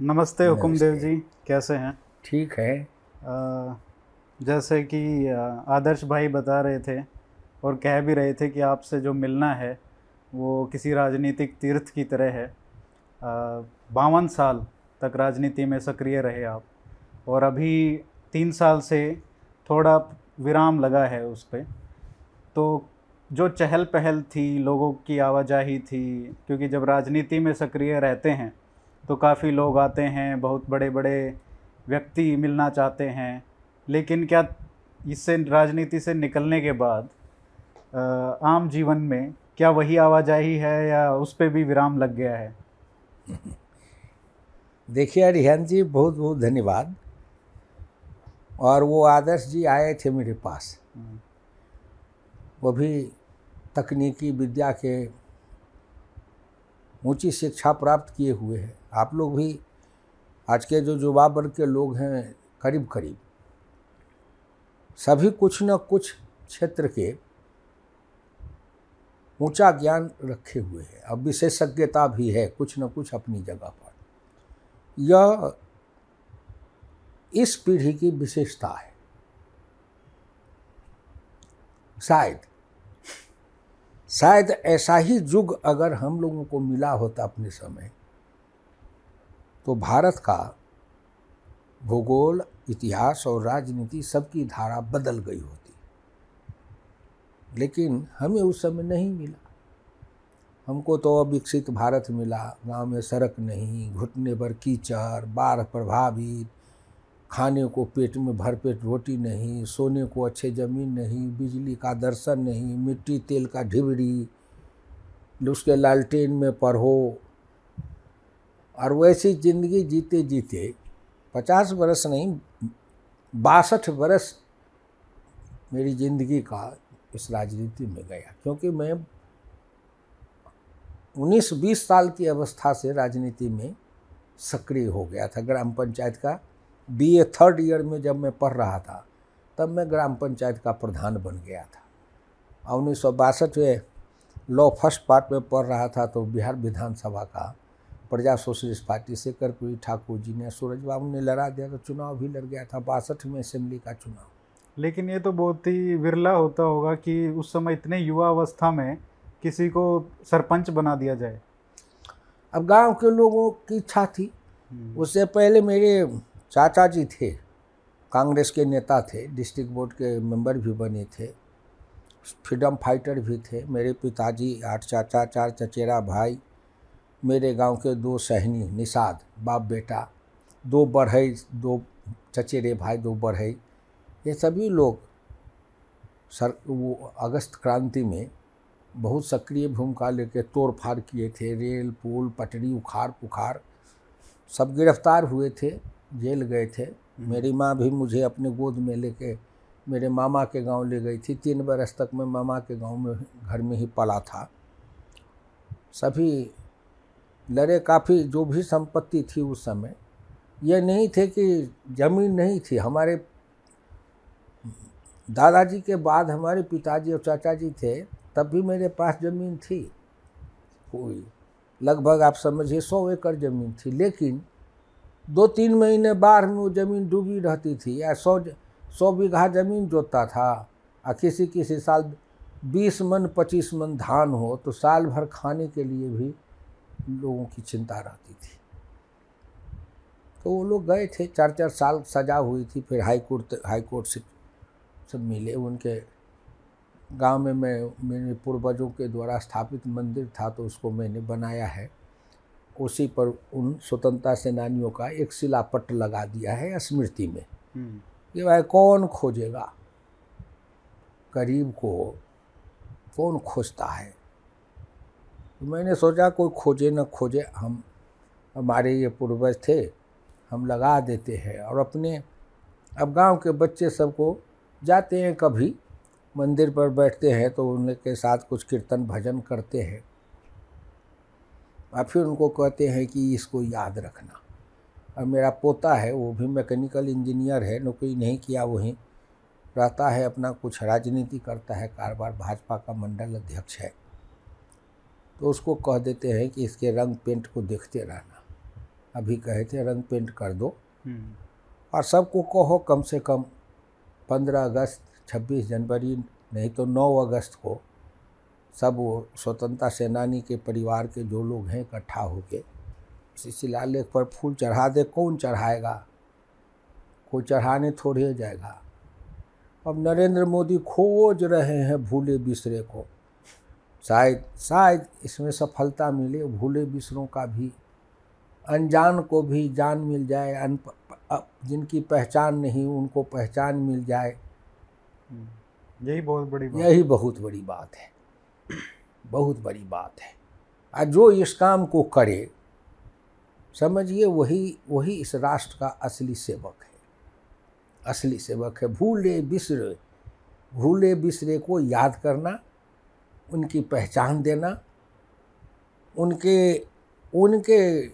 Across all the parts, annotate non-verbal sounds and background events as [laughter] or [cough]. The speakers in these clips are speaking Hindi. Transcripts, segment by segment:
नमस्ते हुकुम देव जी कैसे हैं? ठीक है। आ, जैसे कि आदर्श भाई बता रहे थे और कह भी रहे थे कि आपसे जो मिलना है वो किसी राजनीतिक तीर्थ की तरह है। बावन साल तक राजनीति में सक्रिय रहे आप और अभी तीन साल से थोड़ा विराम लगा है उस पर तो जो चहल पहल थी लोगों की आवाजाही थी क्योंकि जब राजनीति में सक्रिय रहते हैं तो काफ़ी लोग आते हैं बहुत बड़े बड़े व्यक्ति मिलना चाहते हैं। लेकिन क्या इससे राजनीति से निकलने के बाद आम जीवन में क्या वही आवाजाही है या उस पर भी विराम लग गया है? [laughs] देखिए रिहान जी बहुत बहुत धन्यवाद। और वो आदर्श जी आए थे मेरे पास। हम्म। वो भी तकनीकी विद्या के ऊँची शिक्षा प्राप्त किए हुए हैं। आप लोग भी आज के जो युवा वर्ग के लोग हैं करीब करीब सभी कुछ न कुछ क्षेत्र के ऊँचा ज्ञान रखे हुए हैं। अब विशेषज्ञता भी है, कुछ न कुछ अपनी जगह पर। यह इस पीढ़ी की विशेषता है। शायद शायद ऐसा ही युग अगर हम लोगों को मिला होता अपने समय तो भारत का भूगोल, इतिहास और राजनीति सबकी धारा बदल गई होती। लेकिन हमें उस समय नहीं मिला। हमको तो अविकसित भारत मिला। गाँव में सड़क नहीं, घुटने पर कीचड़, बाढ़ प्रभावित, खाने को पेट में भरपेट रोटी नहीं, सोने को अच्छे ज़मीन नहीं, बिजली का दर्शन नहीं, मिट्टी, तेल का ढिबड़ी उसके लालटेन में पढ़ो और वैसी ज़िंदगी जीते जीते पचास बरस नहीं, बासठ बरस मेरी ज़िंदगी का इस राजनीति में गया। क्योंकि मैं 19-20 साल की अवस्था से राजनीति में सक्रिय हो गया था। ग्राम पंचायत का बीए थर्ड ईयर में जब मैं पढ़ रहा था, तब मैं ग्राम पंचायत का प्रधान बन गया था। और उन्नीस सौ बासठ में लॉ फ़र्स्ट पार्ट में पढ़ रहा था तो बिहार विधानसभा का प्रजा सोशलिस्ट पार्टी से कर्पूरी ठाकुर जी ने सूरज बाबू ने लड़ा दिया तो चुनाव भी लड़ गया था बासठ में असेंबली का चुनाव। लेकिन ये तो बहुत ही विरला होता होगा कि उस समय इतने युवा अवस्था में किसी को सरपंच बना दिया जाए। अब गाँव के लोगों की इच्छा थी। हम्म। उससे पहले मेरे चाचा जी थे कांग्रेस के नेता थे डिस्ट्रिक्ट बोर्ड के मेंबर भी बने थे फ्रीडम फाइटर भी थे। मेरे पिताजी आठ चाचा चार चचेरा भाई मेरे गाँव के दो सहनी निषाद बाप बेटा दो बढ़ई दो चचेरे भाई दो बढ़ई ये सभी लोग सर वो अगस्त क्रांति में बहुत सक्रिय भूमिका लेके तोड़ फाड़ किए थे। रेल पुल पटरी उखाड़ पुखाड़ सब गिरफ़्तार हुए थे जेल गए थे। हम्म। मेरी माँ भी मुझे अपने गोद में लेके मेरे मामा के गाँव ले गई थी। तीन बरस तक मैं मामा के गाँव में घर में ही पला था। सभी लड़े काफ़ी, जो भी संपत्ति थी उस समय यह नहीं थे कि ज़मीन नहीं थी। हमारे दादाजी के बाद हमारे पिताजी और चाचा जी थे, तब भी मेरे पास ज़मीन थी। कोई, लगभग आप समझिए सौ एकड़ ज़मीन थी, लेकिन दो तीन महीने बाढ़ में वो ज़मीन डूबी रहती थी। या सौ सौ बीघा ज़मीन जोतता था और किसी किसी साल बीस मन, पच्चीस मन धान हो तो साल भर खाने के लिए भी लोगों की चिंता रहती थी। तो वो लोग गए थे चार चार साल सजा हुई थी फिर हाई कोर्ट हाई कोर्ट से सब मिले। उनके गाँव में मैं मेरे पूर्वजों के द्वारा स्थापित मंदिर था तो उसको मैंने बनाया है। उसी पर उन स्वतंत्रता सेनानियों का एक शिलापट लगा दिया है स्मृति में। हम्म। कि भाई कौन खोजेगा? गरीब को कौन खोजता है? तो मैंने सोचा कोई खोजे न खोजे, हम हमारे ये पूर्वज थे, हम लगा देते हैं और अपने अब गाँव के बच्चे सबको जाते हैं कभी मंदिर पर बैठते हैं तो उनके साथ कुछ कीर्तन भजन करते हैं। और फिर उनको कहते हैं कि इसको याद रखना। और मेरा पोता है, वो भी मैकेनिकल इंजीनियर है, नौकरी नहीं किया, वहीं रहता है, अपना कुछ राजनीति करता है, कारोबार भाजपा का मंडल अध्यक्ष है। तो उसको कह देते हैं कि इसके रंग पेंट को देखते रहना। अभी कहे थे रंग पेंट कर दो। हम्म, और सबको कहो कम से कम पंद्रह अगस्त छब्बीस जनवरी नहीं तो नौ अगस्त को सब वो स्वतंत्रता सेनानी के परिवार के जो लोग हैं इकट्ठा होके इसी शिलालेख पर फूल चढ़ा दे कौन चढ़ाएगा? कोई चढ़ाने थोड़े जाएगा। अब नरेंद्र मोदी खोज रहे हैं भूले बिसरे को। शायद शायद इसमें सफलता मिले भूले बिसरों का भी। अनजान को भी जान मिल जाए अन जिनकी पहचान नहीं उनको पहचान मिल जाए। हम्म। यही बहुत बड़ी बात। यही बहुत बड़ी बात है। बहुत बड़ी बात है। और जो इस काम को करे समझिए वही वही इस राष्ट्र का असली सेवक है। असली सेवक है। भूले बिसरे भूले बिसरे को याद करना उनकी पहचान देना उनके उनके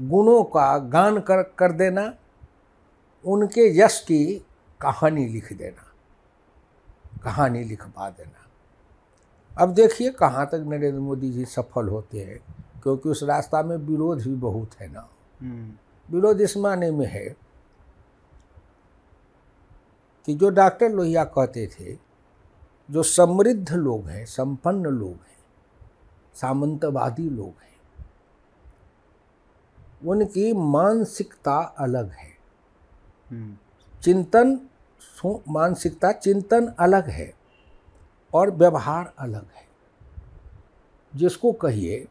गुणों का गान कर कर देना उनके यश की कहानी लिख देना कहानी लिखवा देना। अब देखिए कहाँ तक नरेंद्र मोदी जी सफल होते हैं क्योंकि उस रास्ता में विरोध भी बहुत है ना। हम्म, विरोध इस माने में है कि जो डॉक्टर लोहिया कहते थे जो समृद्ध लोग हैं संपन्न लोग हैं सामंतवादी लोग हैं उनकी मानसिकता अलग है। हम्म, चिंतन मानसिकता चिंतन अलग है और व्यवहार अलग है। जिसको कहिए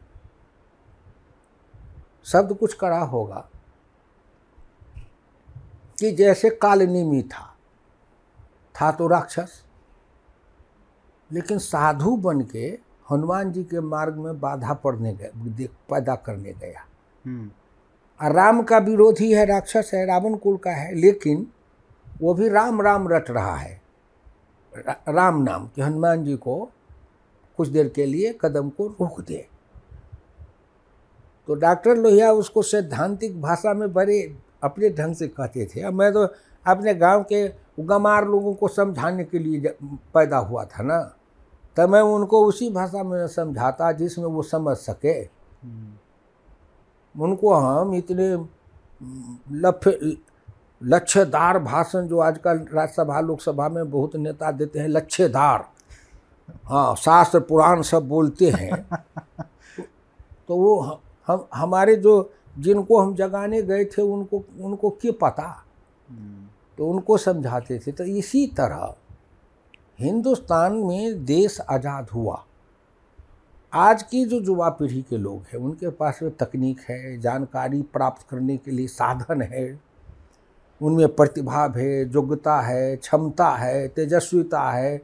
शब्द कुछ कड़ा होगा कि जैसे कालनेमी था था तो राक्षस लेकिन साधु बन के हनुमान जी के मार्ग में बाधा पड़ने गए पैदा करने गया। हम्म, और राम का विरोधी है राक्षस है रावण कुल का है लेकिन वो भी राम राम रट रहा है। रा, राम नाम कि हनुमान जी को कुछ देर के लिए कदम को रोक दे। तो डॉक्टर लोहिया उसको सैद्धांतिक भाषा में बड़े अपने ढंग से कहते थे। अब मैं तो अपने गाँव के गमार लोगों को समझाने के लिए पैदा हुआ था ना तब मैं उनको उसी भाषा में समझाता जिसमें वो समझ सके। हम्म, उनको हम इतने लफ लच्छेदार भाषण जो आजकल राज्यसभा लोकसभा में बहुत नेता देते हैं लच्छेदार। हाँ शास्त्र पुराण सब बोलते हैं। तो वो हम हमारे जो जिनको हम जगाने गए थे उनको उनको क्या पता? हम्म, तो उनको समझाते थे। तो इसी तरह हिंदुस्तान में देश आज़ाद हुआ। आज की जो युवा पीढ़ी के लोग हैं, उनके पास में तकनीक है, जानकारी प्राप्त करने के लिए साधन है। उनमें प्रतिभा है, योग्यता है, क्षमता है, तेजस्विता है,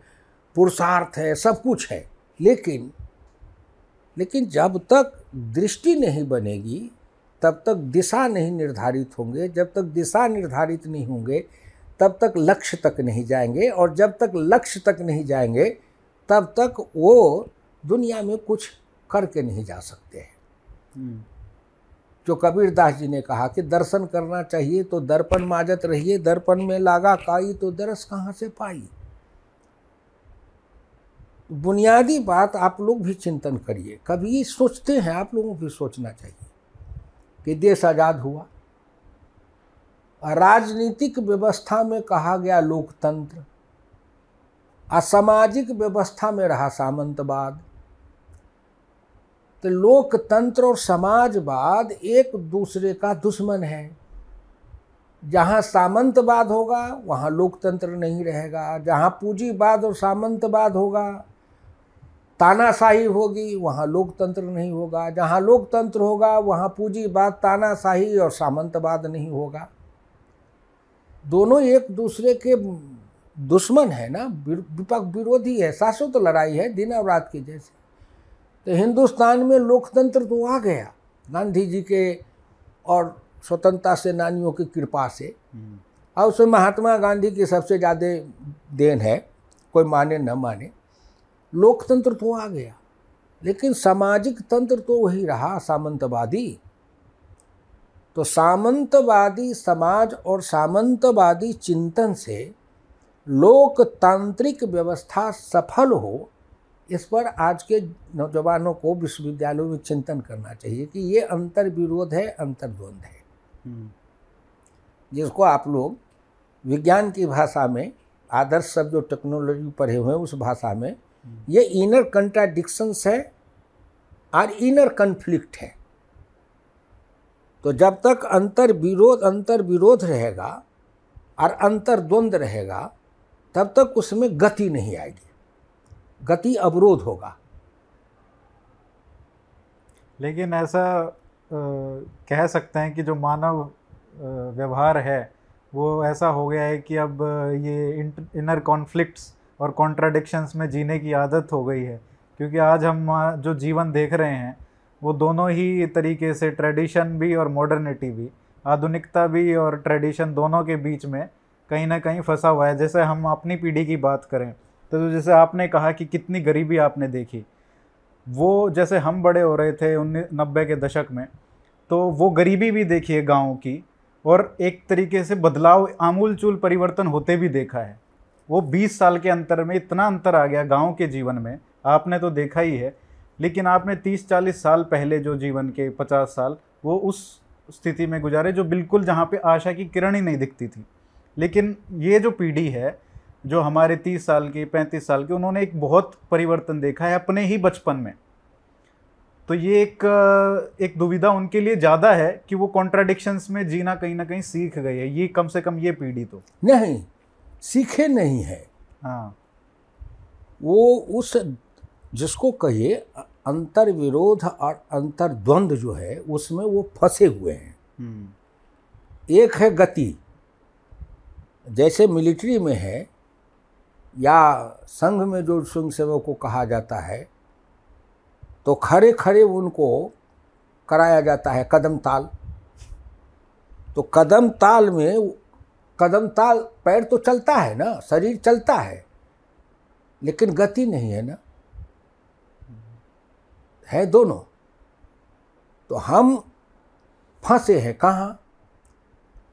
पुरुषार्थ है, सब कुछ है। लेकिन लेकिन जब तक दृष्टि नहीं बनेगी, तब तक दिशा नहीं निर्धारित होंगे। जब तक दिशा निर्धारित नहीं होंगे तब तक लक्ष्य तक नहीं जाएँगे और जब तक लक्ष्य तक नहीं जाएँगे तब तक वो दुनिया में कुछ करके नहीं जा सकते हैं। हम्म, जो कबीर दास जी ने कहा कि दर्शन करना चाहिए तो दर्पण माजत रहिए दर्पण में लागा काई तो दरस कहाँ से पाई। बुनियादी बात आप लोग भी चिंतन करिए कभी सोचते हैं आप लोगों को भी सोचना चाहिए कि देश आज़ाद हुआ राजनीतिक व्यवस्था में कहा गया लोकतंत्र, असामाजिक व्यवस्था में रहा सामंतवाद। तो लोकतंत्र और समाजवाद एक दूसरे का दुश्मन है। जहाँ सामंतवाद होगा, वहाँ लोकतंत्र नहीं रहेगा। जहाँ पूंजीवाद और सामंतवाद होगा, तानाशाही होगी, वहाँ लोकतंत्र नहीं होगा। जहाँ लोकतंत्र होगा, वहाँ पूंजीवाद, तानाशाही और सामंतवाद नहीं होगा। दोनों एक दूसरे के दुश्मन है ना विपक्ष विरोधी है शाश्वत लड़ाई है दिन और रात की जैसे। तो हिंदुस्तान में लोकतंत्र तो आ गया गांधी जी के और स्वतंत्रता सेनानियों की कृपा से। हम्म, और उसमें महात्मा गांधी की सबसे ज़्यादा देन है कोई माने न माने। लोकतंत्र तो आ गया लेकिन सामाजिक तंत्र तो वही रहा सामंतवादी। तो सामंतवादी समाज और सामंतवादी चिंतन से लोकतांत्रिक व्यवस्था सफल हो इस पर आज के नौजवानों को विश्वविद्यालयों में चिंतन करना चाहिए कि ये अंतर विरोध है अंतर्द्वंद है। हम्म, जिसको आप लोग विज्ञान की भाषा में आदर्श सब जो टेक्नोलॉजी पढ़े हुए हैं उस भाषा में ये इनर कंट्राडिक्शंस है और इनर कन्फ्लिक्ट है। तो जब तक अंतर विरोध अंतर विरोध रहेगा और अंतर द्वंद रहेगा तब तक उसमें गति नहीं आएगी। गति अवरोध होगा। लेकिन ऐसा अ, कह सकते हैं कि जो मानव व्यवहार है वो ऐसा हो गया है कि अब ये इनर कॉन्फ्लिक्ट्स और कॉन्ट्राडिक्शंस में जीने की आदत हो गई है। क्योंकि आज हम जो जीवन देख रहे हैं वो दोनों ही तरीके से ट्रेडिशन भी और मॉडर्निटी भी, आधुनिकता भी और ट्रेडिशन दोनों के बीच में कहीं ना कहीं फंसा हुआ है। जैसे हम अपनी पीढ़ी की बात करें तो जैसे आपने कहा कि कितनी गरीबी आपने देखी, वो जैसे हम बड़े हो रहे थे उन्नीस, नब्बे के दशक में तो वो गरीबी भी देखी है गाँव की और एक तरीके से बदलाव आमूल चूल परिवर्तन होते भी देखा है। वो 20 साल के अंतर में इतना अंतर आ गया गाँव के जीवन में, आपने तो देखा ही है लेकिन आपने 30-40 साल पहले जो जीवन के 50 साल वो उस स्थिति में गुजारे जो बिल्कुल जहाँ पे आशा की किरण ही नहीं दिखती थी। लेकिन ये जो पीढ़ी है जो हमारे 30 साल की 35 साल की उन्होंने एक बहुत परिवर्तन देखा है अपने ही बचपन में। तो ये एक एक दुविधा उनके लिए ज़्यादा है कि वो कॉन्ट्राडिक्शंस में जीना कहीं ना कहीं सीख गए है। ये कम से कम ये पीढ़ी तो। नहीं सीखे नहीं है। हाँ। वो उस जिसको कहिए अंतर विरोध और अंतर द्वंद जो है उसमें वो फंसे हुए हैं। हम्म, एक है गति। जैसे मिलिट्री में है या संघ में जो स्वयं सेवक को कहा जाता है तो खड़े खड़े उनको कराया जाता है कदम ताल। तो कदम ताल में कदम ताल पैर तो चलता है ना शरीर चलता है लेकिन गति नहीं है ना। है दोनों। तो हम फंसे हैं कहाँ?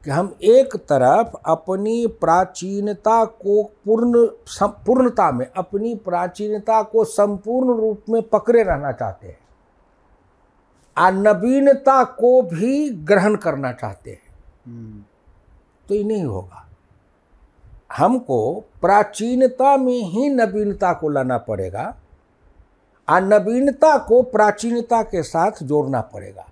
कि हम एक तरफ़ अपनी प्राचीनता को पूर्ण पूर्णता में, अपनी प्राचीनता को संपूर्ण रूप में पकड़े रहना चाहते हैं। और नवीनता को भी ग्रहण करना चाहते हैं। तो ये नहीं होगा। हमको प्राचीनता में ही नवीनता को लाना पड़ेगा। और नवीनता को प्राचीनता के साथ जोड़ना पड़ेगा।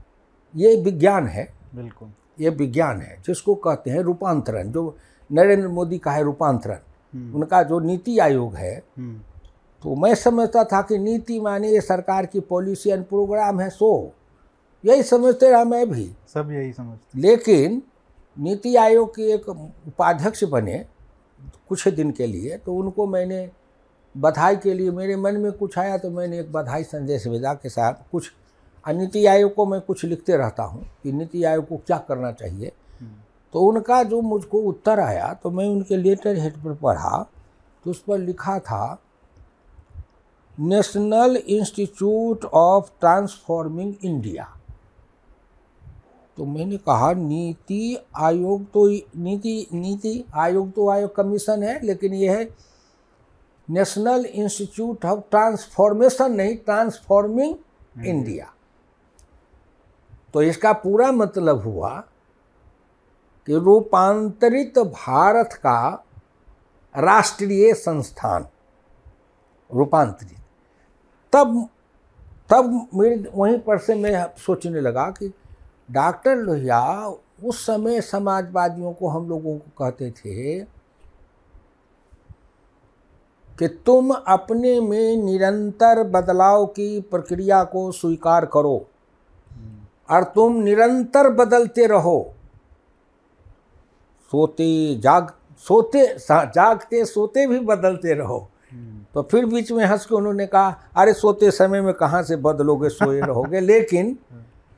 ये विज्ञान है। बिल्कुल। ये विज्ञान है जिसको कहते हैं रूपांतरण। जो नरेंद्र मोदी का है रूपांतरण हम्म, उनका जो नीति आयोग है हम्म, तो मैं समझता था कि नीति माने ये सरकार की पॉलिसी एंड प्रोग्राम है सो। यही समझते रहा मैं भी। सब यही समझते लेकिन नीति आयोग के एक उपाध्यक्ष बने कुछ दिन के लिए तो उनको मैंने बधाई के लिए मेरे मन में कुछ आया तो मैंने एक बधाई संदेश भेजा के साथ कुछ नीति आयोग को मैं कुछ लिखते रहता हूँ कि नीति आयोग को क्या करना चाहिए। तो उनका जो मुझको उत्तर आया तो मैं उनके लेटर हेड पर पढ़ा तो उस पर लिखा था, national institute of transforming India. तो मैंने कहा, नीति आयोग तो नीति नीति आयोग तो आयोग कमीशन है, लेकिन यह है नेशनल इंस्टीट्यूट ऑफ़ ट्रांसफॉर्मेशन नहीं ट्रांसफॉर्मिंग इंडिया तो इसका पूरा मतलब हुआ कि रूपांतरित भारत का राष्ट्रीय संस्थान रूपांतरित। तब तब मेरे वहीं पर से मैं सोचने लगा कि डॉक्टर लोहिया उस समय समाजवादियों को हम लोगों को कहते थे कि तुम अपने में निरंतर बदलाव की प्रक्रिया को स्वीकार करो। और तुम निरंतर बदलते रहो। सोते जाग सोते जागते सोते भी बदलते रहो। हम्म, तो फिर बीच में हंस के उन्होंने कहा अरे सोते समय में कहाँ से बदलोगे? सोए रहोगे। [laughs] लेकिन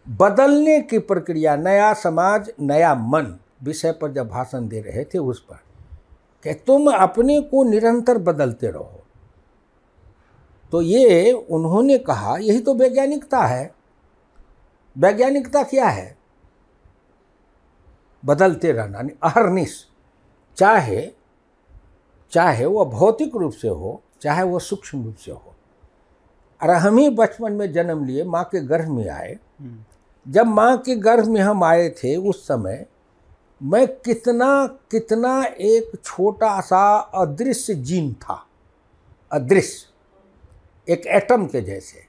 बदलने की प्रक्रिया नया समाज नया मन विषय पर जब भाषण दे रहे थे उस पर कि तुम अपने को निरंतर बदलते रहो। तो ये उन्होंने कहा यही तो वैज्ञानिकता है। वैज्ञानिकता क्या है? बदलते रहना अहरनिश। चाहे चाहे वह भौतिक रूप से हो चाहे वह सूक्ष्म रूप से हो। और हम ही बचपन में जन्म लिए माँ के गर्भ में आए। हम्म, जब माँ के गर्भ में हम आए थे उस समय मैं कितना कितना एक छोटा सा अदृश्य जीन था। अदृश्य एक एटम के जैसे।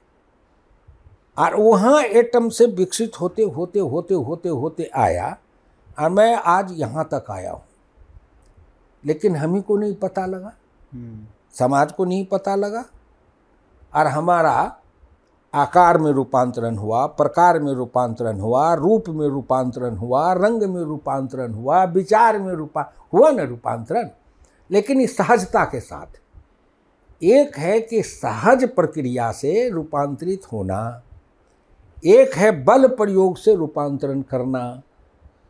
और वहाँ एटम से विकसित होते होते होते होते होते आया और मैं आज यहाँ तक आया हूँ। लेकिन हम ही को नहीं पता लगा। हम्म, समाज को नहीं पता लगा। और हमारा आकार में रूपांतरण हुआ, प्रकार में रूपांतरण हुआ, रूप में रूपांतरण हुआ, रंग में रूपांतरण हुआ, विचार में रूपा, हुआ न रूपांतरण। लेकिन इस सहजता के साथ, एक है कि सहज प्रक्रिया से रूपांतरित होना, एक है बल प्रयोग से रूपांतरण करना।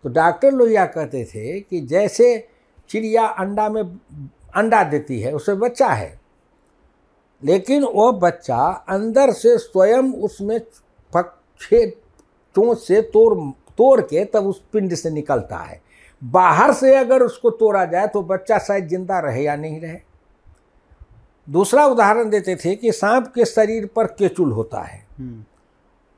तो डॉक्टर लोहिया कहते थे कि जैसे चिड़िया अंडा में, अंडा देती है उसमें बच्चा है लेकिन वो बच्चा अंदर से स्वयं उसमें पक छेद चोंच से तोड़ तोड़ के तब उस पिंड से निकलता है। बाहर से अगर उसको तोड़ा जाए तो बच्चा शायद ज़िंदा रहे या नहीं रहे। दूसरा उदाहरण देते थे कि सांप के शरीर पर केचुल होता है। हम्म,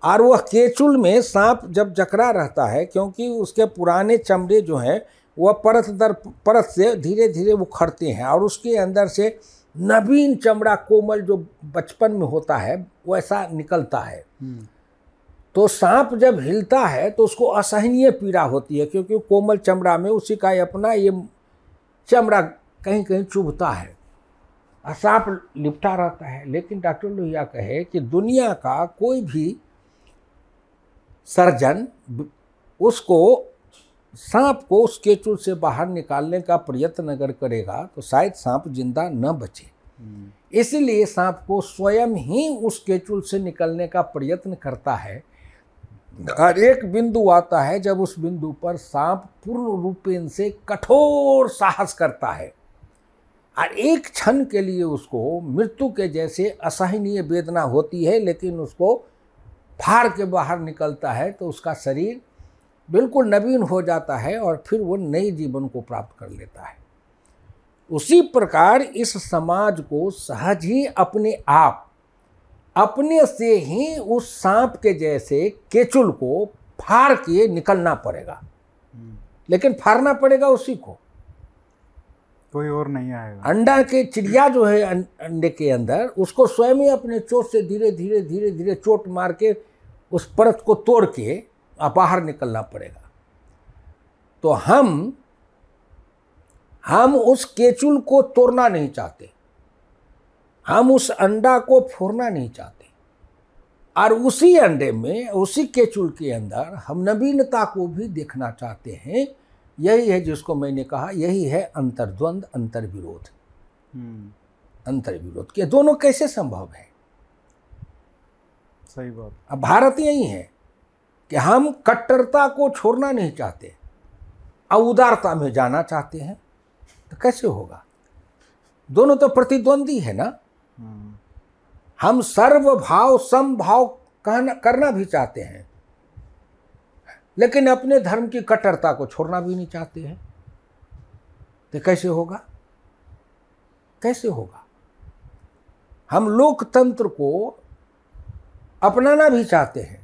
और वह केचुल में सांप जब जकड़ा रहता है क्योंकि उसके पुराने चमड़े जो हैं वह परत दर परत से धीरे धीरे उखड़ते हैं और उसके अंदर से नवीन चमड़ा कोमल जो बचपन में होता है वैसा निकलता है। हम्म, तो सांप जब हिलता है तो उसको असहनीय पीड़ा होती है क्योंकि कोमल चमड़ा में उसी का अपना ये चमड़ा कहीं कहीं चुभता है। और सांप लिपटा रहता है लेकिन डॉक्टर लोहिया कहे कि दुनिया का कोई भी सर्जन उसको सांप को उस केचुल से बाहर निकालने का प्रयत्न अगर करेगा तो शायद सांप ज़िंदा न बचे। हम्म, इसलिए सांप को स्वयं ही उस केचुल से निकलने का प्रयत्न करता है। और एक बिंदु आता है जब उस बिंदु पर सांप पूर्ण रूपेण से कठोर साहस करता है। और एक क्षण के लिए उसको मृत्यु के जैसे असहनीय वेदना होती है लेकिन उसको फाड़ के बाहर निकलता है तो उसका शरीर बिल्कुल नवीन हो जाता है और फिर वो नए जीवन को प्राप्त कर लेता है। उसी प्रकार इस समाज को सहज ही अपने आप अपने से ही उस सांप के जैसे केचुल को फाड़ के निकलना पड़ेगा। हम्म, लेकिन फाड़ना पड़ेगा उसी को। कोई और नहीं आएगा। अंडा के चिड़िया जो है अं- अंडे के अंदर उसको स्वयं ही अपने चोट से धीरे धीरे धीरे धीरे चोट मार के उस परत को तोड़ के बाहर निकलना पड़ेगा। तो हम हम उस केचुल को तोड़ना नहीं चाहते। हम उस अंडा को फोड़ना नहीं चाहते। और उसी अंडे में उसी केचुल के अंदर हम नवीनता को भी देखना चाहते हैं। यही है जिसको मैंने कहा यही है अंतर्द्वंद अंतर्विरोध। हम्म, अंतर्विरोध के दोनों कैसे संभव है? सही बात। अब भारत यही है। कि हम कट्टरता को छोड़ना नहीं चाहते और उदारता में जाना चाहते हैं तो कैसे होगा? दोनों तो प्रतिद्वंदी है ना? हम सर्वभाव समभाव कहना, करना भी चाहते हैं, लेकिन अपने धर्म की कट्टरता को छोड़ना भी नहीं चाहते हैं। तो कैसे होगा? कैसे होगा? हम लोकतंत्र को अपनाना भी चाहते हैं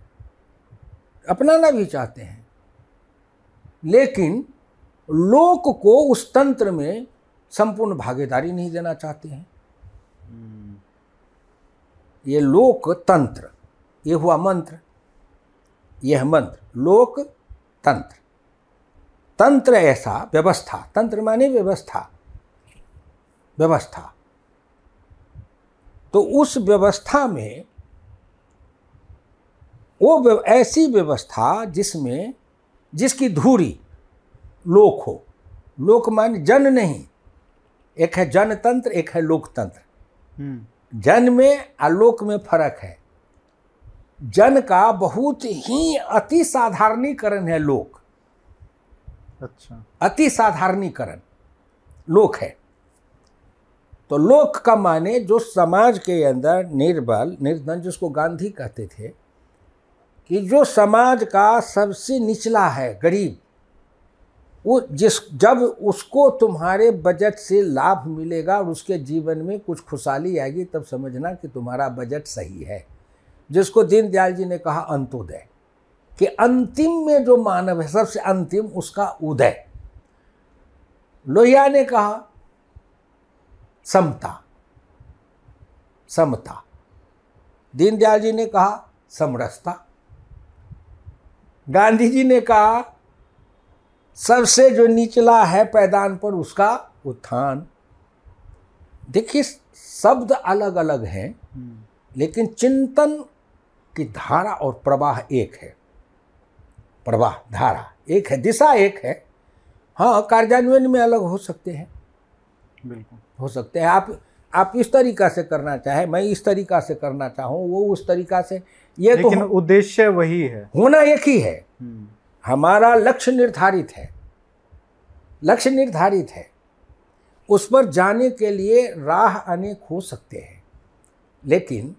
अपनाना भी चाहते हैं। लेकिन लोक को उस तंत्र में संपूर्ण भागीदारी नहीं देना चाहते हैं। हम्म, ये लोक तंत्र ये हुआ मंत्र यह मंत्र लोक तंत्र। तंत्र ऐसा व्यवस्था तंत्र माने व्यवस्था व्यवस्था। तो उस व्यवस्था में वो ऐसी व्यवस्था जिसमें जिसकी धूरी लोक हो। लोक माने जन नहीं। एक है जनतंत्र एक है लोकतंत्र। हम्म, जन में आलोक में फ़र्क है। जन का बहुत ही अति साधारणीकरण है लोक। अच्छा। अति साधारणीकरण लोक है। तो लोक का माने जो समाज के अंदर निर्बल निर्धन जिसको गांधी कहते थे कि जो समाज का सबसे निचला है, गरीब, वो जिस, जब उसको तुम्हारे बजट से लाभ मिलेगा और उसके जीवन में कुछ खुशहाली आएगी, तब समझना कि तुम्हारा बजट सही है। जिसको दीनदयाल जी ने कहा अंत्योदय, कि अंतिम में जो मानव है, सबसे अंतिम उसका उदय। लोहिया ने कहा, समता समता। दीनदयाल जी ने कहा, समरसता। गांधी जी ने कहा सबसे जो निचला है पैदान पर उसका उत्थान। देखिए शब्द अलग अलग हैं लेकिन चिंतन की धारा और प्रवाह एक है। प्रवाह धारा एक है दिशा एक है। हाँ कार्यान्वयन में अलग हो सकते हैं। बिल्कुल। हो सकते हैं। आप आप इस तरीका से करना चाहे मैं इस तरीका से करना चाहूँ वो उस तरीका से ये तो उद्देश्य वही है। होना एक ही है। हम्म, हमारा लक्ष्य निर्धारित है। लक्ष्य निर्धारित है। उस पर जाने के लिए राह अनेक हो सकते हैं। लेकिन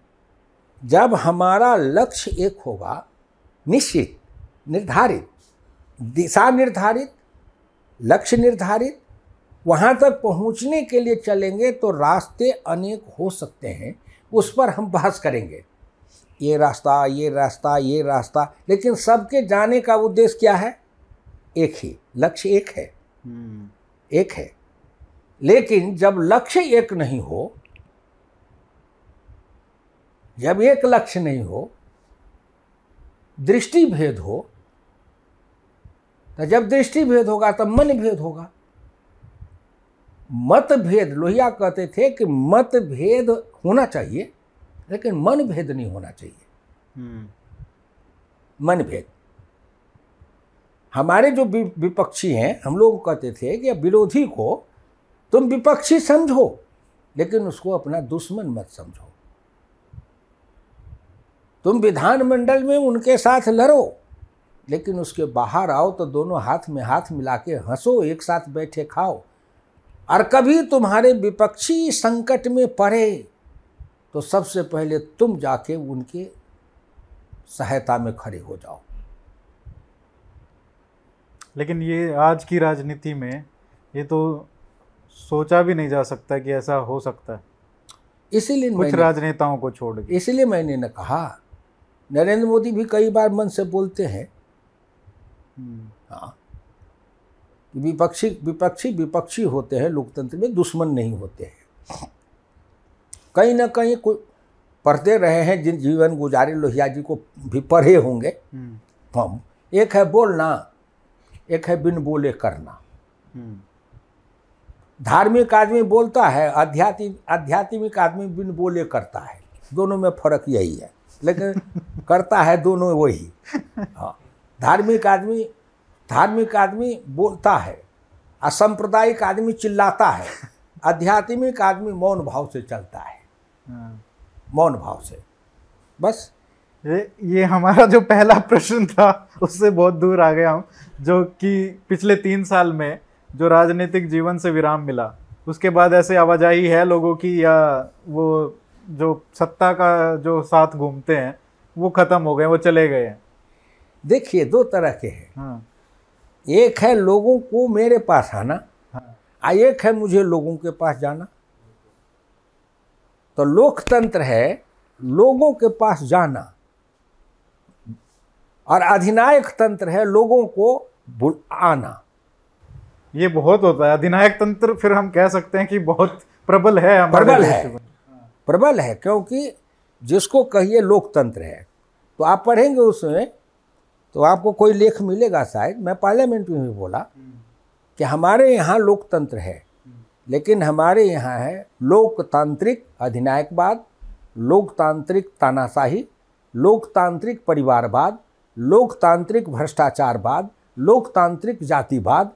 जब हमारा लक्ष्य एक होगा निश्चित निर्धारित दिशा निर्धारित लक्ष्य निर्धारित वहाँ तक पहुँचने के लिए चलेंगे तो रास्ते अनेक हो सकते हैं। उस पर हम बहस करेंगे। ये रास्ता ये रास्ता ये रास्ता। लेकिन सबके जाने का उद्देश्य क्या है? एक ही। लक्ष्य एक है। हम्म, एक है। लेकिन जब लक्ष्य एक नहीं हो जब एक लक्ष्य नहीं हो दृष्टि भेद हो तो जब दृष्टि भेद होगा तब मन भेद होगा। मत भेद लोहिया कहते थे कि मत भेद होना चाहिए। लेकिन मन भेद नहीं होना चाहिए। हम्म, मन भेद हमारे जो विपक्षी हैं हम लोग कहते थे कि विरोधी को तुम विपक्षी समझो लेकिन उसको अपना दुश्मन मत समझो। तुम विधानमंडल में उनके साथ लड़ो लेकिन उसके बाहर आओ तो दोनों हाथ में हाथ मिला के हंसो एक साथ बैठे खाओ। और कभी तुम्हारे विपक्षी संकट में पड़े तो सबसे पहले तुम जाके उनके सहायता में खड़े हो जाओ। लेकिन ये आज की राजनीति में ये तो सोचा भी नहीं जा सकता कि ऐसा हो सकता है। इसीलिए कुछ राजनेताओं को छोड़ के। इसलिए मैंने न कहा नरेंद्र मोदी भी कई बार मन से बोलते हैं। हम्म, हाँ। विपक्षी विपक्षी विपक्षी होते हैं लोकतंत्र में दुश्मन नहीं होते हैं। कहीं ना कहीं कोई पढ़ते रहे हैं जिन जीवन गुजारे लोहिया जी को भी पढ़े होंगे हम्म, हम एक है बोलना एक है बिन बोले करना। हम्म, धार्मिक आदमी बोलता है आध्यात्मिक आध्यात्मिक आदमी बिन बोले करता है। दोनों में फ़र्क यही है लेकिन [laughs] करता है दोनों वही। हाँ धार्मिक आदमी धार्मिक आदमी बोलता है असंप्रदायिक आदमी चिल्लाता है [laughs] आध्यात्मिक आदमी मौन भाव से चलता हाँ। मौन भाव से। बस। ये ये हमारा जो पहला प्रश्न था उससे बहुत दूर आ गया हूँ जो कि पिछले तीन साल में जो राजनीतिक जीवन से विराम मिला उसके बाद ऐसे आवाजाही है लोगों की या वो जो सत्ता का जो साथ घूमते हैं वो खत्म हो गए वो चले गए हैं। देखिए दो तरह के हैं। हाँ। एक है लोगों को मेरे पास आना हाँ। एक है मुझे लोगों के पास जाना। तो लोकतंत्र है लोगों के पास जाना। और अधिनायक तंत्र है लोगों को आना। ये बहुत होता है। अधिनायक तंत्र फिर हम कह सकते हैं कि बहुत प्रबल है प्रबल है। प्रबल है क्योंकि जिसको कहिए लोकतंत्र है। तो आप पढ़ेंगे उसमें तो आपको कोई लेख मिलेगा शायद। मैं पार्लियामेंट में भी बोला कि हमारे यहाँ लोकतंत्र है। लेकिन हमारे यहाँ है लोकतांत्रिक अधिनायकवाद, लोकतांत्रिक तानाशाही, लोकतांत्रिक परिवारवाद, लोकतांत्रिक भ्रष्टाचारवाद, लोकतांत्रिक जातिवाद।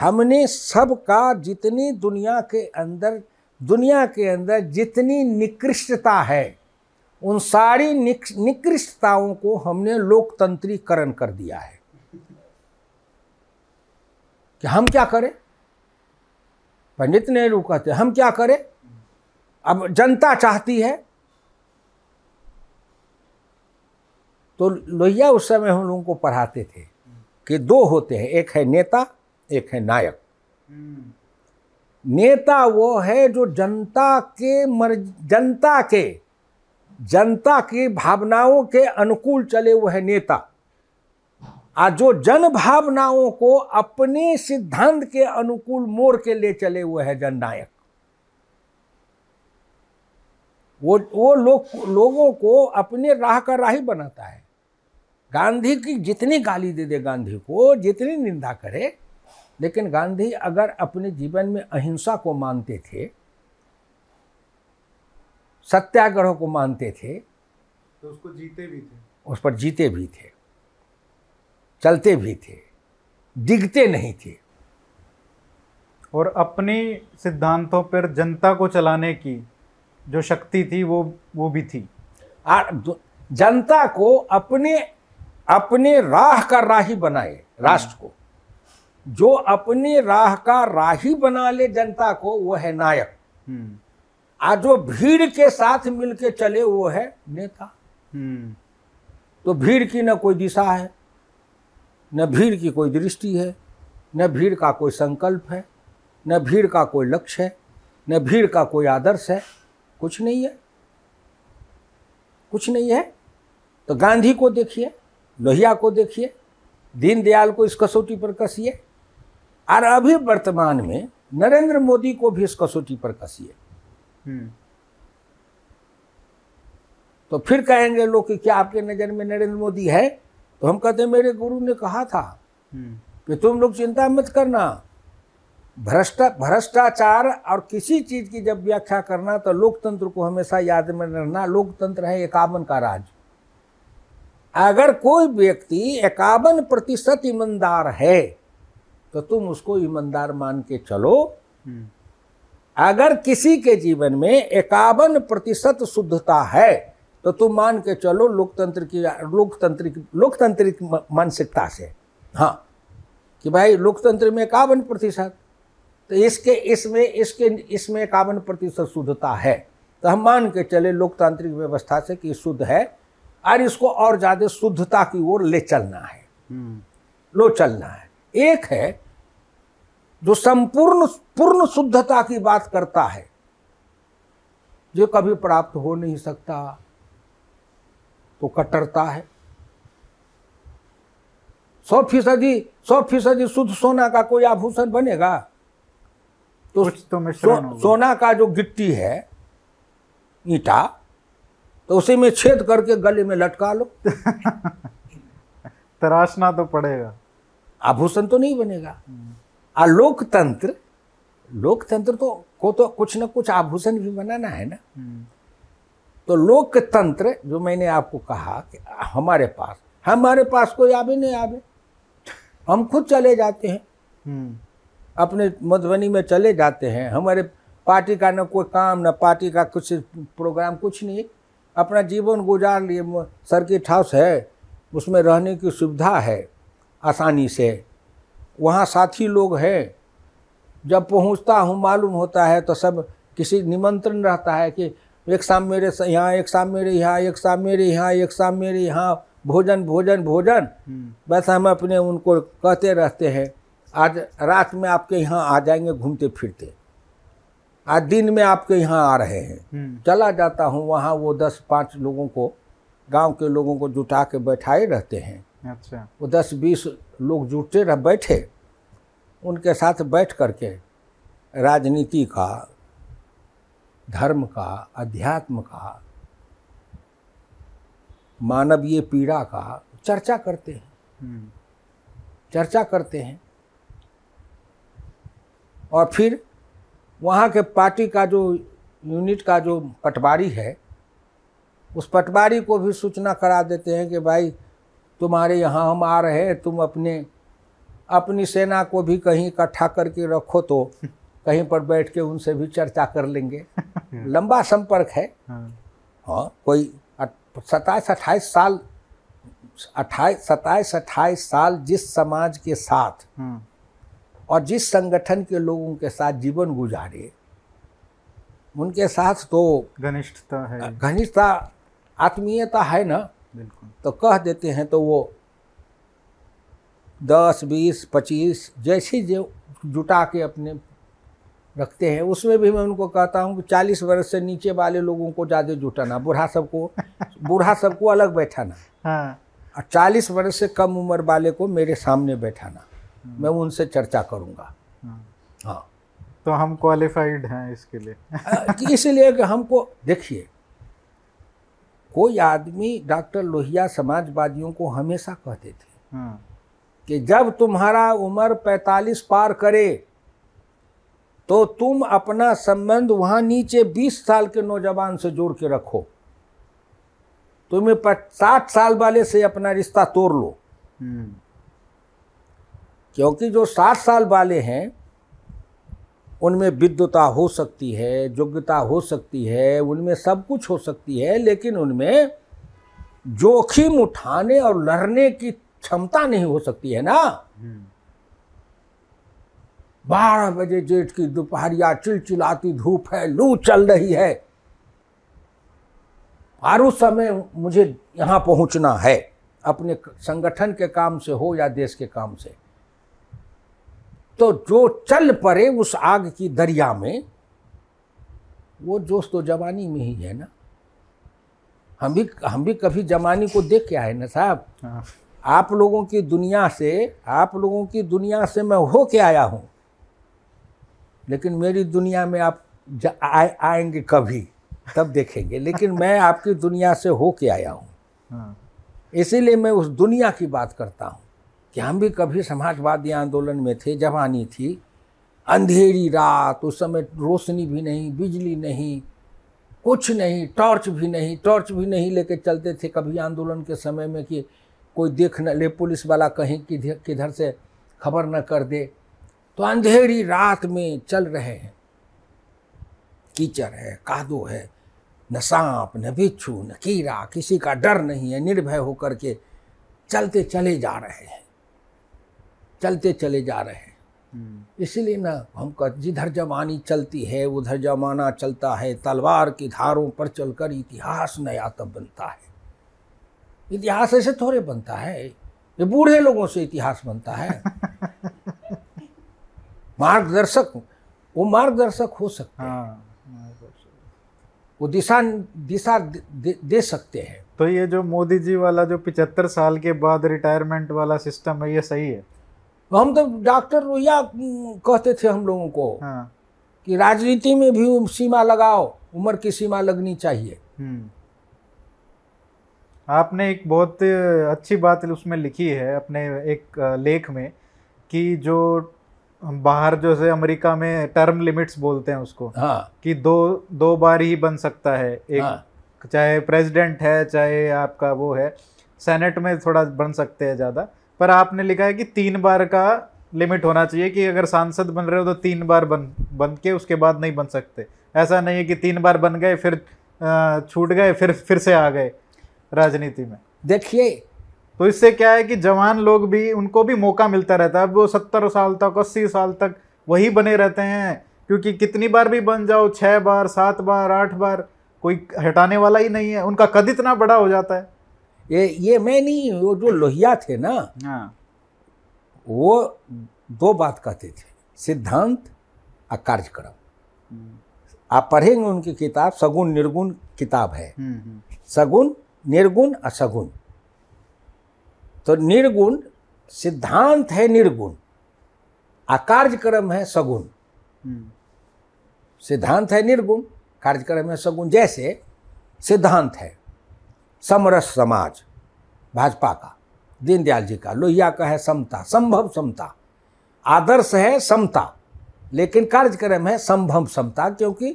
हमने सबका जितनी दुनिया के अंदर, दुनिया के अंदर जितनी निकृष्टता है, उन सारी निकृष्टताओं को हमने लोकतंत्रीकरण कर दिया है। कि हम क्या करें? पंडित नेहरू कहते हम क्या करें? अब जनता चाहती है। तो लोहिया उस समय हम लोगों को पढ़ाते थे कि दो होते हैं, एक है नेता, एक है नायक। नेता वो है जो जनता के मर, जनता के, जनता की भावनाओं के अनुकूल चले वो है नेता। आ जो जन भावनाओं को अपने सिद्धांत के अनुकूल मोड़ के ले चले हुए है जननायक। वो वो लोग लोगों को अपने राह का राही बनाता है। गांधी की जितनी गाली दे दे गांधी को जितनी निंदा करे लेकिन गांधी अगर अपने जीवन में अहिंसा को मानते थे सत्याग्रह को मानते थे तो उसको जीते भी थे। उस पर जीते भी थे। चलते भी थे डिगते नहीं थे। और अपनी सिद्धांतों पर जनता को चलाने की जो शक्ति थी वो वो भी थी। जनता को अपने अपने राह का राही बनाए राष्ट्र को। जो अपने राह का राही बना ले जनता को वो है नायक। हम्म, आज जो भीड़ के साथ मिलके चले वो है नेता। हम्म, तो भीड़ की ना कोई दिशा है। न भीड़ की कोई दृष्टि है न भीड़ का कोई संकल्प है न भीड़ का कोई लक्ष्य है न भीड़ का कोई आदर्श है कुछ नहीं है। कुछ नहीं है। तो गांधी को देखिए लोहिया को देखिए दीनदयाल को इस कसौटी पर कसिए और अभी वर्तमान में नरेंद्र मोदी को भी इस कसौटी पर कसिए। हम्म, तो फिर कहेंगे लोग कि क्या आपके नज़र में नरेंद्र मोदी है? तो हम कहते हैं मेरे गुरु ने कहा था हम्म, कि तुम लोग चिंता मत करना। भ्रष्टा भ्रष्टाचार और किसी चीज़ की जब व्याख्या करना तो लोकतंत्र को हमेशा याद में रखना लोकतंत्र है इक्यावन का राज अगर कोई व्यक्ति इक्यावन प्रतिशत ईमानदार है तो तुम उसको ईमानदार मान के चलो। हम्म, अगर किसी के जीवन में इक्यावन प्रतिशत शुद्धता है तो तुम मान के चलो लोकतंत्र की लोकतांत्रिक लोकतांत्रिक मानसिकता से। हाँ कि भाई लोकतंत्र में इक्यावन प्रतिशत तो इसके इसमें इसके इसमें इक्यावन प्रतिशत शुद्धता है। तो हम मान के चले लोकतांत्रिक व्यवस्था से कि शुद्ध है और इसको और ज़्यादा शुद्धता की ओर ले चलना है। हम्म, लो चलना है। एक है जो संपूर्ण पूर्ण शुद्धता की बात करता है जो कभी प्राप्त हो नहीं सकता तो कट्टरता है। सौ फ़ीसदी सौ फ़ीसदी शुद्ध सोना का कोई आभूषण बनेगा? तो तो सो, सोना का जो गिट्टी है ईटा तो उसी में छेद करके गले में लटका लो। [laughs] तराशना तो पड़ेगा। आभूषण तो नहीं बनेगा। आ लोकतंत्र लोकतंत्र तो को तो कुछ ना कुछ आभूषण भी बनाना है ना। हम्म, तो लोकतंत्र जो मैंने आपको कहा कि हमारे पास हमारे पास कोई आवे नहीं आवे हम खुद चले जाते हैं। हम्म, अपने मधुबनी में चले जाते हैं। हमारे पार्टी का न कोई काम न पार्टी का कुछ प्रोग्राम कुछ नहीं। अपना जीवन गुजार लिए सर्किट हाउस है। उसमें रहने की सुविधा है आसानी से। वहाँ साथी लोग हैं। जब पहुँचता हूँ मालूम होता है तो सब किसी निमंत्रण रहता है कि एक शाम मेरे यहाँ एक शाम मेरे यहाँ एक शाम मेरे यहाँ एक शाम मेरे यहाँ भोजन भोजन भोजन। हम्म, बस हम अपने उनको कहते रहते हैं आज रात में आपके यहाँ आ जाएँगे घूमते फिरते। आज दिन में आपके यहाँ आ रहे हैं। हम्म, चला जाता हूँ वहाँ वो दस पाँच लोगों को गाँव के लोगों को जुटा के बैठाए रहते हैं। अच्छा। वो दस बीस लोग जुटे रह बैठे उनके साथ बैठ करके राजनीति का धर्म का अध्यात्म का मानवीय पीड़ा का चर्चा करते हैं। हम्म, चर्चा करते हैं। और फिर वहाँ के पार्टी का जो यूनिट का जो पटवारी है उस पटवारी को भी सूचना करा देते हैं कि भाई तुम्हारे यहाँ हम आ रहे हैं तुम अपने अपनी सेना को भी कहीं इकट्ठा करके रखो तो कहीं पर बैठ के उनसे भी चर्चा कर लेंगे। लंबा संपर्क है। हाँ, हाँ कोई सत्ताईस अट्ठाईस साल अट्ठाईस सत्ताईस अट्ठाईस साल जिस समाज के साथ हम्म, और जिस संगठन के लोगों के साथ जीवन गुजारे उनके साथ तो घनिष्ठता है। घनिष्ठता आत्मीयता है ना? बिल्कुल। तो कह देते हैं तो वो दस बीस पच्चीस जैसे जो जुटा के अपने रखते हैं। उसमें भी मैं उनको कहता हूँ कि चालीस वर्ष से नीचे वाले लोगों को ज़्यादा जुटाना बूढ़ा सबको [laughs] बूढ़ा सबको अलग बैठाना। हाँ। और चालीस वर्ष से कम उम्र वाले को मेरे सामने बैठाना। मैं उनसे चर्चा करूँगा। हाँ। हाँ। तो हम क्वालिफाइड हैं इसके लिए। [laughs] अ, इसलिए कि हमको देखिए कोई आदमी डॉक्टर लोहिया समाजवादियों को हमेशा कहते थे हाँ। कि जब तुम्हारा उम्र 45 पार करे तो तुम अपना संबंध वहाँ नीचे 20 साल के नौजवान से जोड़ के रखो। तुम्हें साठ साल वाले से अपना रिश्ता तोड़ लो। हम्म, क्योंकि जो साठ साल वाले हैं उनमें विद्वता हो सकती है योग्यता हो सकती है उनमें सब कुछ हो सकती है लेकिन उनमें जोखिम उठाने और लड़ने की क्षमता नहीं हो सकती है ना? हम्म, बारह बजे जेठ की दोपहरिया चिलचिलाती धूप है लू चल रही है। और उस समय मुझे यहाँ पहुँचना है अपने संगठन के काम से हो या देश के काम से। तो जो चल पड़े उस आग की दरिया में वो जोश तो जवानी में ही है ना। हम भी हम भी कभी जवानी को देख के आए ना साहब? हाँ। आप लोगों की दुनिया से आप लोगों की दुनिया से मैं हो के आया हूँ। लेकिन मेरी दुनिया में आप आए आएँगे कभी तब देखेंगे। लेकिन मैं आपकी दुनिया से हो के आया हूँ। हाँ। इसीलिए मैं उस दुनिया की बात करता हूँ कि हम भी कभी समाजवादी आंदोलन में थे जवानी थी। अंधेरी रात उस समय रोशनी भी नहीं बिजली नहीं कुछ नहीं टॉर्च भी नहीं टॉर्च भी नहीं लेके चलते थे कभी आंदोलन के समय में कि कोई देख न ले पुलिस वाला कहीं किधर किधर से खबर न कर दे। तो अंधेरी रात में चल रहे हैं। कीचड़ है कादो है न सांप न बिच्छू न कीड़ा किसी का डर नहीं है निर्भय होकर के चलते चले जा रहे हैं। चलते चले जा रहे हैं। इसलिए इसीलिए ना हम कह जिधर जमानी चलती है उधर जमाना चलता है तलवार की धारों पर चलकर इतिहास नया तब बनता है। इतिहास ऐसे थोड़े बनता है ये बूढ़े लोगों से इतिहास बनता है। [laughs] मार्गदर्शक वो मार्गदर्शक हो सकते हैं। हाँ वो दिशा दिशा दे, दे, सकते हैं। तो ये जो मोदी जी वाला जो पिचहत्तर साल के बाद रिटायरमेंट वाला सिस्टम है ये सही है? हम तो डॉक्टर रोहिया कहते थे हम लोगों को हाँ। कि राजनीति में भी सीमा लगाओ उम्र की सीमा लगनी चाहिए। हम्म। आपने एक बहुत अच्छी बात उसमें लिखी है अपने एक लेख में कि जो बाहर जो से अमेरिका में टर्म लिमिट्स बोलते हैं उसको हाँ। कि दो दो बार ही बन सकता है। एक हाँ। चाहे प्रेसिडेंट है चाहे आपका वो है सेनेट में थोड़ा बन सकते हैं ज़्यादा। पर आपने लिखा है कि तीन बार का लिमिट होना चाहिए कि अगर सांसद बन रहे हो तो तीन बार बन बन के उसके बाद नहीं बन सकते। ऐसा नहीं है कि तीन बार बन गए फिर छूट गए फिर फिर से आ गए राजनीति में। देखिए तो इससे क्या है कि जवान लोग भी उनको भी मौका मिलता रहता है। अब वो सत्तर साल तक अस्सी साल तक वही बने रहते हैं क्योंकि कितनी बार भी बन जाओ छः बार सात बार आठ बार कोई हटाने वाला ही नहीं है उनका कद इतना बड़ा हो जाता है। ये ये मैं नहीं वो जो लोहिया थे ना हाँ। वो दो बात कहते थे सिद्धांत और कार्यक्रम। आप पढ़ेंगे उनकी किताब सगुण निर्गुण किताब है। हम्म, हम्म, सगुण निर्गुण और सगुण तो निर्गुण सिद्धांत है निर्गुण। आ कार्यक्रम है सगुण। हम्म, सिद्धांत है निर्गुण कार्यक्रम है सगुण जैसे सिद्धांत है समरस समाज भाजपा का दीनदयाल जी का लोहिया का है समता संभव समता। आदर्श है समता लेकिन कार्यक्रम है संभव समता क्योंकि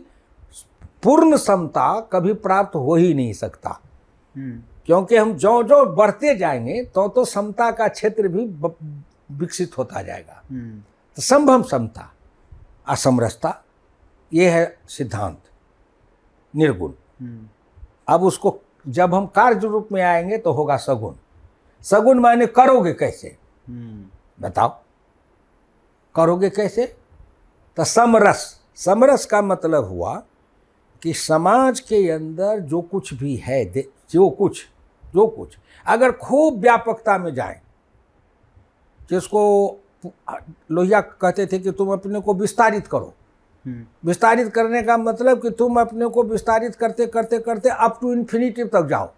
पूर्ण समता कभी प्राप्त हो ही नहीं सकता। हम्म, क्योंकि हम जो जो बढ़ते जाएँगे तो तो समता का क्षेत्र भी विकसित होता जाएगा। हम्म, तो संभव समता असमरसता ये है सिद्धांत निर्गुण। हम्म, अब उसको जब हम कार्य रूप में आएँगे तो होगा सगुण। सगुण माने करोगे कैसे? हम्म, बताओ। करोगे कैसे? तो समरस। समरस का मतलब हुआ कि समाज के अंदर जो कुछ भी है जो कुछ जो कुछ। अगर खूब व्यापकता में जाए जिसको लोहिया कहते थे कि तुम अपने को विस्तारित करो। हम्म। विस्तारित करने का मतलब कि तुम अपने को विस्तारित करते करते करते अप टू इन्फिनिटी तक जाओ।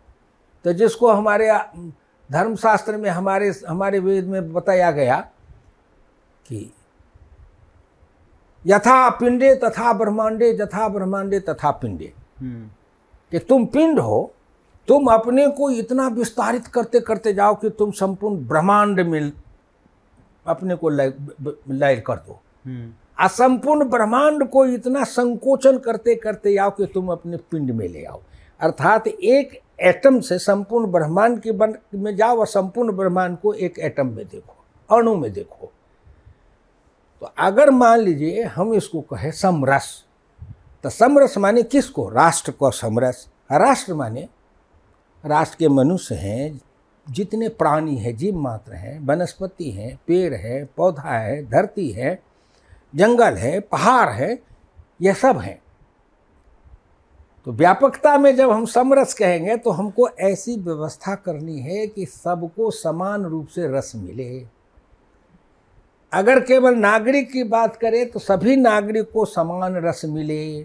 तो जिसको हमारे धर्मशास्त्र में हमारे हमारे वेद में बताया गया कि यथा पिंडे तथा ब्रह्मांडे यथा ब्रह्मांडे तथा पिंडे। हम्म। कि तुम पिंड हो तुम अपने को इतना विस्तारित करते करते जाओ कि तुम संपूर्ण ब्रह्मांड में अपने को लय कर दो। हम्म। असंपूर्ण ब्रह्मांड को इतना संकोचन करते करते आओ कि तुम अपने पिंड में ले आओ। अर्थात एक एटम से संपूर्ण ब्रह्मांड की बन में जाओ और संपूर्ण ब्रह्मांड को एक एटम में देखो अणु में देखो। तो अगर मान लीजिए हम इसको कहे समरस तो समरस माने किसको? राष्ट्र को समरस। राष्ट्र माने राष्ट्र के मनुष्य हैं, जितने प्राणी हैं, जीव मात्र हैं, वनस्पति हैं, पेड़ है, पौधा है, धरती है, जंगल है, पहाड़ है यह सब हैं। तो व्यापकता में जब हम समरस कहेंगे तो हमको ऐसी व्यवस्था करनी है कि सबको समान रूप से रस मिले। अगर केवल नागरिक की बात करें तो सभी नागरिक को समान रस मिले।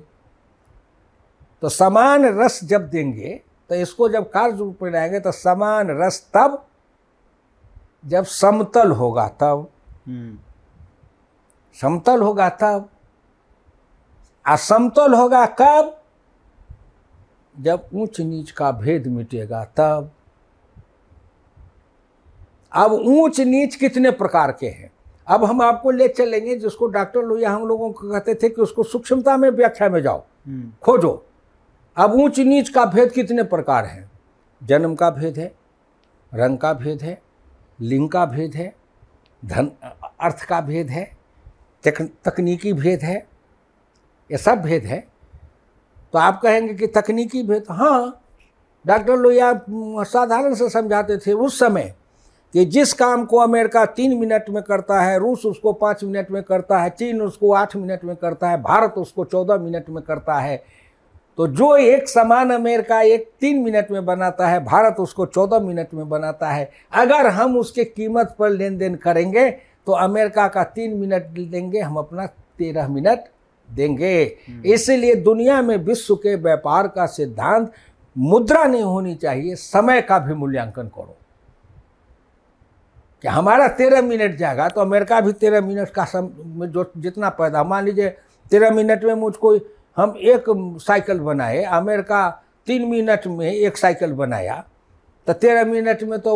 तो समान रस जब देंगे तो इसको जब कार्य रूप में लाएँगे तो समान रस तब जब समतल होगा तब। हम्म। समतल होगा तब। असमतल होगा कब? जब ऊंच नीच का भेद मिटेगा तब। अब ऊंच नीच कितने प्रकार के हैं? अब हम आपको ले चलेंगे जिसको डॉक्टर लोहिया हम लोगों को कहते थे कि उसको सूक्ष्मता में व्याख्या में जाओ। हम्म। खोजो। अब ऊंच नीच का भेद कितने प्रकार है? जन्म का भेद है रंग का भेद है लिंग का भेद है धन अर्थ का भेद है तक, तकनीकी भेद है ये सब भेद है। तो आप कहेंगे कि तकनीकी भेद हाँ डॉक्टर लोहिया साधारण से समझाते थे उस समय कि जिस काम को अमेरिका तीन मिनट में करता है रूस उसको पाँच मिनट में करता है चीन उसको आठ मिनट में करता है भारत उसको चौदह मिनट में करता है तो जो एक समान अमेरिका एक तीन मिनट में बनाता है भारत उसको चौदह मिनट में बनाता है। अगर हम उसके कीमत पर लेन देन करेंगे तो अमेरिका का तीन मिनट देंगे हम अपना तेरह मिनट देंगे। इसलिए दुनिया में विश्व के व्यापार का सिद्धांत मुद्रा नहीं होनी चाहिए समय का भी मूल्यांकन करो। कि हमारा तेरह मिनट जाएगा तो अमेरिका भी तेरह मिनट का सम जो जितना पैदा मान लीजिए तेरह मिनट में मुझको हम एक साइकिल बनाए अमेरिका तीन मिनट में एक साइकिल बनाया। तो तेरह मिनट में तो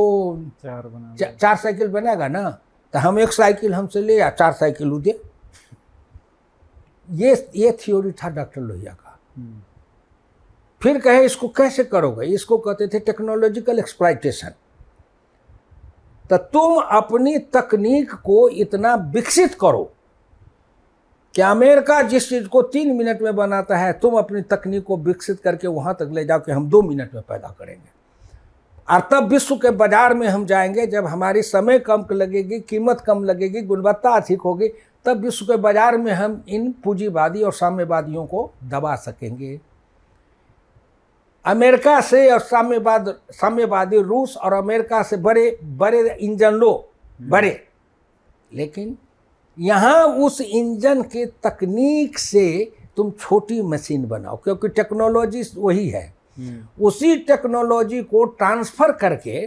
चार बना चा, चार साइकिल बनाएगा ना? तो हम एक साइकिल हमसे ले या चार साइकिल उ दे ये ये थ्योरी था डॉक्टर लोहिया का। हम्म। फिर कहे इसको कैसे करोगे? इसको कहते थे टेक्नोलॉजिकल एक्सप्लाइटेशन तो तुम अपनी तकनीक को इतना विकसित करो। कि अमेरिका जिस चीज़ को तीन मिनट में बनाता है तुम अपनी तकनीक को विकसित करके वहाँ तक ले जाओ कि हम दो मिनट में पैदा करेंगे। और तब विश्व के बाज़ार में हम जाएँगे जब हमारी समय कम लगेगी कीमत कम लगेगी गुणवत्ता अधिक होगी तब विश्व के बाज़ार में हम इन पूंजीवादी और साम्यवादियों को दबा सकेंगे। अमेरिका से और साम्यवाद साम्यवादी रूस और अमेरिका से बड़े बड़े इंजन लो बड़े। लेकिन यहाँ उस इंजन के तकनीक से तुम छोटी मशीन बनाओ क्योंकि टेक्नोलॉजी वही है। हम्म। उसी टेक्नोलॉजी को ट्रांसफ़र करके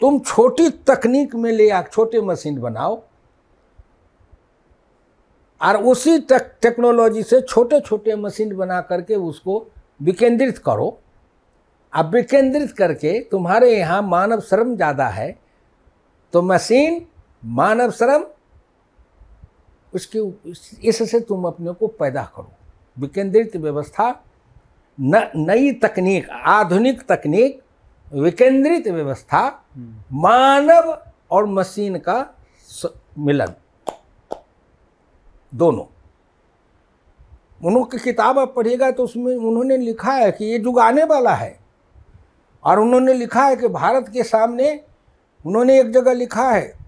तुम छोटी तकनीक में ले आ छोटे मशीन बनाओ और उसी टेक, टेक्नोलॉजी से छोटे छोटे मशीन बना करके उसको विकेंद्रित करो। अब विकेंद्रित करके तुम्हारे यहाँ मानव श्रम ज़्यादा है तो मशीन मानव श्रम उसके इससे तुम अपने को पैदा करो। विकेंद्रित व्यवस्था न नई तकनीक आधुनिक तकनीक विकेंद्रित व्यवस्था हम्म। मानव और मशीन का मिलन। दोनों। उन्होंने किताब आप पढ़िएगा तो उसमें उन्होंने लिखा है कि ये युग आने वाला है। और उन्होंने लिखा है कि भारत के सामने उन्होंने एक जगह लिखा है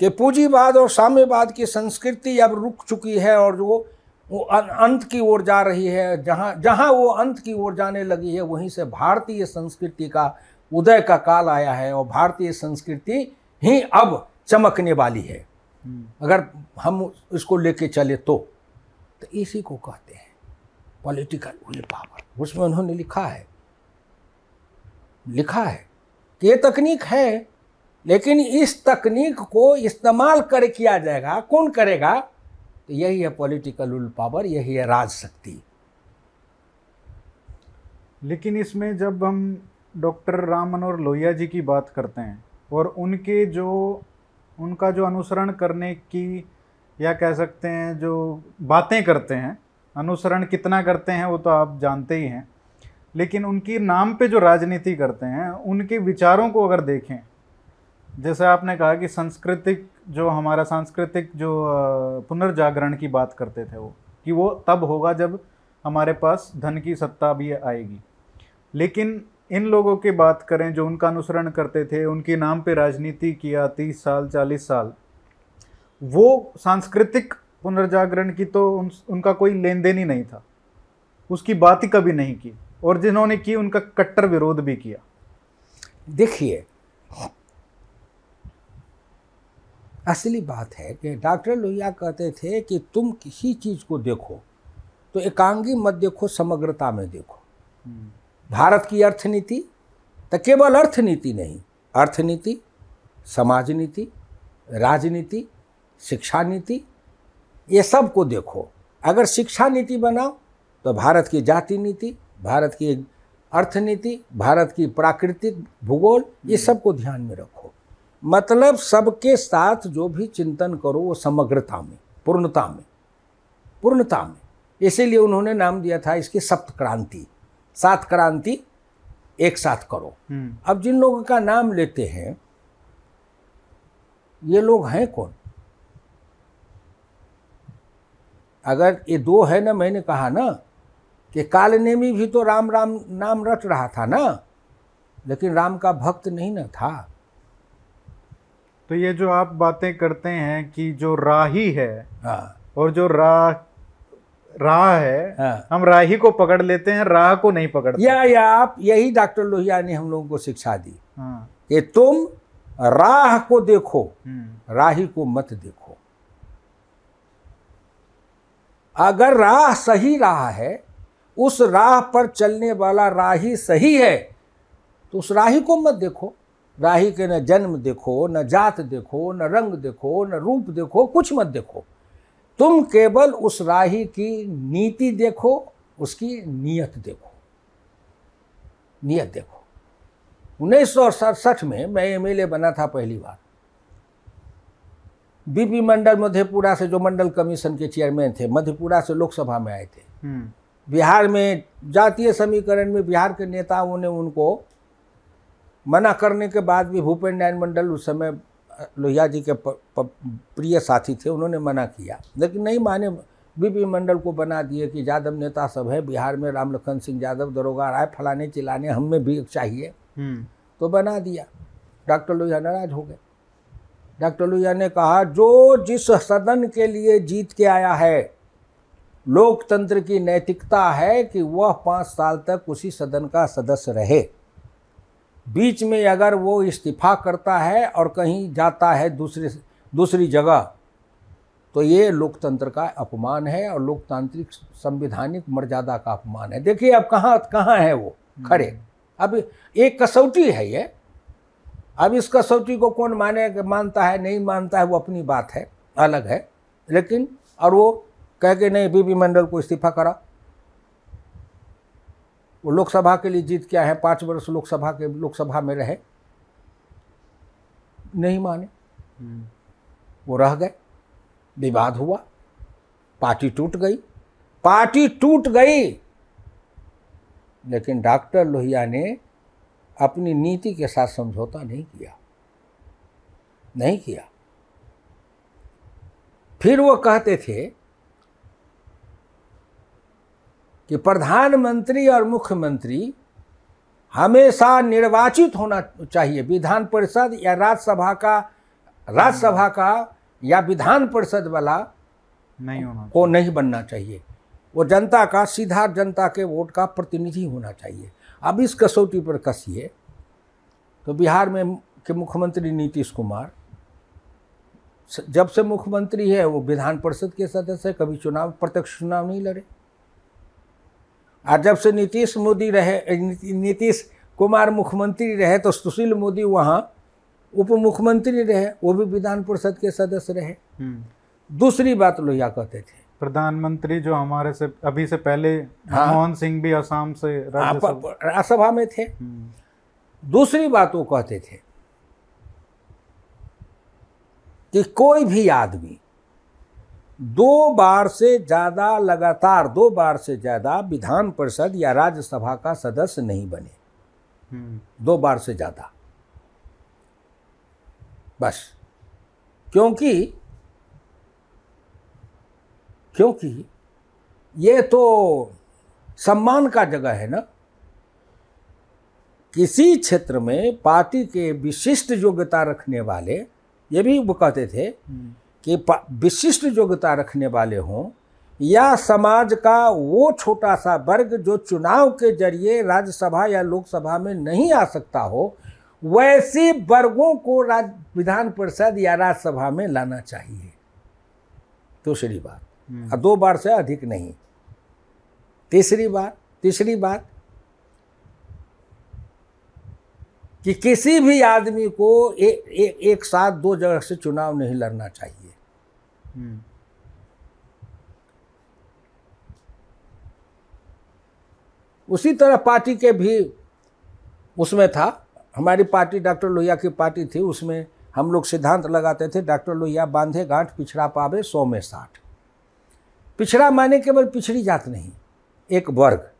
कि पूंजीवाद और साम्यवाद की संस्कृति अब रुक चुकी है और वो वो अंत की ओर जा रही है जहाँ जहाँ वो अंत की ओर जाने लगी है वहीं से भारतीय संस्कृति का उदय का काल आया है और भारतीय संस्कृति ही अब चमकने वाली है। हम्म, अगर हम इसको लेके चले तो तो इसी को कहते हैं पॉलिटिकल विल पावर उसमें उन्होंने लिखा है। लिखा है कि ये तकनीक है लेकिन इस तकनीक को इस्तेमाल कर किया जाएगा, कौन करेगा? तो यही है पॉलिटिकल विल पावर यही है राज शक्ति लेकिन इसमें जब हम डॉक्टर राम मनोहर लोहिया जी की बात करते हैं और उनके जो, उनका जो अनुसरण करने की, या कह सकते हैं जो बातें करते हैं, अनुसरण कितना करते हैं वो तो आप जानते ही हैं, लेकिन उनकी नाम पे जो राजनीति करते हैं, उनके विचारों को अगर देखें जैसे आपने कहा कि सांस्कृतिक जो हमारा सांस्कृतिक जो पुनर्जागरण की बात करते थे वो कि वो तब होगा जब हमारे पास धन की सत्ता भी आएगी। लेकिन इन लोगों की बात करें जो उनका अनुसरण करते थे उनके नाम पे राजनीति किया तीस साल चालीस साल वो सांस्कृतिक पुनर्जागरण की तो उन, उनका कोई लेन देन ही नहीं था। उसकी बात ही कभी नहीं की और जिन्होंने की उनका कट्टर विरोध भी किया। देखिए असली बात है कि डॉक्टर लोहिया कहते थे कि तुम किसी चीज़ को देखो तो एकांगी मत देखो समग्रता में देखो। भारत की अर्थनीति तो केवल अर्थनीति नहीं अर्थनीति समाज नीति राजनीति शिक्षा नीति ये सबको देखो। अगर शिक्षा नीति बनाओ तो भारत की जाति नीति भारत की अर्थनीति भारत की प्राकृतिक भूगोल ये सबको ध्यान में रखो। मतलब सबके साथ जो भी चिंतन करो वो समग्रता में पूर्णता में पूर्णता में। इसीलिए उन्होंने नाम दिया था इसकी सप्त क्रांति। सात क्रांति एक साथ करो। हम्म, अब जिन लोगों का नाम लेते हैं ये लोग हैं कौन? अगर ये दो है ना मैंने कहा ना कि कालनेमी भी तो राम राम नाम रट रहा था ना लेकिन राम का भक्त नहीं ना था। तो ये जो आप बातें करते हैं कि जो राही है हाँ। और जो राह राह है हाँ। हम राही को पकड़ लेते हैं राह को नहीं पकड़ते। या या आप यही डॉक्टर लोहिया ने हम लोगों को शिक्षा दी हाँ। कि तुम राह को देखो हम्म, राही को मत देखो। अगर राह सही राह है उस राह पर चलने वाला राही सही है तो उस राही को मत देखो। राही के न जन्म देखो न जात देखो न रंग देखो न रूप देखो कुछ मत देखो। तुम केवल उस राही की नीति देखो उसकी नियत देखो। नियत देखो। उन्नीस सौ सड़सठ में मैं एमएलए बना था पहली बार। बीपी मंडल मधेपुरा से जो मंडल कमीशन के चेयरमैन थे मधेपुरा से लोकसभा में आए थे। हम्म, बिहार में जातीय समीकरण में बिहार के नेताओं ने उनको मना करने के बाद भी भूपेन्द्र नारायण मंडल उस समय लोहिया जी के प, प, प्रिय साथी थे उन्होंने मना किया। लेकिन नहीं माने बीपी मंडल को बना दिए कि यादव नेता सब है बिहार में राम लखन सिंह यादव दरोगा राय फलाने चिलाने हमें भी चाहिए। हम्म, तो बना दिया। डॉक्टर लोहिया नाराज़ हो गए। डॉक्टर लोहिया ने कहा जो जिस सदन के लिए जीत के आया है लोकतंत्र की नैतिकता है कि वह पाँच साल तक उसी सदन का सदस्य रहे। बीच में अगर वो इस्तीफा करता है और कहीं जाता है दूसरे दूसरी जगह तो ये लोकतंत्र का अपमान है और लोकतांत्रिक संविधानिक मर्यादा का अपमान है। देखिए अब कहाँ कहाँ है वो खड़े। अब एक कसौटी है ये। अब इस कसौटी को कौन माने मानता है नहीं मानता है वो अपनी बात है अलग है। लेकिन और वो कह के नहीं बीबी मंडल को इस्तीफा करा। वो लोकसभा के लिए जीत क्या है? पाँच वर्ष लोकसभा के लोकसभा में रहे। नहीं माने। हम्म, वो रह गए। विवाद हुआ। पार्टी टूट गई। पार्टी टूट गई। लेकिन डॉक्टर लोहिया ने अपनी नीति के साथ समझौता नहीं किया। नहीं किया। फिर वो कहते थे कि प्रधानमंत्री और मुख्यमंत्री हमेशा निर्वाचित होना चाहिए। विधान परिषद या राज्यसभा का राज्यसभा का या विधान परिषद वाला नहीं होना को नहीं बनना चाहिए। वो जनता का सीधा जनता के वोट का प्रतिनिधि होना चाहिए। अब इस कसौटी पर कसिए तो बिहार में के मुख्यमंत्री नीतीश कुमार जब से मुख्यमंत्री है वो विधान परिषद के सदस्य है कभी चुनाव प्रत्यक्ष चुनाव नहीं लड़े। और जब से नीतीश मोदी रहे नीतीश कुमार मुख्यमंत्री रहे तो सुशील मोदी वहाँ उप मुख्यमंत्री रहे वो भी विधान परिषद के सदस्य रहे हम्म। दूसरी बात लोहिया कहते थे प्रधानमंत्री जो हमारे से अभी से पहले हाँ, मनमोहन सिंह भी असम से राज्यसभा में थे हम्म। दूसरी बात वो कहते थे कि कोई भी आदमी दो बार से ज़्यादा लगातार दो बार से ज़्यादा विधान परिषद या राज्यसभा का सदस्य नहीं बने हम्म। दो बार से ज़्यादा बस क्योंकि क्योंकि ये तो सम्मान का जगह है ना किसी क्षेत्र में पार्टी के विशिष्ट योग्यता रखने वाले ये भी वो कहते थे हम्म। कि विशिष्ट योग्यता रखने वाले हों या समाज का वो छोटा सा वर्ग जो चुनाव के ज़रिए राज्यसभा या लोकसभा में नहीं आ सकता हो वैसे वर्गों को राज विधान परिषद या राज्यसभा में लाना चाहिए दूसरी बात हम्म। दो बार से अधिक नहीं तीसरी बात तीसरी बात कि किसी भी आदमी को ए, ए, एक साथ दो जगह से चुनाव नहीं लड़ना चाहिए। उसी तरह पार्टी के भी उसमें था। हमारी पार्टी डॉक्टर लोहिया की पार्टी थी उसमें हम लोग सिद्धांत लगाते थे डॉक्टर लोहिया बांधे गांठ पिछड़ा पावे सौ में साठ। पिछड़ा माने केवल पिछड़ी जात नहीं एक वर्ग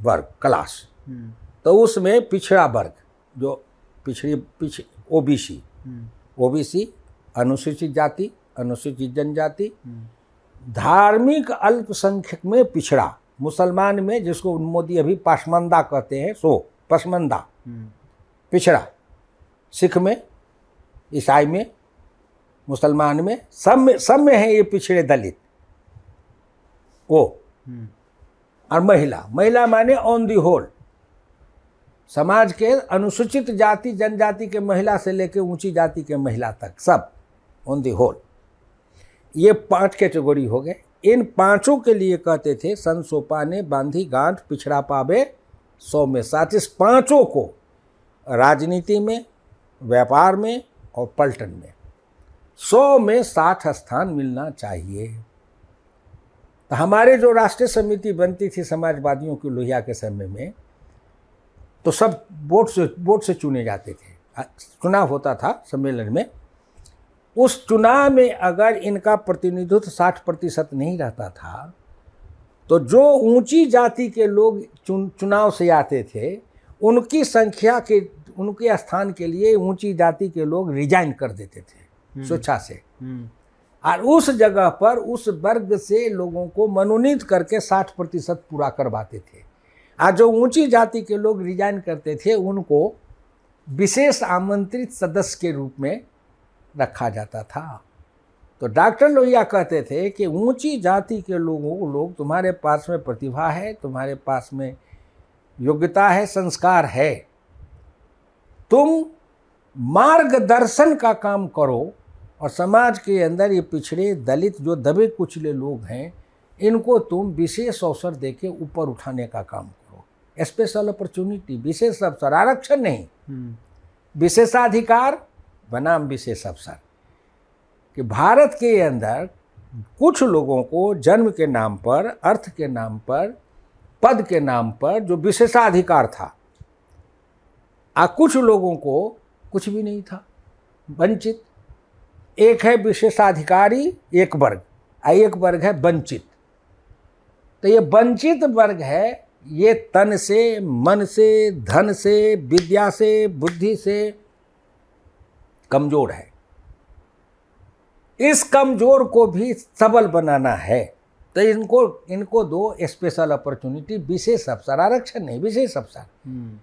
वर्ग क्लास। हम्म। तो उसमें पिछड़ा वर्ग जो पिछड़ी पिछ ओबीसी। ओबीसी अनुसूचित जाति अनुसूचित जनजाति धार्मिक अल्पसंख्यक में पिछड़ा मुसलमान में जिसको मोदी अभी पासमंदा कहते हैं सो पसमंदा पिछड़ा सिख में ईसाई में मुसलमान में सब में सब में है ये पिछड़े दलित। वो और महिला महिला माने ऑन दी होल समाज के अनुसूचित जाति जनजाति के महिला से लेकर ऊँची जाति के महिला तक सब ऑन दी होल ये पाँच कैटेगरी हो गए। इन पाँचों के लिए कहते थे, सन सोपा ने बांधी गांठ पिछड़ा पावे सौ में साथ इस पाँचों को राजनीति में, व्यापार में और पलटन में। सौ में साठ स्थान मिलना चाहिए। तो हमारे जो राष्ट्रीय समिति बनती थी समाजवादियों की लोहिया के समय में तो सब वोट से वोट से चुने जाते थे। चुनाव होता था सम्मेलन में। उस चुनाव में अगर इनका प्रतिनिधित्व साठ प्रतिशत नहीं रहता था तो जो ऊँची जाति के लोग चुन चुनाव से आते थे उनकी संख्या के उनके स्थान के लिए ऊँची जाति के लोग रिजाइन कर देते थे हम्म। स्वेच्छा से हम्म। और उस जगह पर उस वर्ग से लोगों को मनोनीत करके साठ प्रतिशत पूरा करवाते थे और जो ऊँची जाति के लोग रिजाइन करते थे उनको विशेष आमंत्रित सदस्य के रूप में रखा जाता था। तो डॉक्टर लोहिया कहते थे कि ऊँची जाति के लोगों को लोग तुम्हारे पास में प्रतिभा है तुम्हारे पास में योग्यता है संस्कार है। तुम मार्गदर्शन का काम करो और समाज के अंदर ये पिछड़े दलित जो दबे कुचले लोग हैं इनको तुम विशेष अवसर दे के ऊपर उठाने का काम करो। स्पेशल अपॉर्चुनिटी विशेष अवसर आरक्षण नहीं। हम्म। विशेषाधिकार बनाम विशेष अवसर कि भारत के अंदर कुछ लोगों को जन्म के नाम पर, अर्थ के नाम पर, पद के नाम पर जो विशेषाधिकार था, आ कुछ लोगों को कुछ भी नहीं था, वंचित। एक है विशेषाधिकारी, एक वर्ग। आ एक वर्ग है वंचित। तो ये वंचित वर्ग है, ये तन से, मन से, धन से, विद्या से, बुद्धि से कमज़ोर है। इस कमज़ोर को भी सबल बनाना है। तो इनको इनको दो स्पेशल अपॉर्चुनिटी विशेष अवसर आरक्षण नहीं विशेष अवसर। हम्म।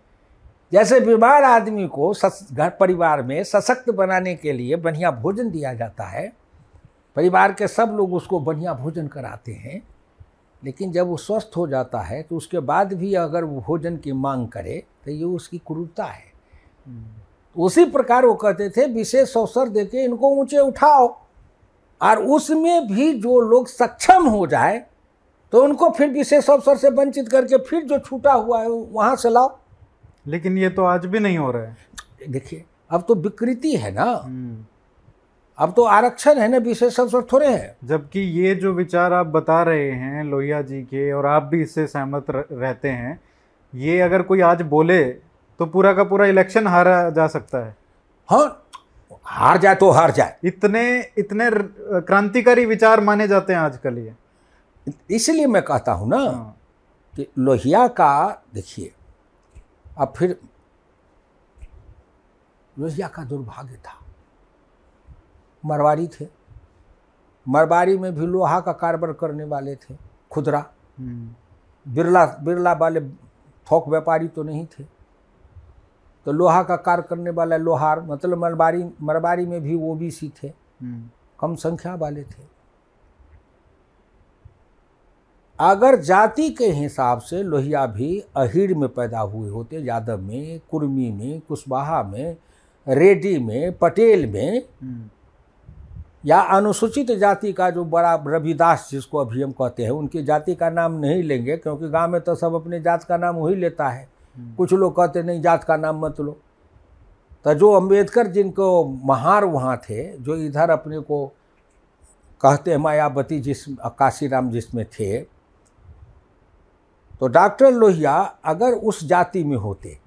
जैसे बीमार आदमी को घर परिवार में सशक्त बनाने के लिए बढ़िया भोजन दिया जाता है। परिवार के सब लोग उसको बढ़िया भोजन कराते हैं। लेकिन जब वो स्वस्थ हो जाता है तो उसके बाद भी अगर वो भोजन की मांग करे तो ये उसकी क्रूरता है। हम्म। उसी प्रकार वो कहते थे विशेष अवसर देके इनको ऊँचे उठाओ। और उसमें भी जो लोग सक्षम हो जाए तो उनको फिर विशेष अवसर से वंचित करके फिर जो छूटा हुआ है वहाँ से लाओ। लेकिन ये तो आज भी नहीं हो रहा है। देखिए अब तो विकृति है ना। हम्म। अब तो आरक्षण है ना विशेष अवसर थोड़े है। जबकि ये जो विचार आप बता रहे हैं लोहिया जी के और आप भी इससे सहमत रहते हैं ये अगर कोई आज बोले तो पूरा का पूरा इलेक्शन हारा जा सकता है। हाँ हार जाए तो हार जाए। इतने इतने क्रांतिकारी विचार माने जाते हैं आजकल ये। इसलिए मैं कहता हूँ ना हाँ, कि लोहिया का देखिए अब फिर लोहिया का दुर्भाग्य था। मरवारी थे। मरवारी में भी लोहा का कारोबार करने वाले थे खुदरा। हम्म, बिरला बिरला वाले थोक व्यापारी तो नहीं थे। तो लोहा का कार्य करने वाला लोहार मतलब मरवारी मरवारी में भी वो भी सी थे हम्म, कम संख्या वाले थे। अगर जाति के हिसाब से लोहिया भी अहिर में पैदा हुए होते यादव में कुर्मी में कुशवाहा में रेड्डी में पटेल में हम्म, या अनुसूचित जाति का जो बड़ा रविदास जिसको अभी हम कहते हैं उनकी जाति का नाम नहीं लेंगे क्योंकि गाँव में तो सब अपने जात का नाम वही लेता है। कुछ लोग कहते नहीं जात का नाम मत लो। तो जो अंबेडकर जिनको महार वहाँ थे जो इधर अपने को कहते हैं मायावती जिस काशीराम जिसमें थे तो डॉक्टर लोहिया अगर उस जाति में होते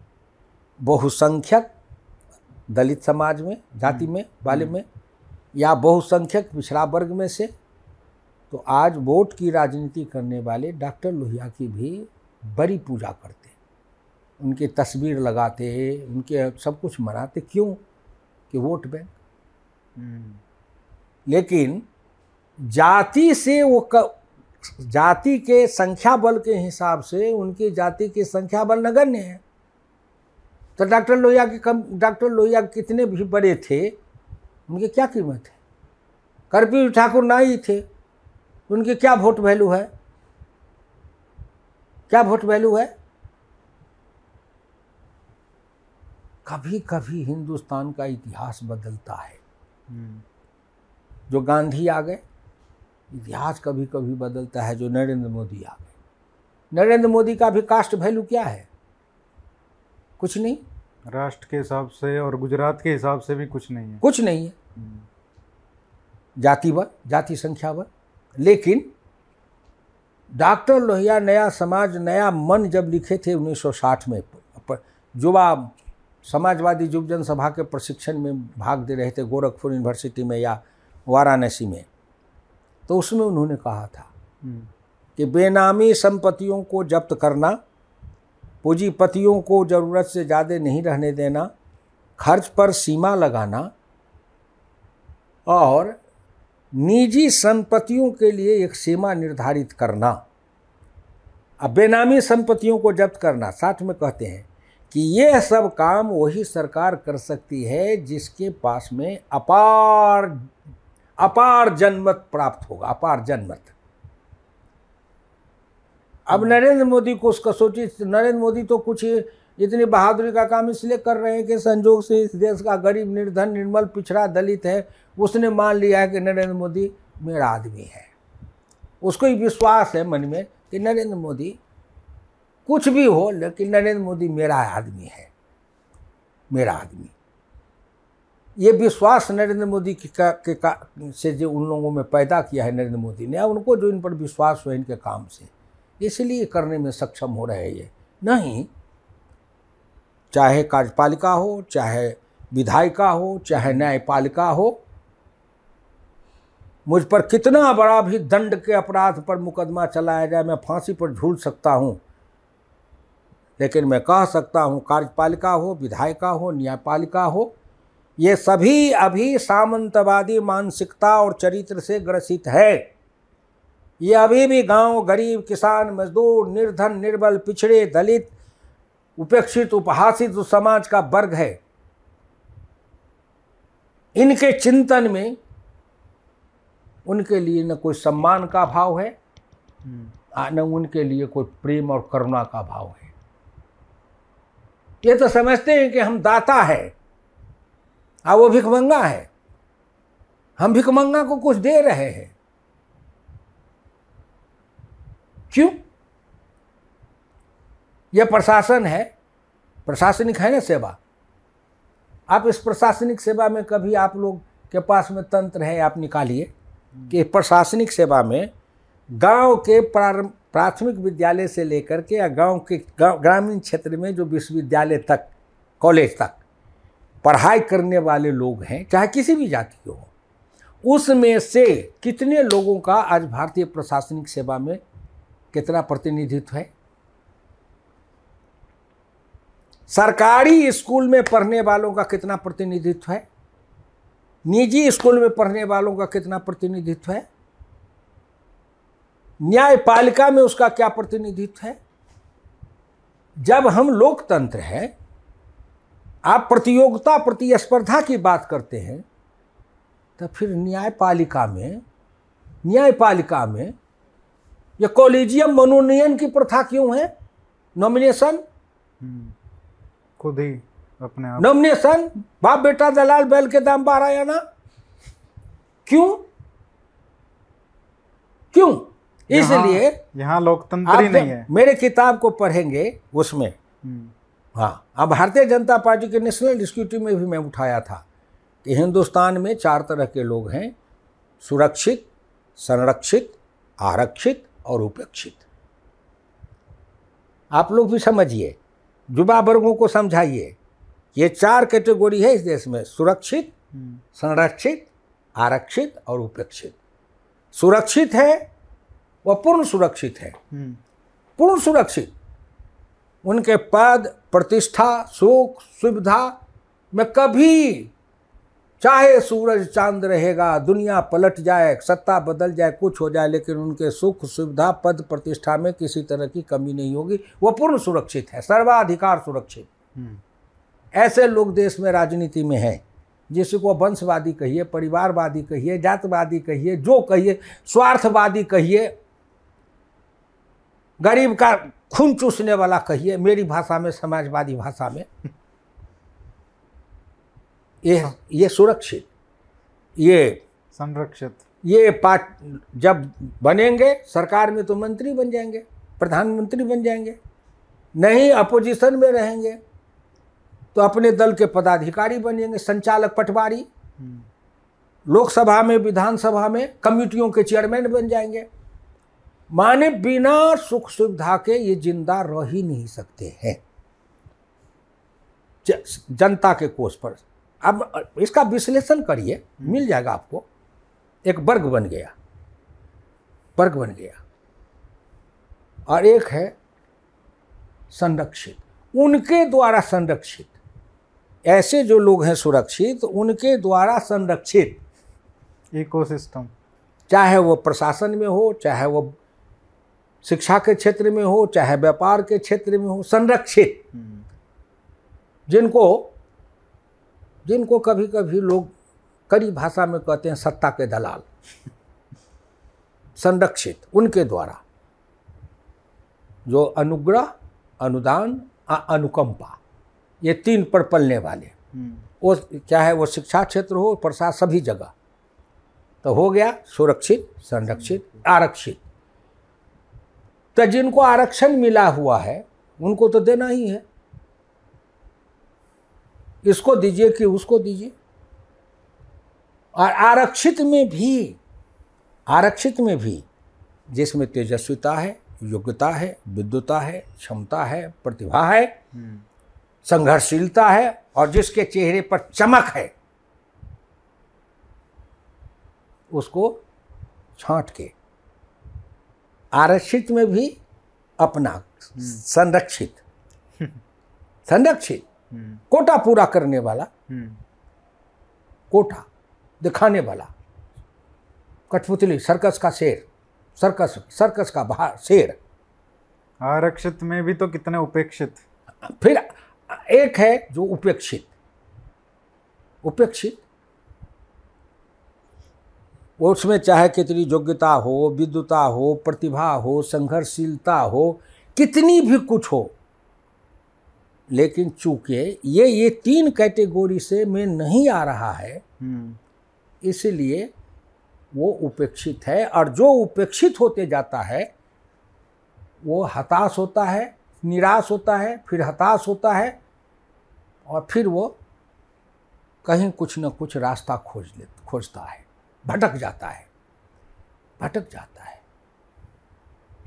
बहुसंख्यक दलित समाज में जाति में वाले में या बहुसंख्यक पिछड़ा वर्ग में से तो आज वोट की राजनीति करने वाले डॉक्टर लोहिया की भी बड़ी पूजा करते उनकी तस्वीर लगाते उनके सब कुछ मनाते क्यों? कि वोट बैंक। हम्म, लेकिन जाति से वो क, जाति के संख्या बल के हिसाब से उनकी जाति की संख्या बल नगण्य है। तो डॉक्टर लोहिया के कम डॉक्टर लोहिया कितने भी बड़े थे उनकी क्या कीमत है? कर्पूरी ठाकुर ना ही थे उनकी क्या वोट वैल्यू है? क्या वोट वैल्यू है? कभी कभी हिंदुस्तान का इतिहास बदलता है। हम्म, जो गांधी आ गए इतिहास कभी कभी बदलता है जो नरेंद्र मोदी आ गए। नरेंद्र मोदी का भी कास्ट वैल्यू क्या है? कुछ नहीं। राष्ट्र के हिसाब से और गुजरात के हिसाब से भी कुछ नहीं है। कुछ नहीं है। हम्म, जाति वर जाति संख्या वर लेकिन डॉक्टर लोहिया नया समाज नया मन जब लिखे थे 1960 में युवा समाजवादी युव जनसभा के प्रशिक्षण में भाग दे रहे थे गोरखपुर यूनिवर्सिटी में या वाराणसी में। तो उसमें उन्होंने कहा था हम्म, कि बेनामी संपत्तियों को जब्त करना पूंजीपतियों को ज़रूरत से ज़्यादा नहीं रहने देना खर्च पर सीमा लगाना और निजी संपत्तियों के लिए एक सीमा निर्धारित करना। अब बेनामी संपत्तियों को जब्त करना साथ में कहते हैं कि यह सब काम वही सरकार कर सकती है जिसके पास में अपार अपार जनमत प्राप्त होगा अपार जनमत। अब नरेंद्र मोदी को उसका सोचिए नरेंद्र मोदी तो कुछ इतनी बहादुरी का काम इसलिए कर रहे हैं कि संजोग से इस देश का गरीब निर्धन निर्मल पिछड़ा दलित है उसने मान लिया है कि नरेंद्र मोदी मेरा आदमी है। उसको ही विश्वास है मन में कि नरेंद्र मोदी कुछ भी हो लेकिन नरेंद्र मोदी मेरा आदमी है। मेरा आदमी। ये विश्वास नरेंद्र मोदी के का, के का से जो उन लोगों में पैदा किया है नरेंद्र मोदी ने उनको जो इन पर विश्वास हुआ इनके काम से इसलिए करने में सक्षम हो रहे हैं ये। नहीं चाहे कार्यपालिका हो चाहे विधायिका हो चाहे न्यायपालिका हो मुझ पर कितना बड़ा भी दंड के अपराध पर मुकदमा चलाया जाए मैं फांसी पर झूल सकता हूँ। लेकिन मैं कह सकता हूँ कार्यपालिका हो विधायिका हो न्यायपालिका हो ये सभी अभी सामंतवादी मानसिकता और चरित्र से ग्रसित है। ये अभी भी गाँव गरीब किसान मजदूर निर्धन निर्बल पिछड़े दलित उपेक्षित उपहासित जो समाज का वर्ग है। इनके चिंतन में उनके लिए न कोई सम्मान का भाव है हम्म, न उनके लिए कोई प्रेम और करुणा का भाव है। ये तो समझते हैं कि हम दाता है। अब वो भिकमंगा है। हम भिकमंगा को कुछ दे रहे हैं। क्यों? यह प्रशासन है। प्रशासनिक है ना सेवा? आप इस प्रशासनिक सेवा में कभी आप लोग के पास में तंत्र है, आप निकालिए कि प्रशासनिक सेवा में गाँव के प्रारंभ प्राथमिक विद्यालय से लेकर के या गाँव के ग्रामीण क्षेत्र में जो विश्वविद्यालय तक, कॉलेज तक पढ़ाई करने वाले लोग हैं, चाहे किसी भी जाति के हो, उसमें से कितने लोगों का आज भारतीय प्रशासनिक सेवा में कितना प्रतिनिधित्व है? सरकारी स्कूल में पढ़ने वालों का कितना प्रतिनिधित्व है? निजी स्कूल में पढ़ने वालों का कितना प्रतिनिधित्व है? न्यायपालिका में उसका क्या प्रतिनिधित्व है? जब हम लोकतंत्र है आप प्रतियोगिता प्रतिस्पर्धा की बात करते हैं तो फिर न्यायपालिका में न्यायपालिका में यह कॉलेजियम मनोनयन की प्रथा क्यों है? नॉमिनेशन। खुद ही अपने आप। नॉमिनेशन बाप बेटा दलाल बैल के दाम बारह या ना? क्यों? क्यों? इसलिए यहाँ लोकतंत्र ही नहीं है मेरे किताब को पढ़ेंगे उसमें हम्म। हाँ अब भारतीय जनता पार्टी के नेशनल डिस्क्यूटिव में भी मैं उठाया था कि हिंदुस्तान में चार तरह के लोग हैं सुरक्षित संरक्षित आरक्षित और उपेक्षित आप लोग भी समझिए युवा वर्गों को समझाइए ये चार कैटेगोरी है इस देश में सुरक्षित हम्म। संरक्षित आरक्षित और उपेक्षित सुरक्षित है वह पूर्ण सुरक्षित है हम्म। पूर्ण सुरक्षित उनके पद प्रतिष्ठा सुख सुविधा में कभी चाहे सूरज चाँद रहेगा दुनिया पलट जाए सत्ता बदल जाए कुछ हो जाए लेकिन उनके सुख सुविधा पद प्रतिष्ठा में किसी तरह की कमी नहीं होगी वो पूर्ण सुरक्षित है सर्वाधिकार सुरक्षित हम्म। ऐसे लोग देश में राजनीति में हैं जिसको वंशवादी कहिए परिवारवादी कहिए जातवादी कहिए जो कहिए स्वार्थवादी कहिए गरीब का खून चूसने वाला कहिए मेरी भाषा में समाजवादी भाषा में। ये ये सुरक्षित ये संरक्षित। ये पार्ट जब बनेंगे सरकार में तो मंत्री बन जाएँगे प्रधानमंत्री बन जाएँगे नहीं अपोजिशन में रहेंगे तो अपने दल के पदाधिकारी बनेंगे संचालक पटवारी। हम्म। लोकसभा में विधानसभा में कमिटियों के चेयरमैन बन जाएँगे। माने बिना सुख सुविधा के ये ज़िंदा रह ही नहीं सकते हैं। जनता के कोष पर। अब इसका विश्लेषण करिए मिल जाएगा आपको। एक वर्ग बन गया। वर्ग बन गया। और एक है संरक्षित। उनके द्वारा संरक्षित। ऐसे जो लोग हैं सुरक्षित उनके द्वारा संरक्षित। इकोसिस्टम चाहे वो प्रशासन में हो चाहे वो शिक्षा के क्षेत्र में हो चाहे व्यापार के क्षेत्र में हो संरक्षित। हम्म। जिनको जिनको कभी कभी लोग कड़ी भाषा में कहते हैं सत्ता के दलाल। संरक्षित उनके द्वारा। जो अनुग्रह अनुदान आ अनुकंपा ये तीन पर पलने वाले। हम्म। वो चाहे वो शिक्षा क्षेत्र हो प्रशासन सभी जगह। तो हो गया सुरक्षित संरक्षित आरक्षित। तो जिनको आरक्षण मिला हुआ है उनको तो देना ही है इसको दीजिए कि उसको दीजिए और आरक्षित में भी आरक्षित में भी जिसमें तेजस्विता है योग्यता है विद्युता है क्षमता है प्रतिभा है हम्म। संघर्षशीलता है और जिसके चेहरे पर चमक है उसको छांट के आरक्षित में भी अपना संरक्षित। [laughs] संरक्षित। हम्म। कोटा पूरा करने वाला। हम्म। कोटा दिखाने वाला। कठपुतली सर्कस का शेर सर्कस सर्कस का बाहर शेर। आरक्षित में भी तो कितने उपेक्षित? फिर एक है जो उपेक्षित। उपेक्षित? उसमें चाहे कितनी योग्यता हो विद्युता हो प्रतिभा हो संघर्षशीलता हो कितनी भी कुछ हो। लेकिन चूँकि ये ये तीन कैटेगोरी से में नहीं आ रहा है हम्म, इसलिए वो उपेक्षित है और जो उपेक्षित होते जाता है वो हताश होता है निराश होता है फिर हताश होता है और फिर वो कहीं कुछ न कुछ रास्ता खोज ले खोजता है। भटक जाता है। भटक जाता है।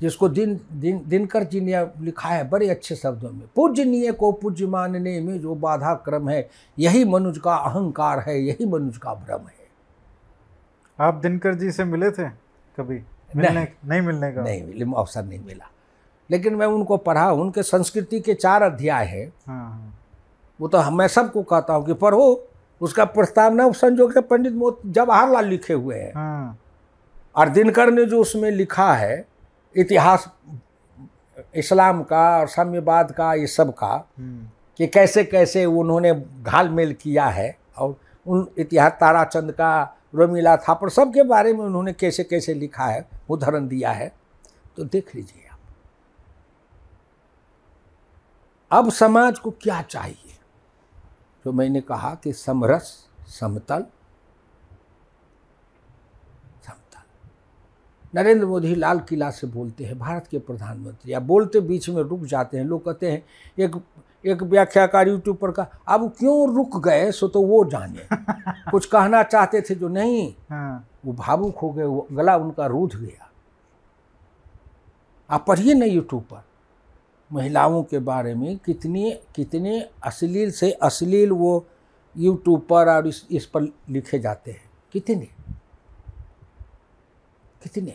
जिसको दिन दिन दिनकर जी ने लिखा है बड़े अच्छे शब्दों में पूजनीय को पूज्य मानने में जो बाधा क्रम है यही मनुज का अहंकार है यही मनुज का भ्रम है। आप दिनकर जी से मिले थे कभी? मिलने नहीं। नहीं मिलने का? नहीं मिले अवसर नहीं मिला। लेकिन मैं उनको पढ़ा उनके संस्कृति के चार अध्याय है। हाँ हाँ। वो तो मैं सबको कहता हूँ कि पढ़ो। उसका प्रस्तावना संजोग से पंडित मोती जवाहरलाल लिखे हुए हैं। हाँ। और दिनकर ने जो उसमें लिखा है इतिहास इस्लाम का और साम्यवाद का ये सब का हम्म, कि कैसे कैसे उन्होंने घाल मेल किया है और उन इतिहास ताराचंद का रोमिला थापर सब के बारे में उन्होंने कैसे कैसे लिखा है उदाहरण दिया है तो देख लीजिए आप। अब समाज को क्या चाहिए? जो मैंने कहा कि समरस समतल समतल। नरेंद्र मोदी लाल किला से बोलते हैं भारत के प्रधानमंत्री। या बोलते बीच में रुक जाते हैं लोग कहते हैं एक एक व्याख्याकार यूट्यूब पर का अब क्यों रुक गए? सो तो वो जाने। [laughs] कुछ कहना चाहते थे जो नहीं हाँ। वो भावुक हो गए वो गला उनका रूध गया। आप पढ़िए ना यूट्यूब पर। महिलाओं के बारे में कितने कितने अश्लील से अश्लील वो यूट्यूब पर और इस इस पर लिखे जाते हैं। कितने? कितने?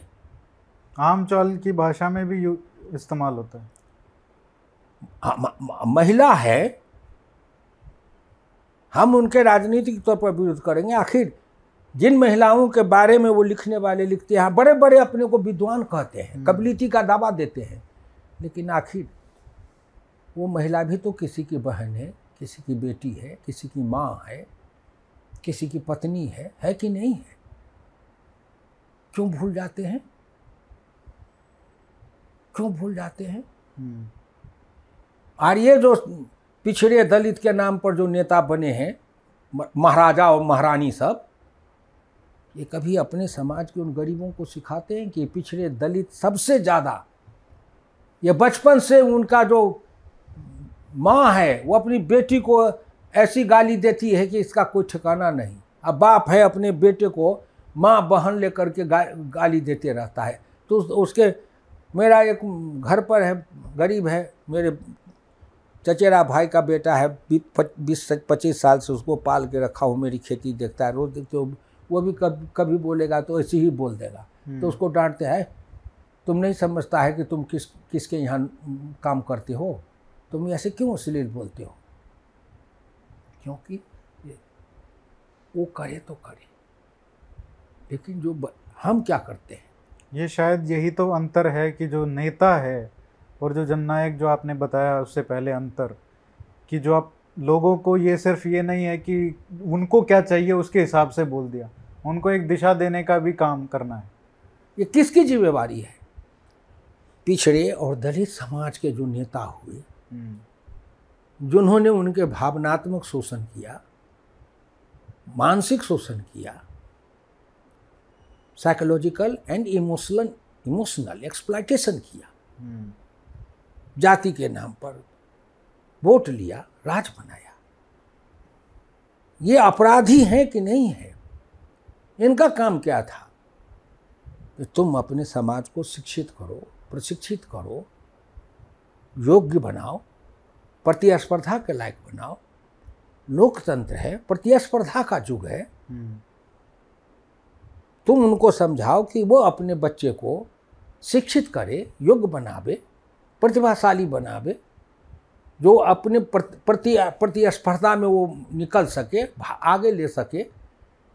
आम चौल की भाषा में भी इस्तेमाल होता है। हाँ, म- म- महिला है। हम उनके राजनीतिक तौर पर विरोध करेंगे। आखिर जिन महिलाओं के बारे में वो लिखने वाले लिखते हैं बड़े बड़े अपने को विद्वान कहते हैं कबलीती का दावा देते हैं। लेकिन आखिर वो महिला भी तो किसी की बहन है किसी की बेटी है किसी की माँ है किसी की पत्नी है है कि नहीं है? क्यों भूल जाते हैं? क्यों भूल जाते हैं? हम्म, और ये जो पिछड़े दलित के नाम पर जो नेता बने हैं महाराजा और महारानी सब ये कभी अपने समाज के उन गरीबों को सिखाते हैं कि पिछड़े दलित सबसे ज़्यादा ये बचपन से उनका जो माँ है वो अपनी बेटी को ऐसी गाली देती है कि इसका कोई ठिकाना नहीं। अब बाप है अपने बेटे को माँ बहन लेकर के गा, गाली देते रहता है। तो उस- उसके मेरा एक घर पर है गरीब है मेरे चचेरा भाई का बेटा है बीस पच्चीस साल से उसको पाल के रखा हूँ मेरी खेती देखता है रोज देखते हो वो भी कभी कभी बोलेगा तो ऐसे ही बोल देगा। तो उसको डांटते हैं तुम नहीं समझता है कि तुम किस किसके यहाँ काम करते हो? तुम ऐसे क्यों अश्लील बोलते हो? क्योंकि वो करे तो करे। लेकिन जो ब, हम क्या करते हैं? ये शायद यही तो अंतर है कि जो नेता है और जो जननायक जो आपने बताया उससे पहले अंतर कि जो आप लोगों को ये सिर्फ़ ये नहीं है कि उनको क्या चाहिए उसके हिसाब से बोल दिया। उनको एक दिशा देने का भी काम करना है। ये किसकी जिम्मेवारी है? पिछड़े और दलित समाज के जो नेता हुए जिन्होंने उनके भावनात्मक शोषण किया मानसिक शोषण किया psychological and emotional emotional exploitation किया। हम्म, जाति के नाम पर वोट लिया राज बनाया। ये अपराधी हैं कि नहीं है? इनका काम क्या था? कि तुम अपने समाज को शिक्षित करो प्रशिक्षित करो योग्य बनाओ प्रतिस्पर्धा के लायक बनाओ। लोकतंत्र है प्रतिस्पर्धा का युग है। हम्म, तुम उनको समझाओ कि वो अपने बच्चे को शिक्षित करे योग्य बनावे प्रतिभाशाली बनावे जो अपने प्रति प्रति प्रतिस्पर्धा में वो निकल सके आगे ले सके।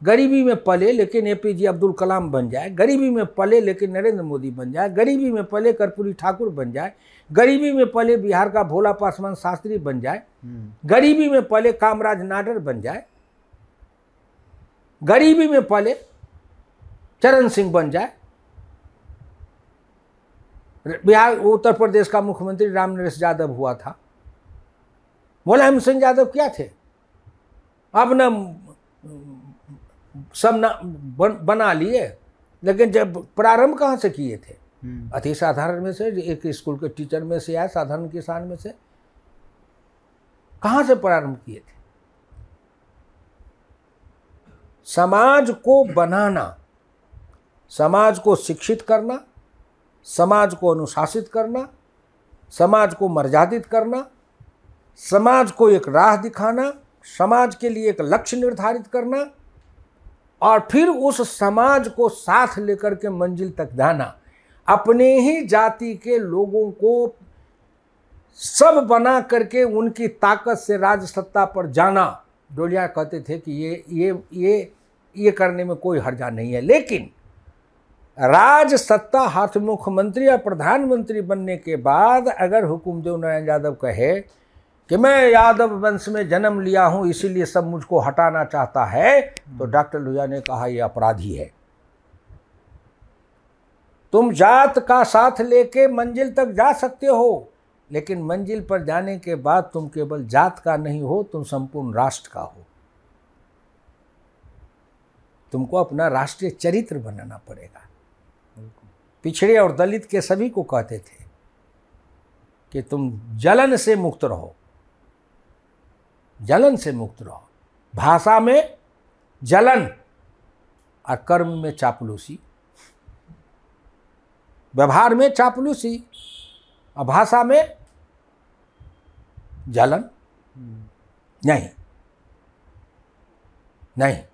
गरीबी में पले लेकिन ए पी जे अब्दुल कलाम बन जाए। गरीबी में पले लेकिन नरेंद्र मोदी बन जाए। गरीबी में पले कर्पूरी ठाकुर बन जाए। गरीबी में पहले बिहार का भोला पासवान शास्त्री बन जाए हम्म, गरीबी में पहले कामराज नाडर बन जाए गरीबी में पहले चरण सिंह बन जाए बिहार उत्तर प्रदेश का मुख्यमंत्री राम नरेश यादव हुआ था। मुलायम सिंह यादव क्या थे? अब न सब ना बन, बना लिए लेकिन जब प्रारंभ कहाँ से किए थे? अति साधारण में से, एक स्कूल के टीचर में से या साधारण किसान में से। कहाँ से प्रारंभ किए थे? समाज को बनाना, समाज को शिक्षित करना, समाज को अनुशासित करना, समाज को मर्यादित करना, समाज को एक राह दिखाना, समाज के लिए एक लक्ष्य निर्धारित करना, और फिर उस समाज को साथ लेकर के मंजिल तक जाना। अपने ही जाति के लोगों को सब बना करके उनकी ताकत से राज सत्ता पर जाना। डोलिया कहते थे कि ये ये ये ये करने में कोई हर्जा नहीं है। लेकिन राज सत्ता हाथ मुख्यमंत्री या प्रधानमंत्री बनने के बाद अगर हुकुमदेव नारायण यादव कहे कि मैं यादव वंश में जन्म लिया हूँ, इसीलिए सब मुझको हटाना चाहता है तो डॉक्टर लोहिया ने कहा यह अपराधी है। तुम जात का साथ लेके मंजिल तक जा सकते हो लेकिन मंजिल पर जाने के बाद तुम केवल जात का नहीं हो तुम संपूर्ण राष्ट्र का हो। तुमको अपना राष्ट्रीय चरित्र बनाना पड़ेगा। पिछड़े और दलित के सभी को कहते थे कि तुम जलन से मुक्त रहो। जलन से मुक्त रहो। भाषा में जलन और कर्म में चापलूसी। व्यवहार में चापलूसी, और भाषा में जलन। नहीं। नहीं।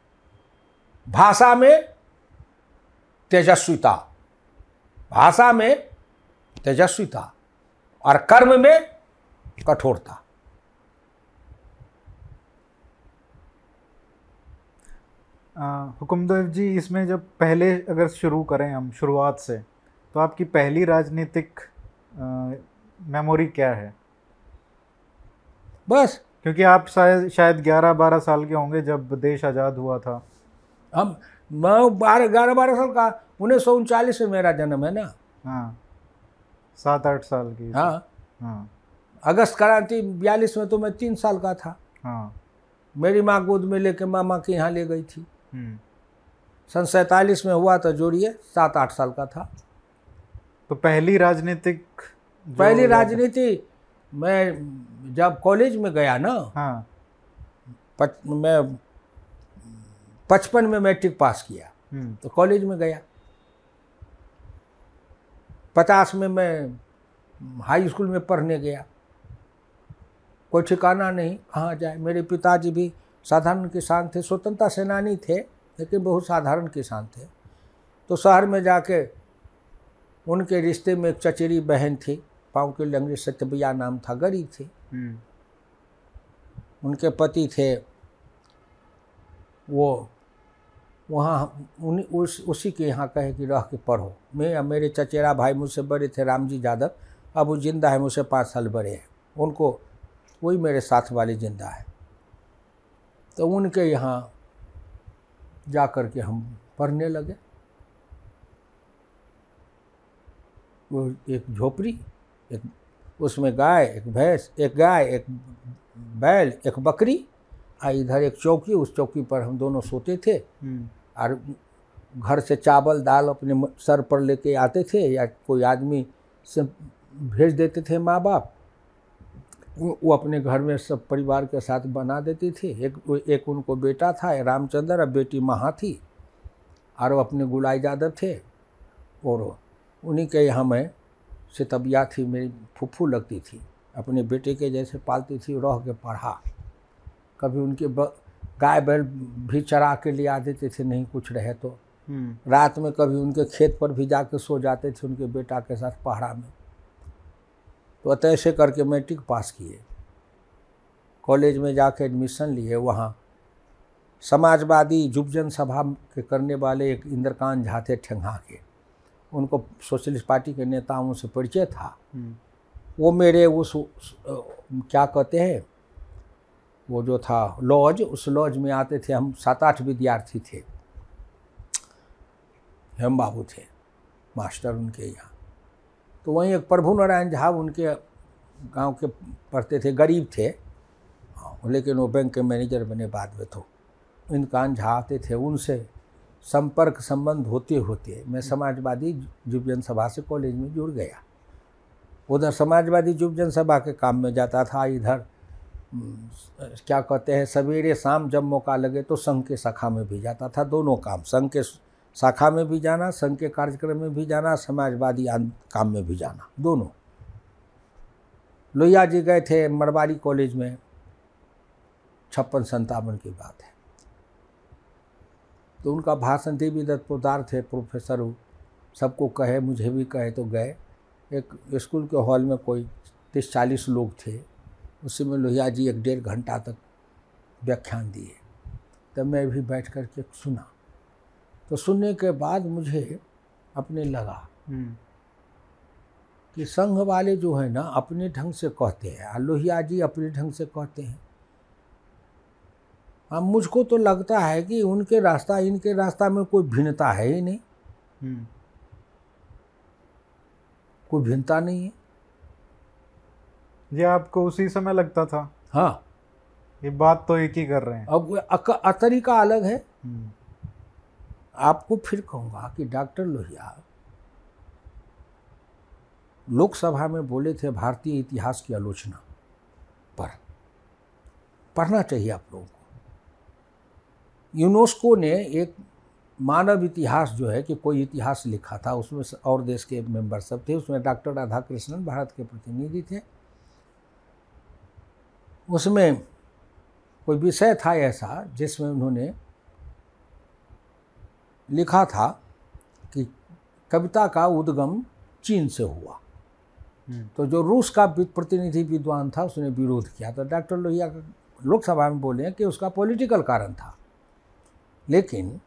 भाषा में तेजस्विता। भाषा में तेजस्विता। और कर्म में कठोरता। हुकुमदेव जी, इसमें जब पहले अगर शुरू करें हम शुरुआत से तो आपकी पहली राजनीतिक मेमोरी क्या है? बस। क्योंकि आप शायद शायद ग्यारह बारह साल के होंगे जब देश आज़ाद हुआ था। हम मैं बारह ग्यारह बारह साल का उन्नीस सौ उनचालीस में मेरा जन्म है ना। हाँ। सात आठ साल की। हाँ। हाँ। अगस्त क्रांति बयालीस में तो मैं तीन साल का था। हाँ। मेरी माँ गोद में लेके मामा के यहाँ ले गई थी। हम्म, सन सैतालीस में हुआ तो जोड़िए सात आठ साल का था। तो पहली राजनीतिक पहली राजनीति मैं जब कॉलेज में गया ना हाँ। पच, मैं पचपन में मैट्रिक पास किया। हम्म, तो कॉलेज में गया। पचास में मैं हाई स्कूल में पढ़ने गया। कोई ठिकाना नहीं कहाँ जाए? मेरे पिताजी भी साधारण किसान थे स्वतंत्रता सेनानी थे लेकिन बहुत साधारण किसान थे। तो शहर में जाके उनके रिश्ते में एक चचेरी बहन थी पाँव के लंगड़ी सत्यबिया नाम था गरीब थी। हम्म, उनके पति थे वो वहाँ उन्हीं उस उसी के यहाँ कहे कि रह के पढ़ो। मैं मेरे चचेरा भाई मुझसे बड़े थे रामजी यादव अब वो ज़िंदा है मुझसे पाँच साल बड़े हैं। उनको वही मेरे साथ वाले ज़िंदा है। तो उनके यहाँ जा कर के हम पढ़ने लगे। एक झोपड़ी एक उसमें गाय एक भैंस एक गाय एक बैल एक बकरी आ इधर एक चौकी उस चौकी पर हम दोनों सोते थे। हम्म, और घर से चावल दाल अपने सर पर लेके आते थे या कोई आदमी से भेज देते थे माँ बाप वो वो अपने घर में सब परिवार के साथ बना देती थी। एक एक उनको बेटा था रामचंद्र और बेटी महा थी। और वो अपने गुलाई यादव थे। और उन्हीं के यहाँ मैं सितबिया थी मेरी फुफ्फू लगती थी। अपने बेटे के जैसे पालती थी रह के पढ़ा। कभी उनके गाय बैल भी चरा के ले आ देते थे नहीं कुछ रहे तो। हम्म, रात में कभी उनके खेत पर भी जाके सो जाते थे उनके बेटा के साथ पहाड़ा में। तो ऐसे करके मैट्रिक पास किए। कॉलेज में जाके एडमिशन लिए वहाँ समाजवादी युवजन सभा के करने वाले एक इंद्रकांत झा थे ठेंगा के। उनको सोशलिस्ट पार्टी के नेताओं से परिचय था। हम्म, वो मेरे उस क्या कहते हैं वो जो था लॉज उस लॉज में आते थे। हम सात आठ विद्यार्थी थे। हेम बाबू थे मास्टर उनके यहाँ। तो वहीं एक प्रभु नारायण झा उनके गाँव के पढ़ते थे गरीब थे। हाँ, लेकिन वो बैंक के मैनेजर बने बाद में तो। इनकान झा आते थे उनसे संपर्क संबंध होते होते मैं समाजवादी युव जनसभा से कॉलेज में जुड़ गया। उधर समाजवादी युव जनसभा के काम में जाता था, इधर क्या कहते हैं, सवेरे शाम जब मौका लगे तो संघ के शाखा में भी जाता था, दोनों काम, संघ के शाखा में भी जाना, संघ के कार्यक्रम में भी जाना, समाजवादी काम में भी जाना, दोनों। लोहिया जी गए थे मरवाड़ी कॉलेज में, छप्पन संतावन की बात है। तो उनका भाषण देवी दत्त पोदार थे प्रोफेसर सबको कहे मुझे भी कहे तो गए। एक स्कूल के हॉल में कोई तीस चालीस लोग थे। उसी में लोहिया जी एक डेढ़ घंटा तक व्याख्यान दिए। तब मैं भी बैठ कर के सुना। तो सुनने के बाद मुझे अपने लगा हम्म। कि संघ वाले जो है ना अपने ढंग से कहते हैं। लोहिया जी अपने ढंग से कहते हैं। अब मुझको तो लगता है कि उनके रास्ता इनके रास्ता में कोई भिन्नता है ही नहीं। हम्म। कोई भिन्नता नहीं है। ये आपको उसी समय लगता था? हाँ। ये बात तो एक ही कर रहे हैं। अब तरीका अलग है। हम्म। आपको फिर कहूँगा कि डॉक्टर लोहिया लोकसभा में बोले थे भारतीय इतिहास की आलोचना पर। पढ़ना चाहिए आप लोगों को। यूनेस्को ने एक मानव इतिहास जो है कि कोई इतिहास लिखा था उसमें और देश के मेंबर सब थे उसमें डॉक्टर राधा कृष्णन भारत के प्रतिनिधि थे। उसमें कोई विषय था ऐसा जिसमें उन्होंने लिखा था कि कविता का उद्गम चीन से हुआ। हम्म। तो जो रूस का प्रतिनिधि विद्वान था उसने विरोध किया। तो डॉक्टर लोहिया लोकसभा में बोले कि उसका पॉलिटिकल कारण था। लेकिन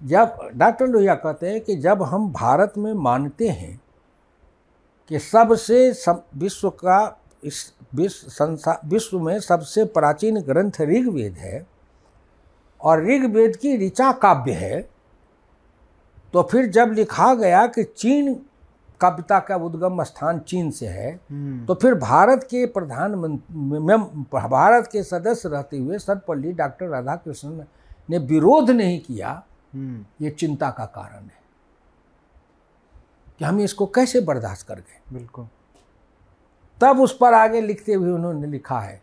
जब डॉक्टर लोहिया कहते हैं कि जब हम भारत में मानते हैं कि सबसे सब विश्व का इस विश्व संसार विश्व में सबसे प्राचीन ग्रंथ ऋग्वेद है और ऋग्वेद की ऋचा काव्य है तो फिर जब लिखा गया कि चीन कविता का उद्गम स्थान चीन से है हम्म। तो फिर भारत के प्रधानमंत्री भारत के सदस्य रहते हुए सर्वपल्ली डॉक्टर राधाकृष्णन ने विरोध नहीं किया हम्म। ये चिंता का कारण है कि हम इसको कैसे बर्दाश्त कर गए। बिल्कुल। तब उस पर आगे लिखते हुए उन्होंने लिखा है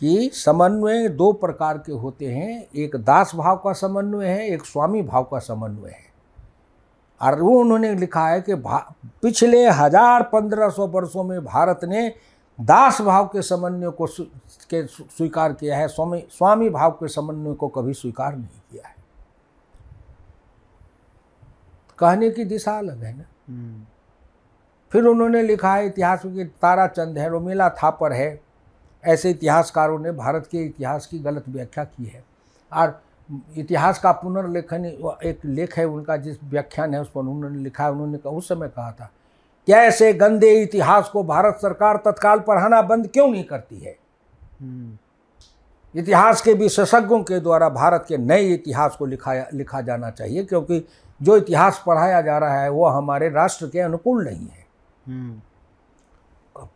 कि समन्वय दो प्रकार के होते हैं एक दास भाव का समन्वय है एक स्वामी भाव का समन्वय है। और वो उन्होंने लिखा है कि पिछले हज़ार पंद्रह सौ वर्षों में भारत ने दास भाव के समन्वय को के स्वीकार किया है स्वामी स्वामी भाव के समन्वय को कभी स्वीकार नहीं किया है। कहने की दिशा अलग है ना। हम्म। फिर उन्होंने लिखा है इतिहास में तारा चंद है रोमिला थापर है। ऐसे इतिहासकारों ने भारत के इतिहास की गलत व्याख्या की है। और इतिहास का पुनर्लेखन एक लेख है उनका जिस व्याख्यान है उस पर उन्होंने लिखा है उन्होंने उस समय कहा था क्या ऐसे गंदे इतिहास को भारत सरकार तत्काल पढ़ाना बंद क्यों नहीं करती है? हम्म। इतिहास के विशेषज्ञों के द्वारा भारत के नए इतिहास को लिखा लिखा जाना चाहिए क्योंकि जो इतिहास पढ़ाया जा रहा है वो हमारे राष्ट्र के अनुकूल नहीं है। हम्म।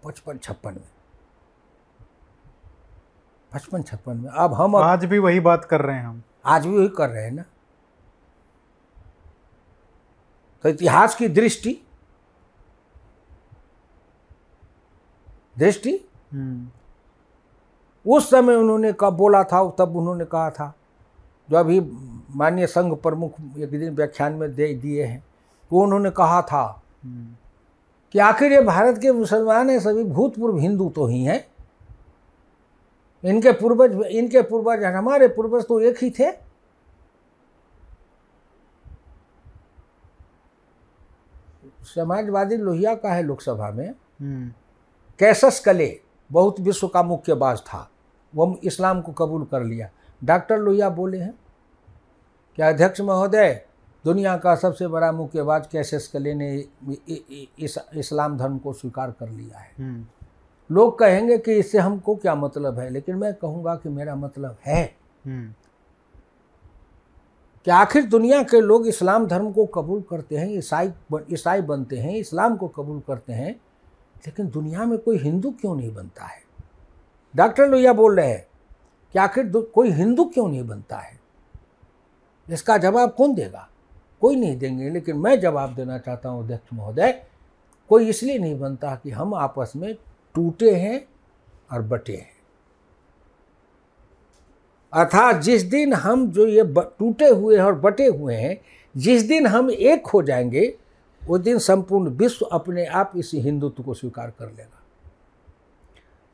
पचपन छप्पन में। पचपन छप्पन में। अब हम आज भी वही बात कर रहे हैं हम। आज भी वही कर रहे हैं ना? तो इतिहास की दृष्टि दृष्टि हम्म। उस समय उन्होंने कब बोला था तब उन्होंने कहा था जो अभी माननीय संघ प्रमुख एक दिन व्याख्यान में दे दिए हैं वो उन्होंने कहा था हम्म। कि आखिर ये भारत के मुसलमान हैं सभी भूतपूर्व हिंदू तो ही हैं इनके पूर्वज इनके पूर्वज हमारे पूर्वज तो एक ही थे समाजवादी लोहिया का है लोकसभा में हम्म। कैसस कले बहुत विश्व का मुक्केबाज था वो इस्लाम को कबूल कर लिया डॉक्टर लोहिया बोले हैं कि अध्यक्ष महोदय दुनिया का सबसे बड़ा मुक्केबाज कैसेस कले ने इस, इस्लाम धर्म को स्वीकार कर लिया है हम्म। लोग कहेंगे कि इससे हमको क्या मतलब है लेकिन मैं कहूँगा कि मेरा मतलब है हम्म। कि आखिर दुनिया के लोग इस्लाम धर्म को कबूल करते हैं ईसाई ईसाई बनते हैं इस्लाम को कबूल करते हैं लेकिन दुनिया में कोई हिंदू क्यों नहीं बनता है? डॉक्टर लोहिया बोल रहे हैं कि आखिर कोई हिंदू क्यों नहीं बनता है? इसका जवाब कौन देगा? कोई नहीं देंगे, लेकिन मैं जवाब देना चाहता हूँ, अध्यक्ष महोदय, कोई इसलिए नहीं बनता कि हम आपस में टूटे हैं और बटे हैं। अर्थात जिस दिन हम जो ये टूटे हुए हैं और बटे हुए हैं, जिस दिन हम एक हो जाएँगे उस दिन संपूर्ण विश्व अपने आप इसी हिंदुत्व को स्वीकार कर लेगा।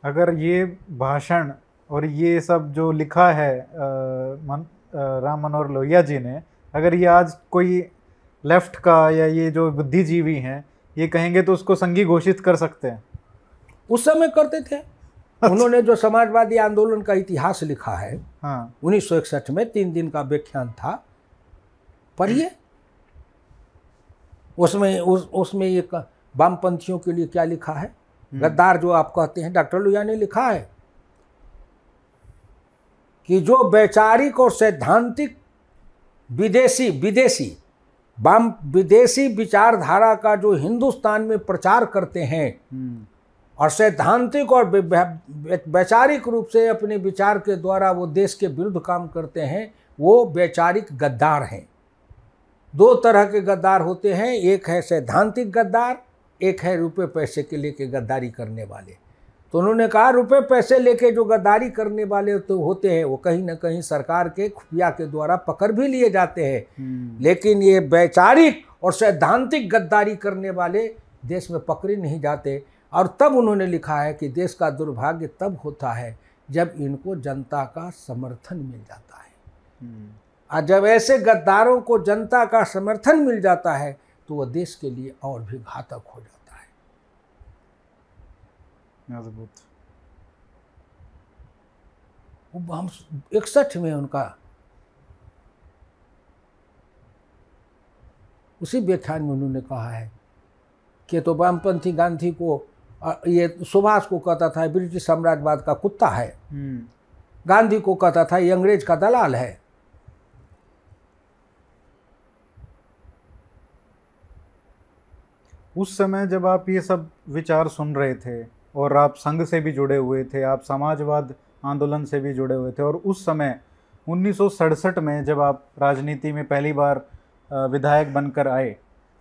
अगर ये भाषण और ये सब जो लिखा है आ, मन, आ, राम मनोहर लोहिया जी ने अगर ये आज कोई लेफ़्ट का या ये जो बुद्धिजीवी हैं ये कहेंगे तो उसको संगी घोषित कर सकते हैं। उस समय करते थे। अच्छा। [laughs] उन्होंने जो समाजवादी आंदोलन का इतिहास लिखा है हाँ। उन्नीस सौ इकसठ में तीन दिन का व्याख्यान था। पढ़िए। उसमें उस उसमें एक वामपंथियों के लिए क्या लिखा है हम्म। गद्दार जो आप कहते हैं डॉक्टर लुया ने लिखा है कि जो वैचारिक और सैद्धांतिक विदेशी विदेशी वाम विदेशी विचारधारा का जो हिंदुस्तान में प्रचार करते हैं हम्म। और सैद्धांतिक और वैचारिक रूप से अपने विचार के द्वारा वो देश के विरुद्ध काम करते हैं वो वैचारिक गद्दार हैं दो तरह के गद्दार होते हैं। एक है सैद्धांतिक गद्दार एक है रुपए पैसे के लेके गद्दारी करने वाले। तो उन्होंने कहा रुपए पैसे लेके जो गद्दारी करने वाले तो होते हैं वो कहीं ना कहीं सरकार के खुफिया के द्वारा पकड़ भी लिए जाते हैं। हम्म। लेकिन ये वैचारिक और सैद्धांतिक गद्दारी करने वाले देश में पकड़े नहीं जाते। और तब उन्होंने लिखा है कि देश का दुर्भाग्य तब होता है जब इनको जनता का समर्थन मिल जाता है। हम्म। और जब ऐसे गद्दारों को जनता का समर्थन मिल जाता है तो वह देश के लिए और भी घातक हो जाता है। हम इकसठ में उनका उसी व्याख्यान में उन्होंने कहा है कि तो वामपंथी गांधी को ये सुभाष को कहता था ब्रिटिश साम्राज्यवाद का कुत्ता है। हम्म। गांधी को कहता था ये अंग्रेज़ का दलाल है। उस समय जब आप ये सब विचार सुन रहे थे और आप संघ से भी जुड़े हुए थे, आप समाजवाद आंदोलन से भी जुड़े हुए थे और उस समय उन्नीस सौ सड़सठ में जब आप राजनीति में पहली बार विधायक बनकर आए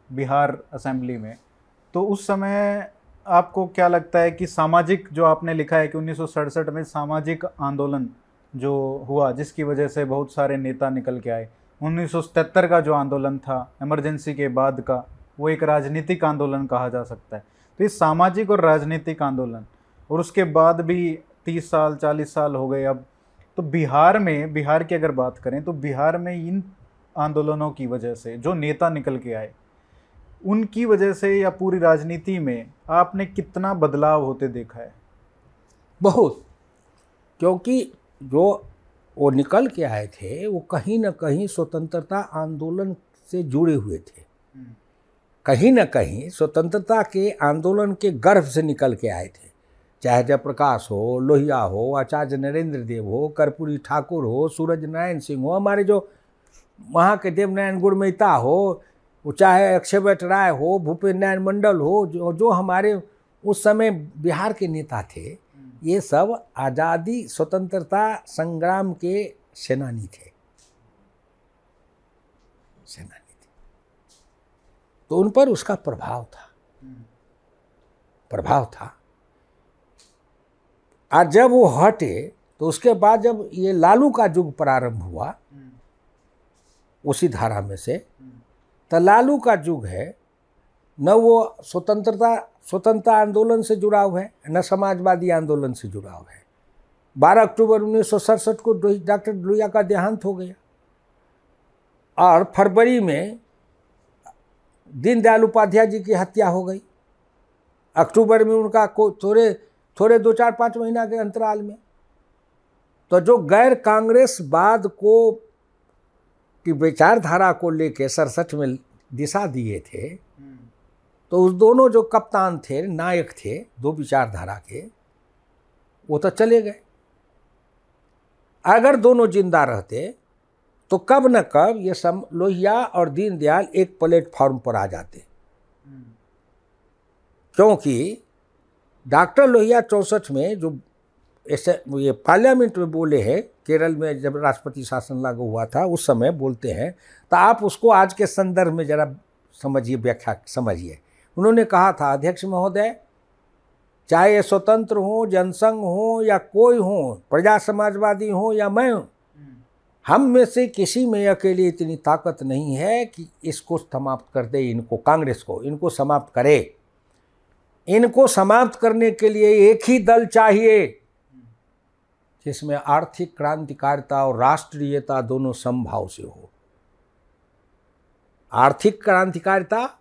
बिहार असेंबली में तो उस समय आपको क्या लगता है कि सामाजिक जो आपने लिखा है कि उन्नीस सौ सड़सठ में सामाजिक आंदोलन जो हुआ, जिसकी वजह से बहुत सारे नेता निकल के आए, उन्नीस का जो आंदोलन था, इमरजेंसी के बाद का वो एक राजनीतिक आंदोलन कहा जा सकता है। तो ये सामाजिक और राजनीतिक आंदोलन और उसके बाद भी तीस साल चालीस साल हो गए अब। तो बिहार में बिहार की अगर बात करें तो बिहार में इन आंदोलनों की वजह से जो नेता निकल के आए उनकी वजह से या पूरी राजनीति में आपने कितना बदलाव होते देखा है? बहुत। क्योंकि जो वो निकल के आए थे वो कहीं ना कहीं स्वतंत्रता आंदोलन से जुड़े हुए थे। हम्म। कहीं ना कहीं स्वतंत्रता के आंदोलन के गर्भ से निकल के आए थे। चाहे जयप्रकाश हो, लोहिया हो, आचार्य नरेंद्र देव हो, कर्पूरी ठाकुर हो, सूरज नारायण सिंह हो, हमारे जो वहाँ के देवनारायण गुरमेता हो, वो चाहे अक्षयवट राय हो भूपेन्द्र नारायण मंडल हो, जो जो हमारे उस समय बिहार के नेता थे, ये सब आज़ादी, स्वतंत्रता संग्राम के सेनानी थे। सेनानी। तो उन पर उसका प्रभाव था प्रभाव था आज जब वो हटे तो उसके बाद जब ये लालू का युग प्रारंभ हुआ उसी धारा में से तो लालू का युग है न वो स्वतंत्रता स्वतंत्रता आंदोलन से जुड़ा हुआ है न समाजवादी आंदोलन से जुड़ा हुआ है बारह अक्टूबर उन्नीस सौ सड़सठ को डॉक्टर लोहिया का देहांत हो गया और फरवरी में दीनदयाल उपाध्याय जी की हत्या हो गई। अक्टूबर में उनका को थोड़े थोड़े दो चार पाँच महीना के अंतराल में। तो जो गैर कांग्रेसवाद को की विचारधारा को लेके सड़सठ में दिशा दिए थे तो उस दोनों जो कप्तान थे, नायक थे, दो विचारधारा के, वो तो चले गए। अगर दोनों ज़िंदा रहते तो कब न कब ये सम लोहिया और दीनदयाल एक प्लेटफॉर्म पर आ जाते। क्योंकि डॉक्टर लोहिया चौसठ में जो ऐसे ये पार्लियामेंट में बोले हैं, केरल में जब राष्ट्रपति शासन लागू हुआ था, उस समय बोलते हैं तो आप उसको आज के संदर्भ में जरा समझिए, व्याख्या समझिए। उन्होंने कहा था, अध्यक्ष महोदय, चाहे ये स्वतंत्र हो, जनसंघ हो या कोई हो, प्रजा समाजवादी हो या मैं हूँ हम में से किसी में अकेले इतनी ताकत नहीं है कि इसको समाप्त कर दे, इनको कांग्रेस को, इनको समाप्त करे। इनको समाप्त करने के लिए एक ही दल चाहिए, जिसमें आर्थिक क्रांतिकारिता और राष्ट्रीयता दोनों समभाव से हो। आर्थिक क्रांतिकारिता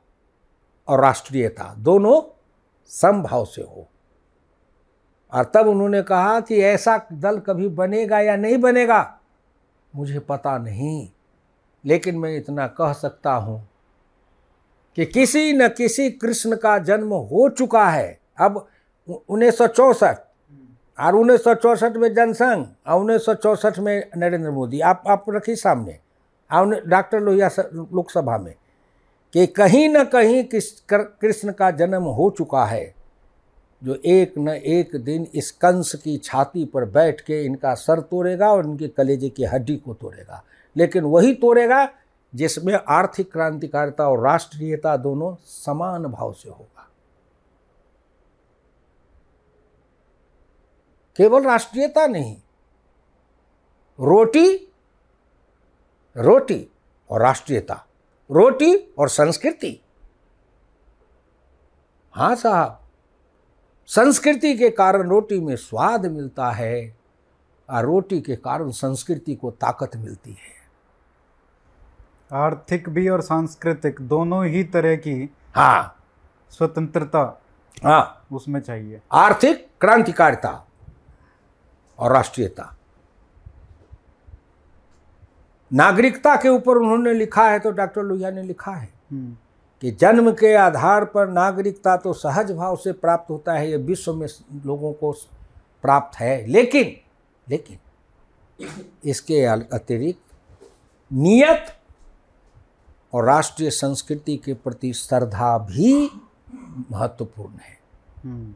और राष्ट्रीयता दोनों समभाव से हो। और तब उन्होंने कहा कि ऐसा दल कभी बनेगा या नहीं बनेगा? मुझे पता नहीं, लेकिन मैं इतना कह सकता हूँ कि किसी न किसी कृष्ण का जन्म हो चुका है। अब उन्नीस और उन्नीस में जनसंघ और उन्नीस में नरेंद्र मोदी। आप आप रखिए सामने। और डॉक्टर लोहिया लोकसभा में कि कहीं न कहीं कृष्ण का जन्म हो चुका है। जो एक न एक दिन इस कंस की छाती पर बैठ के इनका सर तोड़ेगा और इनके कलेजे की हड्डी को तोड़ेगा। लेकिन वही तोड़ेगा जिसमें आर्थिक क्रांतिकारिता और राष्ट्रीयता दोनों समान भाव से होगा। केवल राष्ट्रीयता नहीं, रोटी रोटी और राष्ट्रीयता, रोटी और संस्कृति। हाँ साहब संस्कृति के कारण रोटी में स्वाद मिलता है और रोटी के कारण संस्कृति को ताकत मिलती है। आर्थिक भी और सांस्कृतिक दोनों ही तरह की हाँ। स्वतंत्रता हाँ। उसमें चाहिए। आर्थिक क्रांतिकारिता और राष्ट्रीयता। नागरिकता के ऊपर उन्होंने लिखा है तो डॉक्टर लोहिया ने लिखा है। हम्म, कि जन्म के आधार पर नागरिकता तो सहज भाव से प्राप्त होता है ये विश्व में लोगों को प्राप्त है। लेकिन लेकिन इसके अतिरिक्त नियत और राष्ट्रीय संस्कृति के प्रति श्रद्धा भी महत्वपूर्ण है। हम्म,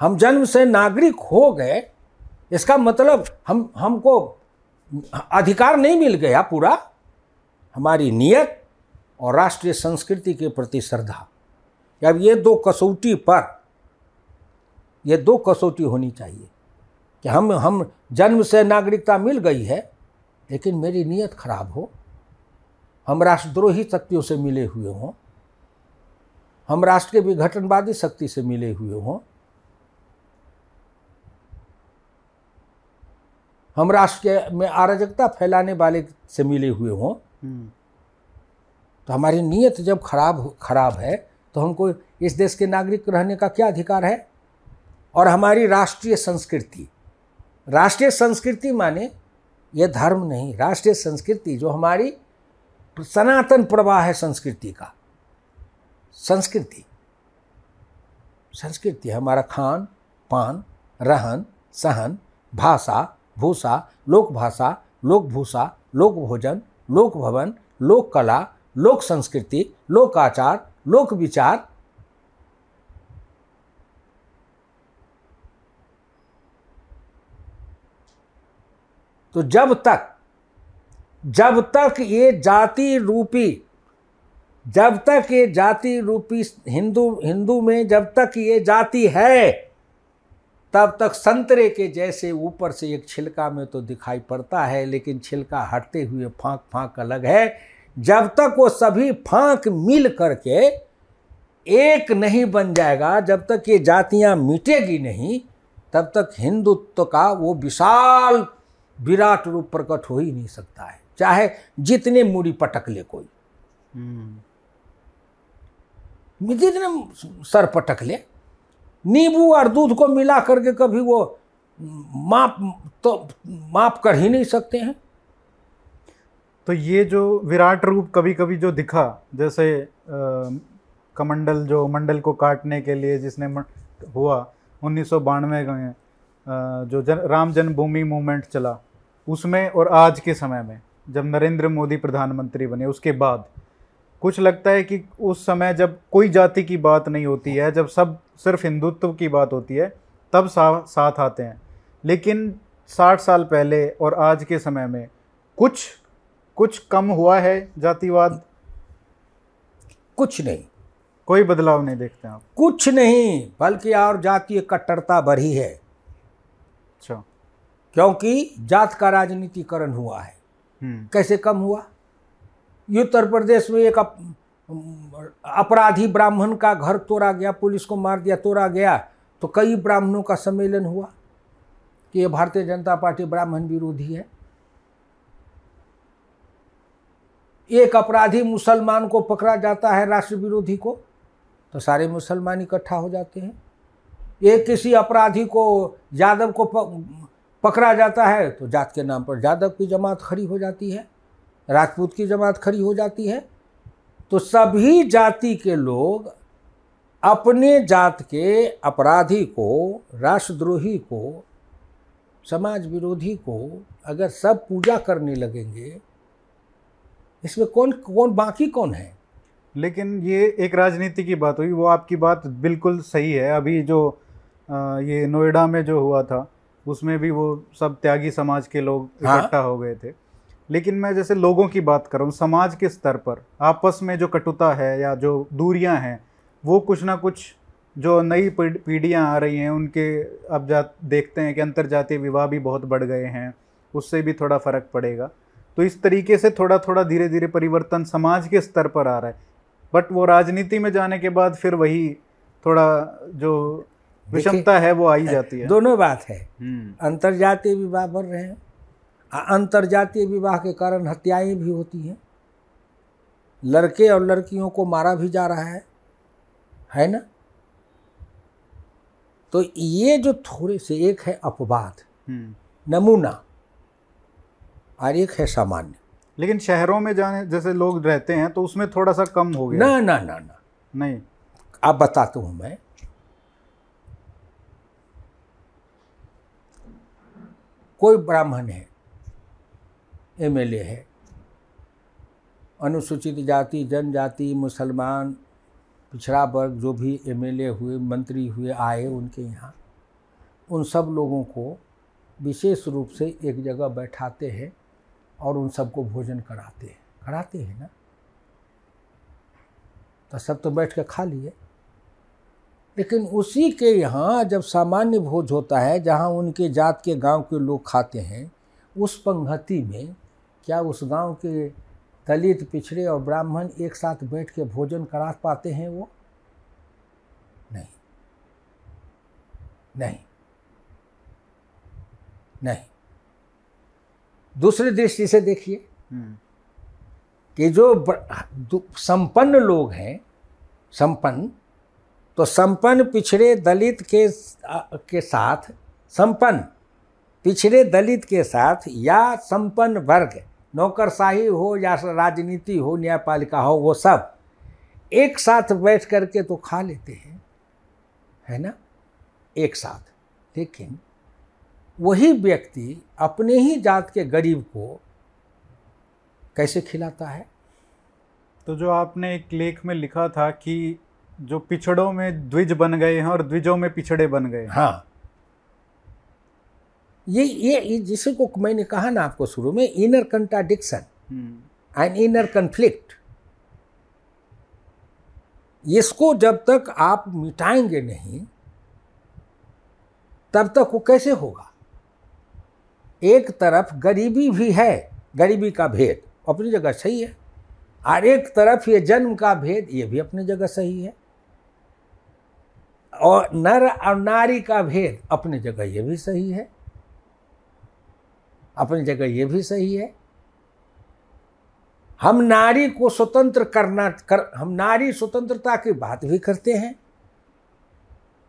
हम जन्म से नागरिक हो गए इसका मतलब हम हमको अधिकार नहीं मिल गया पूरा। हमारी नियत और राष्ट्रीय संस्कृति के प्रति श्रद्धा। अब ये दो कसौटी पर ये दो कसौटी होनी चाहिए कि हम हम जन्म से नागरिकता मिल गई है लेकिन मेरी नीयत खराब हो। हम राष्ट्रद्रोही शक्तियों से मिले हुए हों। हम राष्ट्र के विघटनवादी शक्ति से मिले हुए हों। हम राष्ट्र के में अराजकता फैलाने वाले से मिले हुए हों। हम्म, तो हमारी नीयत जब खराब खराब है तो हमको इस देश के नागरिक रहने का क्या अधिकार है? और हमारी राष्ट्रीय संस्कृति। राष्ट्रीय संस्कृति माने यह धर्म नहीं, राष्ट्रीय संस्कृति जो हमारी सनातन प्रवाह है संस्कृति का। संस्कृति। संस्कृति हमारा खान, पान, रहन, सहन, भाषा, भूषा लोक भाषा लोक भूषा लोक भोजन लोक भवन लोक कला लोक संस्कृति, लोक आचार, लोक विचार। तो जब तक जब तक ये जाति रूपी, जब तक ये जाति रूपी हिंदू हिंदू में जब तक ये जाति है, तब तक संतरे के जैसे ऊपर से एक छिलका में तो दिखाई पड़ता है, लेकिन छिलका हटते हुए फांक फांक अलग है। जब तक वो सभी फांक मिल करके एक नहीं बन जाएगा जब तक ये जातियाँ मिटेगी नहीं तब तक हिंदुत्व का वो विशाल विराट रूप प्रकट हो ही नहीं सकता है। चाहे जितने मूड़ी पटक ले कोई। हम्म, जितने सर पटक ले। नींबू और दूध को मिला करके कभी वो माप तो माप कर ही नहीं सकते हैं। तो ये जो विराट रूप कभी कभी जो दिखा जैसे कमंडल जो मंडल को काटने के लिए जिसने म- हुआ उन्नीस सौ बानवे में जो जन राम जन्मभूमि मूवमेंट चला उसमें और आज के समय में जब नरेंद्र मोदी प्रधानमंत्री बने उसके बाद कुछ लगता है कि उस समय जब कोई जाति की बात नहीं होती है जब सब सिर्फ़ हिंदुत्व की बात होती है तब सा, साथ आते हैं। लेकिन साठ साल पहले और आज के समय में कुछ कुछ कम हुआ है जातिवाद? कुछ नहीं। कोई बदलाव नहीं देखते आप? कुछ नहीं बल्कि और जातीय कट्टरता बढ़ी है। अच्छा। क्योंकि जात का राजनीतिकरण हुआ है। हम्म। कैसे कम हुआ? उत्तर प्रदेश में एक अप, अपराधी ब्राह्मण का घर तोड़ा गया पुलिस को मार दिया तोड़ा गया तो कई ब्राह्मणों का सम्मेलन हुआ कि ये भारतीय जनता पार्टी ब्राह्मण विरोधी है। एक अपराधी मुसलमान को पकड़ा जाता है राष्ट्र विरोधी को तो सारे मुसलमान इकट्ठा हो जाते हैं। एक किसी अपराधी को यादव को पकड़ा जाता है तो जात के नाम पर यादव की जमात खड़ी हो जाती है, राजपूत की जमात खड़ी हो जाती है। तो सभी जाति के लोग अपने जात के अपराधी को, राष्ट्रद्रोही को, समाज विरोधी को अगर सब पूजा करने लगेंगे इसमें कौन कौन बाकी कौन है? लेकिन ये एक राजनीति की बात हुई वो आपकी बात बिल्कुल सही है। अभी जो अ, ये नोएडा में जो हुआ था उसमें भी वो सब त्यागी समाज के लोग हाँ। इकट्ठा हो गए थे। लेकिन मैं जैसे लोगों की बात कर रहा हूँ समाज के स्तर पर आपस में जो कटुता है या जो दूरियाँ हैं वो कुछ ना कुछ जो नई पीढ़ियाँ आ रही हैं उनके अब जा देखते हैं कि अंतर जातीय विवाह भी बहुत बढ़ गए हैं उससे भी थोड़ा फ़र्क पड़ेगा। तो इस तरीके से थोड़ा थोड़ा धीरे धीरे परिवर्तन समाज के स्तर पर आ रहा है। बट वो राजनीति में जाने के बाद फिर वही थोड़ा जो विषमता है वो आई जाती है। दोनों बात है। हम्म। अंतर्जातीय विवाह बढ़ रहे हैं। अंतर्जातीय विवाह के कारण हत्याएँ भी होती हैं। लड़के और लड़कियों को मारा भी जा रहा है। है ना? तो ये जो थोड़े से एक है अपवाद। हम्म। नमूना। और एक है सामान्य। लेकिन शहरों में जाने जैसे लोग रहते हैं तो उसमें थोड़ा सा कम हो गया। ना ना ना ना। नहीं। आप बताता हूँ मैं। कोई ब्राह्मण है एमएलए है अनुसूचित जाति जनजाति मुसलमान पिछड़ा वर्ग जो भी एमएलए हुए मंत्री हुए आए उनके यहाँ उन सब लोगों को विशेष रूप से एक जगह बैठाते हैं। और उन सबको भोजन कराते हैं। कराते हैं ना? तो सब तो बैठ के खा लिए। लेकिन उसी के यहाँ जब सामान्य भोज होता है, जहाँ उनके जात के गाँव के लोग खाते हैं, उस पंगति में क्या उस गाँव के दलित, पिछड़े और ब्राह्मण एक साथ बैठ के भोजन करा पाते हैं वो? नहीं। नहीं। नहीं। दूसरी दृष्टि से देखिए हम्म। कि जो संपन्न लोग हैं संपन्न तो संपन्न पिछड़े दलित के के साथ संपन्न पिछड़े दलित के साथ या संपन्न वर्ग नौकरशाही हो या राजनीति हो न्यायपालिका हो वो सब एक साथ बैठ करके तो खा लेते हैं है ना? एक साथ। लेकिन वही व्यक्ति अपने ही जात के गरीब को कैसे खिलाता है? तो जो आपने एक लेख में लिखा था कि जो पिछड़ों में द्विज बन गए हैं और द्विजों में पिछड़े बन गए हैं। हाँ। ये ये ये जिसको मैंने कहा ना आपको शुरू में inner contradiction and inner conflict इसको जब तक आप मिटाएँगे नहीं तब तक वो कैसे होगा? एक तरफ़ गरीबी भी है, गरीबी का भेद अपनी जगह सही है, और एक तरफ़ ये जन्म का भेद, ये भी अपनी जगह सही है। और नर और नारी का भेद, अपनी जगह ये भी सही है। अपनी जगह ये भी सही है। हम नारी को स्वतंत्र करना, कर, हम नारी स्वतंत्रता की बात भी करते हैं,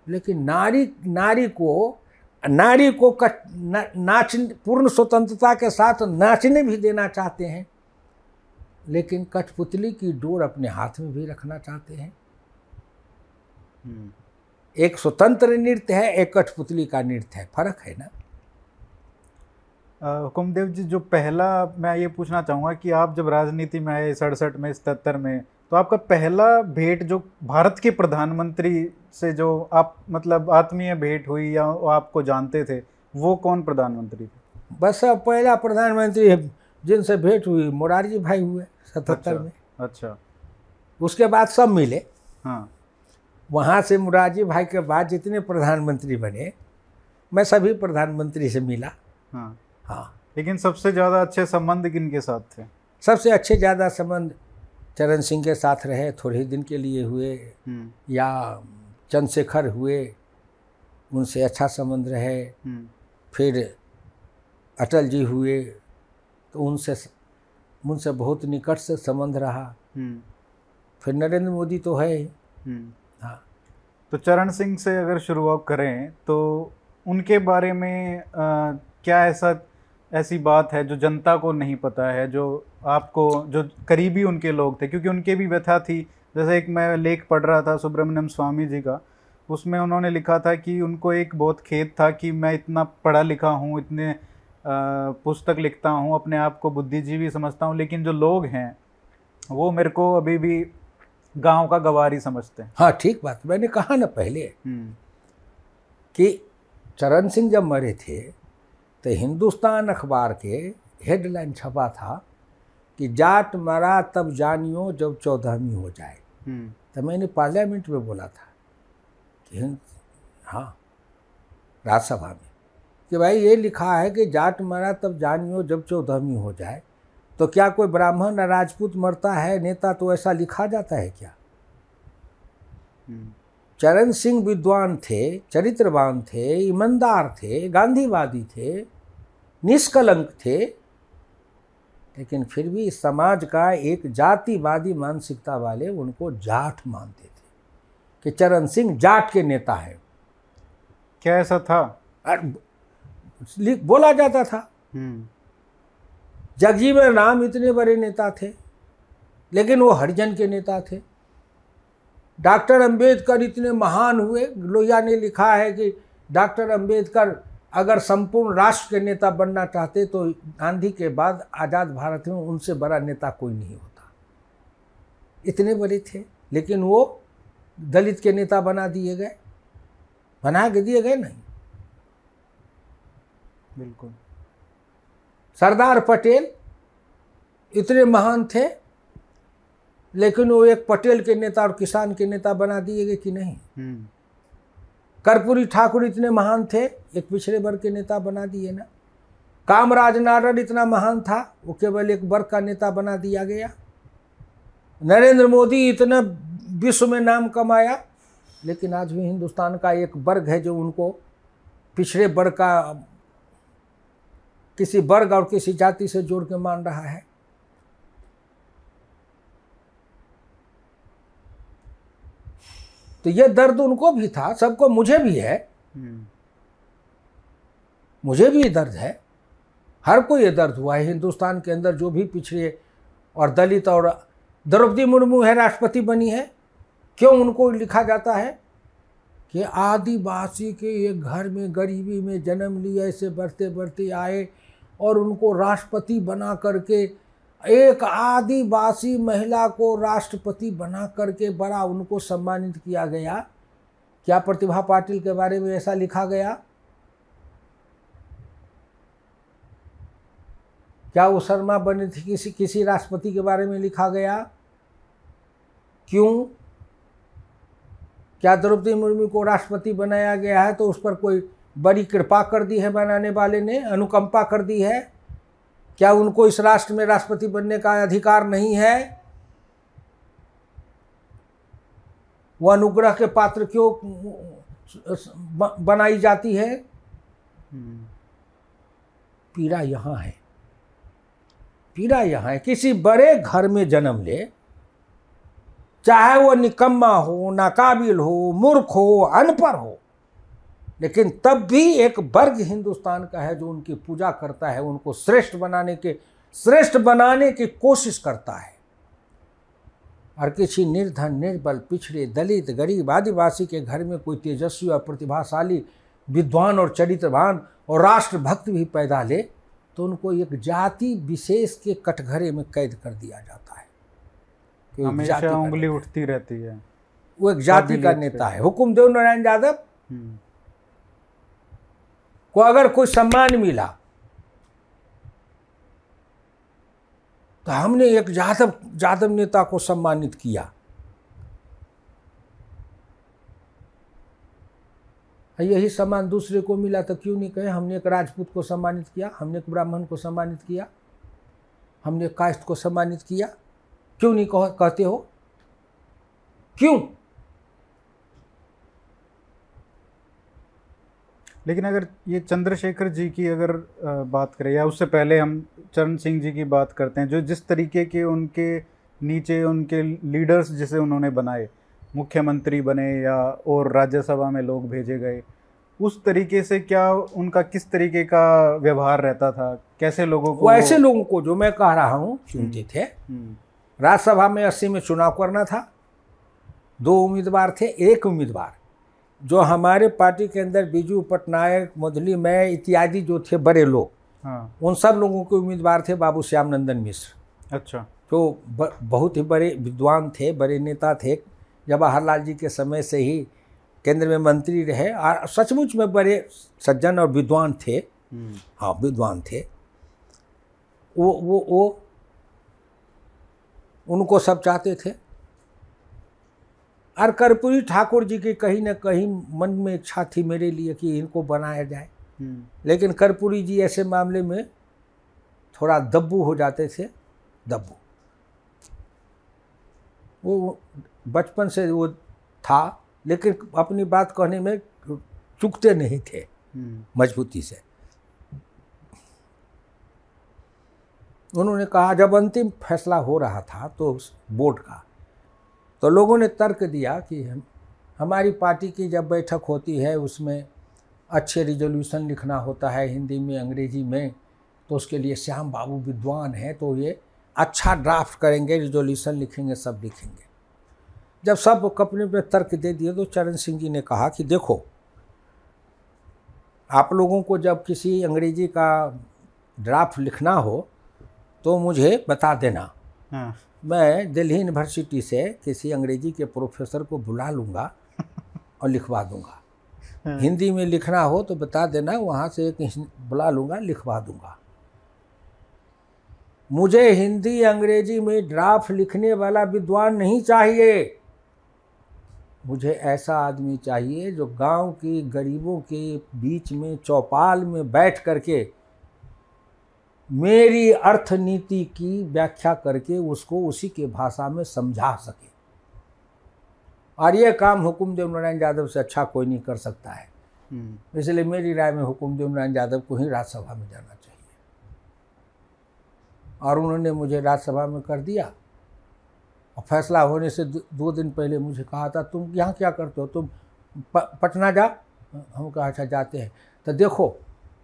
लेकिन नारी नारी को नारी को कट, ना, नाच पूर्ण स्वतंत्रता के साथ नाचने भी देना चाहते हैं लेकिन कठपुतली की डोर अपने हाथ में भी रखना चाहते हैं। हम्म। एक स्वतंत्र नृत्य है एक कठपुतली का नृत्य है। फ़र्क है ना? हुकुमदेव जी जो पहला मैं ये पूछना चाहूँगा कि आप जब राजनीति में आए सड़सठ में सतर में तो आपका पहला भेंट जो भारत के प्रधानमंत्री से जो आप मतलब आत्मीय भेंट हुई या वो आपको जानते थे वो कौन प्रधानमंत्री थे? बस अब पहला प्रधानमंत्री जिनसे भेंट हुई मोरारजी भाई हुए सतहत्तर अच्छा में। अच्छा। उसके बाद सब मिले। हाँ। वहाँ से मुरारजी भाई के बाद जितने प्रधानमंत्री बने मैं सभी प्रधानमंत्री से मिला। हाँ। हाँ। लेकिन सबसे ज़्यादा अच्छे संबंध किन के साथ थे? सबसे अच्छे ज़्यादा संबंध चरण सिंह के साथ रहे थोड़े ही दिन के लिए हुए हम्म, या चंद्रशेखर हुए उनसे अच्छा संबंध रहे। हम्म, फिर अटल जी हुए तो उनसे उनसे बहुत निकट से संबंध रहा। हम्म, फिर नरेंद्र मोदी तो है ही। हाँ। तो चरण सिंह से अगर शुरुआत करें तो उनके बारे में अ, क्या ऐसा ऐसी बात है जो जनता को नहीं पता है जो आपको जो करीबी उनके लोग थे क्योंकि उनके भी व्यथा थी। जैसे एक मैं लेख पढ़ रहा था सुब्रमण्यम स्वामी जी का उसमें उन्होंने लिखा था कि उनको एक बहुत खेद था कि मैं इतना पढ़ा लिखा हूँ इतने पुस्तक लिखता हूँ अपने आप को बुद्धिजीवी समझता हूँ लेकिन जो लोग हैं वो मेरे को अभी भी गाँव का गवारी समझते हैं। हाँ ठीक बात। मैंने कहा ना पहले हम्म, कि चरण सिंह जब मरे थे तो हिंदुस्तान अखबार के हेडलाइन छपा था कि जाट मरा तब जानियो जब चौदहवीं हो जाए। हम्म, तो मैंने पार्लियामेंट में बोला था कि हिंद हाँ राज्यसभा में। कि भाई ये लिखा है कि जाट मरा तब जानियो जब चौदहवीं हो जाए। तो क्या कोई ब्राह्मण या राजपूत मरता है नेता तो ऐसा लिखा जाता है क्या? हम्म, चरण सिंह विद्वान थे चरित्रवान थे ईमानदार थे गांधीवादी थे। निष्कलंक थे लेकिन फिर भी समाज का एक जातिवादी मानसिकता वाले उनको जाट मानते थे कि चरण सिंह जाट के नेता हैं। क्या ऐसा था? बोला जाता था। हम्म, जगजीवन राम इतने बड़े नेता थे लेकिन वो हरिजन के नेता थे। डॉक्टर अंबेडकर इतने महान हुए लोहिया ने लिखा है कि डॉक्टर अंबेडकर अगर संपूर्ण राष्ट्र के नेता बनना चाहते तो गांधी के बाद आज़ाद भारत में उनसे बड़ा नेता कोई नहीं होता। इतने बड़े थे लेकिन वो दलित के नेता बना दिए गए। बना के दिए गए नहीं। बिल्कुल। सरदार पटेल इतने महान थे लेकिन वो एक पटेल के नेता और किसान के नेता बना दिए गए कि नहीं? हम्म, कर्पूरी ठाकुर इतने महान थे, एक पिछड़े वर्ग के नेता बना दिए ना। कामराज नारायण इतना महान था, वो केवल एक वर्ग का नेता बना दिया गया। नरेंद्र मोदी इतना विश्व में नाम कमाया, लेकिन आज भी हिंदुस्तान का एक वर्ग है जो उनको पिछड़े वर्ग का, किसी वर्ग और किसी जाति से जोड़ के मान रहा है। तो ये दर्द उनको भी था सबको मुझे भी है। हम्म, मुझे भी ये दर्द है। हर कोई ये दर्द हुआ है। हिंदुस्तान के अंदर जो भी पिछड़े और दलित और द्रौपदी मुर्मू है राष्ट्रपति बनी है क्यों उनको लिखा जाता है कि आदिवासी के एक घर में गरीबी में जन्म लिया ऐसे बढ़ते बढ़ते आए और उनको राष्ट्रपति बना करके एक आदिवासी महिला को राष्ट्रपति बना करके बड़ा उनको सम्मानित किया गया। क्या प्रतिभा पाटिल के बारे में ऐसा लिखा गया? क्या वो शर्मा बनी थी किसी किसी राष्ट्रपति के बारे में लिखा गया? क्यों? क्या द्रौपदी मुर्मू को राष्ट्रपति बनाया गया है तो उस पर कोई बड़ी कृपा कर दी है बनाने वाले ने, अनुकंपा कर दी है? क्या उनको इस राष्ट्र में राष्ट्रपति बनने का अधिकार नहीं है? वो अनुग्रह के पात्र क्यों बनाई जाती है? हम्म, पीड़ा यहाँ है। पीड़ा यहाँ है। किसी बड़े घर में जन्म ले चाहे वो निकम्मा हो नाकाबिल हो मूर्ख हो अनपढ़ हो लेकिन तब भी एक वर्ग हिंदुस्तान का है जो उनकी पूजा करता है उनको श्रेष्ठ बनाने के श्रेष्ठ बनाने की कोशिश करता है। और किसी निर्धन निर्बल पिछड़े दलित गरीब आदिवासी के घर में कोई तेजस्वी और प्रतिभाशाली विद्वान और चरित्रवान और राष्ट्रभक्त भी पैदा ले तो उनको एक जाति विशेष के कटघरे में कैद कर दिया जाता है। हमेशा उंगली उठती रहती है। है। वो एक जाति का नेता है। हुकुम देव नारायण यादव? हम्म, को अगर कोई सम्मान मिला तो हमने एक यादव यादव नेता को सम्मानित किया। यही सम्मान दूसरे को मिला तो क्यों नहीं कहे? हमने एक राजपूत को सम्मानित किया हमने एक ब्राह्मण को सम्मानित किया हमने कास्ट को सम्मानित किया। क्यों नहीं कह, कहते हो? क्यों? लेकिन अगर ये चंद्रशेखर जी की अगर बात करें या उससे पहले हम चरण सिंह जी की बात करते हैं जो जिस तरीके के उनके नीचे उनके लीडर्स जिसे उन्होंने बनाए मुख्यमंत्री बने या और राज्यसभा में लोग भेजे गए उस तरीके से क्या उनका किस तरीके का व्यवहार रहता था? कैसे लोगों को वो ऐसे लोगों को जो मैं कह रहा हूँ चुनते थे राज्यसभा में अस्सी में चुनाव करना था। दो उम्मीदवार थे एक उम्मीदवार। जो हमारे पार्टी के अंदर बीजू पटनायक मुदली मैं इत्यादि जो थे बड़े लोग हाँ। उन सब लोगों के उम्मीदवार थे बाबू श्याम नंदन मिश्र। अच्छा। जो ब, बहुत ही बड़े विद्वान थे बड़े नेता थे। जवाहरलाल जी के समय से ही केंद्र में मंत्री रहे और सचमुच में बड़े सज्जन और विद्वान थे। हम्म, हाँ विद्वान थे। वो वो वो उनको सब चाहते थे। और कर्पूरी ठाकुर जी की कहीं ना कहीं मन में इच्छा थी मेरे लिए कि इनको बनाया जाए। हम्म, लेकिन कर्पूरी जी ऐसे मामले में थोड़ा दब्बू हो जाते थे दब्बू। वो बचपन से वो था लेकिन अपनी बात कहने में चुकते नहीं थे हम्म, मजबूती से। उन्होंने कहा जब अंतिम फैसला हो रहा था तो बोर्ड का तो लोगों ने तर्क दिया कि हम, हमारी पार्टी की जब बैठक होती है, उसमें अच्छे रिजोल्यूशन लिखना होता है हिंदी में, अंग्रेज़ी में तो उसके लिए श्याम बाबू विद्वान हैं तो ये अच्छा ड्राफ्ट करेंगे रिजोल्यूशन लिखेंगे, सब लिखेंगे। जब सब कंपनी अपने तर्क दे दिए तो चरण सिंह जी ने कहा कि देखो, आप लोगों को जब किसी अंग्रेज़ी का ड्राफ्ट लिखना हो तो मुझे बता देना। हाँ। मैं दिल्ली यूनिवर्सिटी से किसी अंग्रेज़ी के प्रोफेसर को बुला लूँगा [laughs] और लिखवा दूँगा। हाँ, हिंदी में लिखना हो तो बता देना वहाँ से एक बुला लूँगा लिखवा दूँगा। मुझे हिंदी अंग्रेज़ी में ड्राफ्ट लिखने वाला विद्वान नहीं चाहिए। मुझे ऐसा आदमी चाहिए जो गाँव के गरीबों के बीच में चौपाल में बैठ करके मेरी अर्थनीति की व्याख्या करके उसको उसी के भाषा में समझा सके। और यह काम हुकुमदेव नारायण यादव से अच्छा कोई नहीं कर सकता है। हम्म, इसलिए मेरी राय में हुकुमदेव नारायण यादव को ही राज्यसभा में जाना चाहिए। और उन्होंने मुझे राज्यसभा में कर दिया। और फैसला होने से दो दो दिन पहले मुझे कहा था तुम यहाँ क्या करते हो? तुम पटना जा। हम कहा अच्छा जाते हैं। तो देखो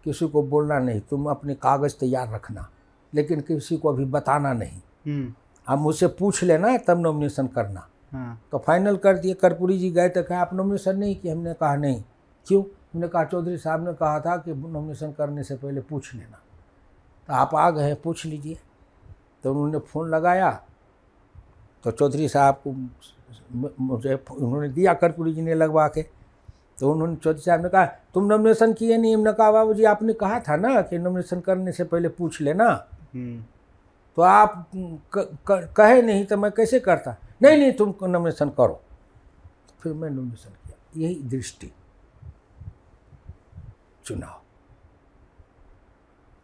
किसी को बोलना नहीं तुम अपने कागज़ तैयार रखना लेकिन किसी को अभी बताना नहीं। हम आप मुझसे पूछ लेना तब नॉमिनेशन करना। हाँ। तो फाइनल कर दिए कर्पूरी जी गए तो कहा आप नॉमिनेशन नहीं किए? हमने कहा नहीं। क्यों? हमने कहा चौधरी साहब ने कहा था कि नॉमिनेशन करने से पहले पूछ लेना। तो आप आ गए पूछ लीजिए। तो उन्होंने फ़ोन लगाया। तो चौधरी साहब को मुझे उन्होंने दिया कर्पूरी जी ने लगवा के। तो उन्होंने चौधरी साहब ने कहा तुम नॉमिनेशन किए नहीं हमने कहा बाबू जी आपने कहा था ना कि नॉमिनेशन करने से पहले पूछ लेना। हम्म, तो आप क, क, कहे नहीं तो मैं कैसे करता? नहीं नहीं तुम नॉमिनेशन करो। फिर मैं नॉमिनेशन किया। यही दृष्टि। चुनाव।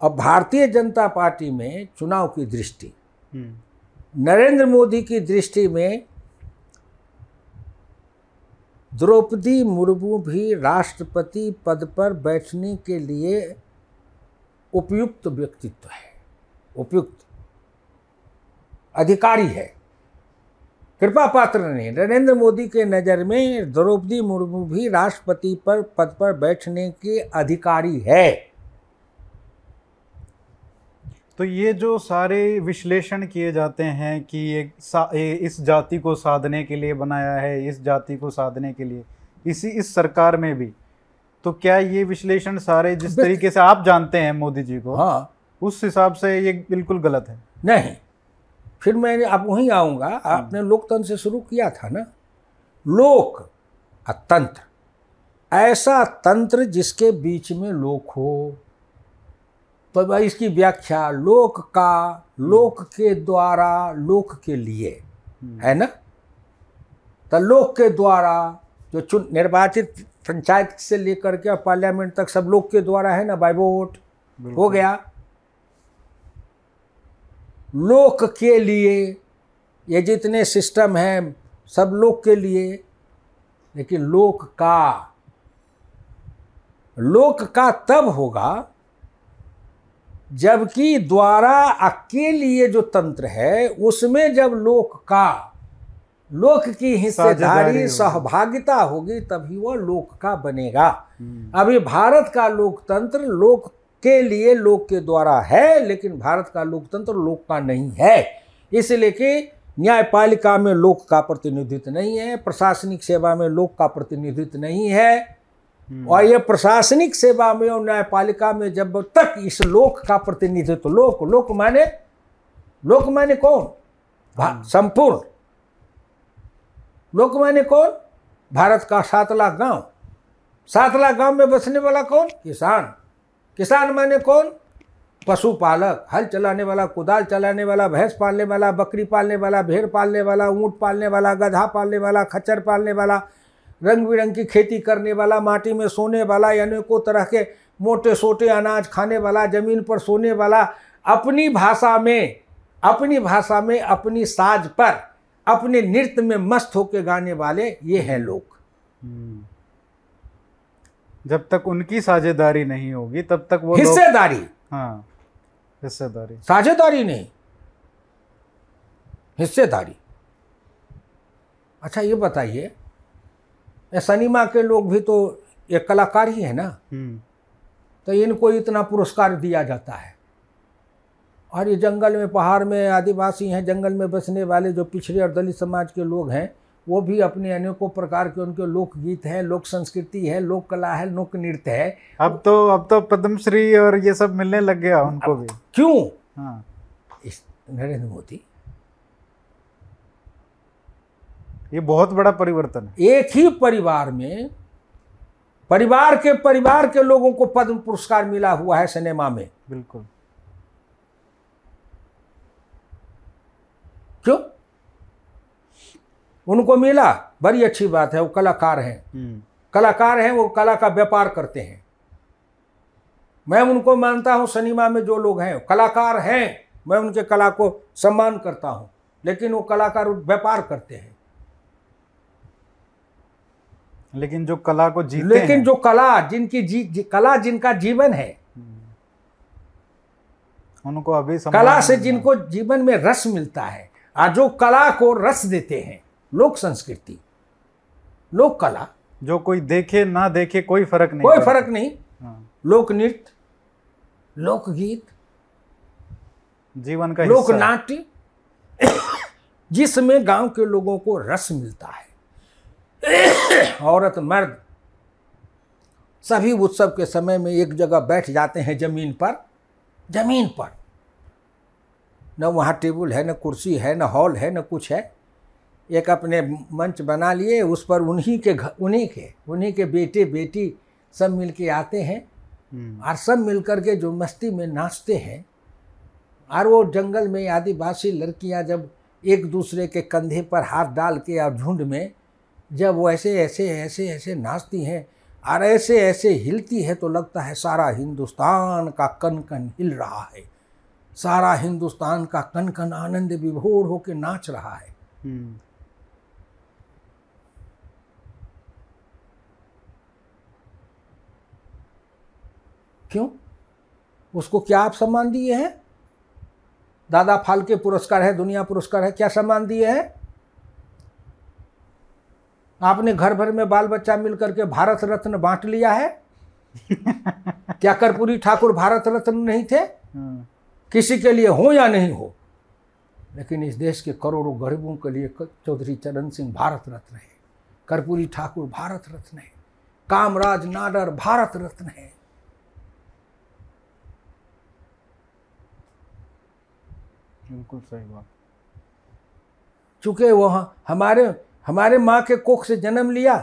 अब भारतीय जनता पार्टी में चुनाव की दृष्टि। हम्म, नरेंद्र मोदी की दृष्टि में द्रौपदी मुर्मू भी राष्ट्रपति पद पर बैठने के लिए उपयुक्त व्यक्तित्व है। उपयुक्त अधिकारी है। कृपा पात्र नहीं नरेंद्र मोदी के नज़र में द्रौपदी मुर्मू भी राष्ट्रपति पर, पद पर बैठने के अधिकारी है। तो ये जो सारे विश्लेषण किए जाते हैं कि ये ये इस जाति को साधने के लिए बनाया है इस जाति को साधने के लिए इसी इस सरकार में भी तो क्या ये विश्लेषण सारे जिस तरीके से आप जानते हैं मोदी जी को हाँ। उस हिसाब से ये बिल्कुल गलत है? नहीं। फिर मैं अब वहीं आऊँगा। आपने लोकतंत्र से शुरू किया था ना? लोक तंत्र। ऐसा तंत्र जिसके बीच में लोक हो तो भाई इसकी व्याख्या लोक का लोक के द्वारा लोक के लिए है ना? तो लोक के द्वारा जो चुन निर्वाचित पंचायत से लेकर के पार्लियामेंट तक सब लोग के द्वारा है ना बाय वोट हो गया। लोक के लिए ये जितने सिस्टम हैं सब लोक के लिए लेकिन लोक का लोक का तब होगा जबकि द्वारा अकेले जो तंत्र है उसमें जब लोक का लोक की हिस्सेदारी सहभागिता होगी तभी वह लोक का बनेगा। अभी भारत का लोकतंत्र लोक के लिए लोक के द्वारा है लेकिन भारत का लोकतंत्र लोक का नहीं है। इसलिए कि न्यायपालिका में लोक का प्रतिनिधित्व नहीं है प्रशासनिक सेवा में लोक का प्रतिनिधित्व नहीं है। और ये प्रशासनिक सेवा में और न्यायपालिका में जब तक इस लोक का प्रतिनिधित्व तो लोक लोक माने लोक माने कौन? संपूर्ण। लोक माने कौन? भारत का सात लाख गाँव। सात लाख गाँव में बसने वाला कौन? किसान। किसान माने कौन? पशुपालक। हल चलाने वाला कुदाल चलाने वाला भैंस पालने वाला बकरी पालने वाला भेड़ पालने वाला ऊँट पालने वाला गधा पालने वाला खच्चर पालने वाला रंग बिरंग की खेती करने वाला माटी में सोने वाला यानी को तरह के मोटे सोटे अनाज खाने वाला ज़मीन पर सोने वाला अपनी भाषा में अपनी भाषा में अपनी साज पर अपने नृत्य में मस्त होके गाने वाले ये हैं लोग। जब तक उनकी साझेदारी नहीं होगी तब तक वो हिस्सेदारी। हाँ हिस्सेदारी। साझेदारी नहीं। हिस्सेदारी। अच्छा ये बताइए सनीमा के लोग भी तो एक कलाकार ही है ना। तो इनको इतना पुरस्कार दिया जाता है। और ये जंगल में पहाड़ में आदिवासी हैं जंगल में बसने वाले जो पिछड़े और दलित समाज के लोग हैं वो भी अपने अनेकों प्रकार के उनके लोकगीत हैं लोक संस्कृति है लोक कला है लोक नृत्य है। अब तो अब तो पद्मश्री और ये सब मिलने लग गया उनको भी। क्यों? हाँ। नरेंद्र मोदी ये बहुत बड़ा परिवर्तन है। एक ही परिवार में परिवार के परिवार के लोगों को पद्म पुरस्कार मिला हुआ है सिनेमा में। बिल्कुल। क्यों? उनको मिला बड़ी अच्छी बात है वो कलाकार हैं। हम्म, कलाकार हैं वो कला का व्यापार करते हैं। मैं उनको मानता हूँ सिनेमा में जो लोग हैं कलाकार हैं मैं उनके कला को सम्मान करता हूँ लेकिन वो कलाकार व्यापार करते हैं। लेकिन जो कला को जीते लेकिन हैं, जो कला जिनकी जी, जी कला जिनका जीवन है उनको अभी कला से जिनको जीवन में रस मिलता है और जो कला को रस देते हैं लोक संस्कृति लोक कला जो कोई देखे ना देखे कोई फ़र्क नहीं कोई फ़र्क नहीं। हाँ, लोक नृत्य लोकगीत जीवन का लोक नाट्य जिसमें गाँव के लोगों को रस मिलता है। [coughs] औरत मर्द सभी उत्सव के समय में एक जगह बैठ जाते हैं ज़मीन पर ज़मीन पर। न वहाँ टेबल है न कुर्सी है न हॉल है न कुछ है। एक अपने मंच बना लिए उस पर उन्हीं के घर उन्हीं के उन्हीं के बेटे बेटी सब मिल के आते हैं। हम्म, और सब मिलकर के जो मस्ती में नाचते हैं और वो जंगल में आदिवासी लड़कियाँ जब एक दूसरे के कंधे पर हाथ डाल के और झुंड में जब वो ऐसे ऐसे ऐसे ऐसे नाचती हैं और ऐसे ऐसे हिलती है तो लगता है सारा हिंदुस्तान का कन कन हिल रहा है। सारा हिंदुस्तान का कन कन आनंद विभोर होकर नाच रहा है। हम्म, क्यों? उसको क्या आप सम्मान दिए हैं? दादा फाल्के पुरस्कार है दुनिया पुरस्कार है क्या सम्मान दिए हैं? आपने घर भर में बाल बच्चा मिल करके भारत रत्न बांट लिया है? [laughs] क्या कर्पूरी ठाकुर भारत रत्न नहीं थे? हाँ, किसी के लिए हो या नहीं हो? लेकिन इस देश के करोड़ों गरीबों के लिए चौधरी चरण सिंह भारत रत्न है। कर्पूरी ठाकुर भारत रत्न है। कामराज नाडर भारत रत्न है। बिल्कुल सही बात। चूँकि वह हमारे हमारे माँ के कोख से जन्म लिया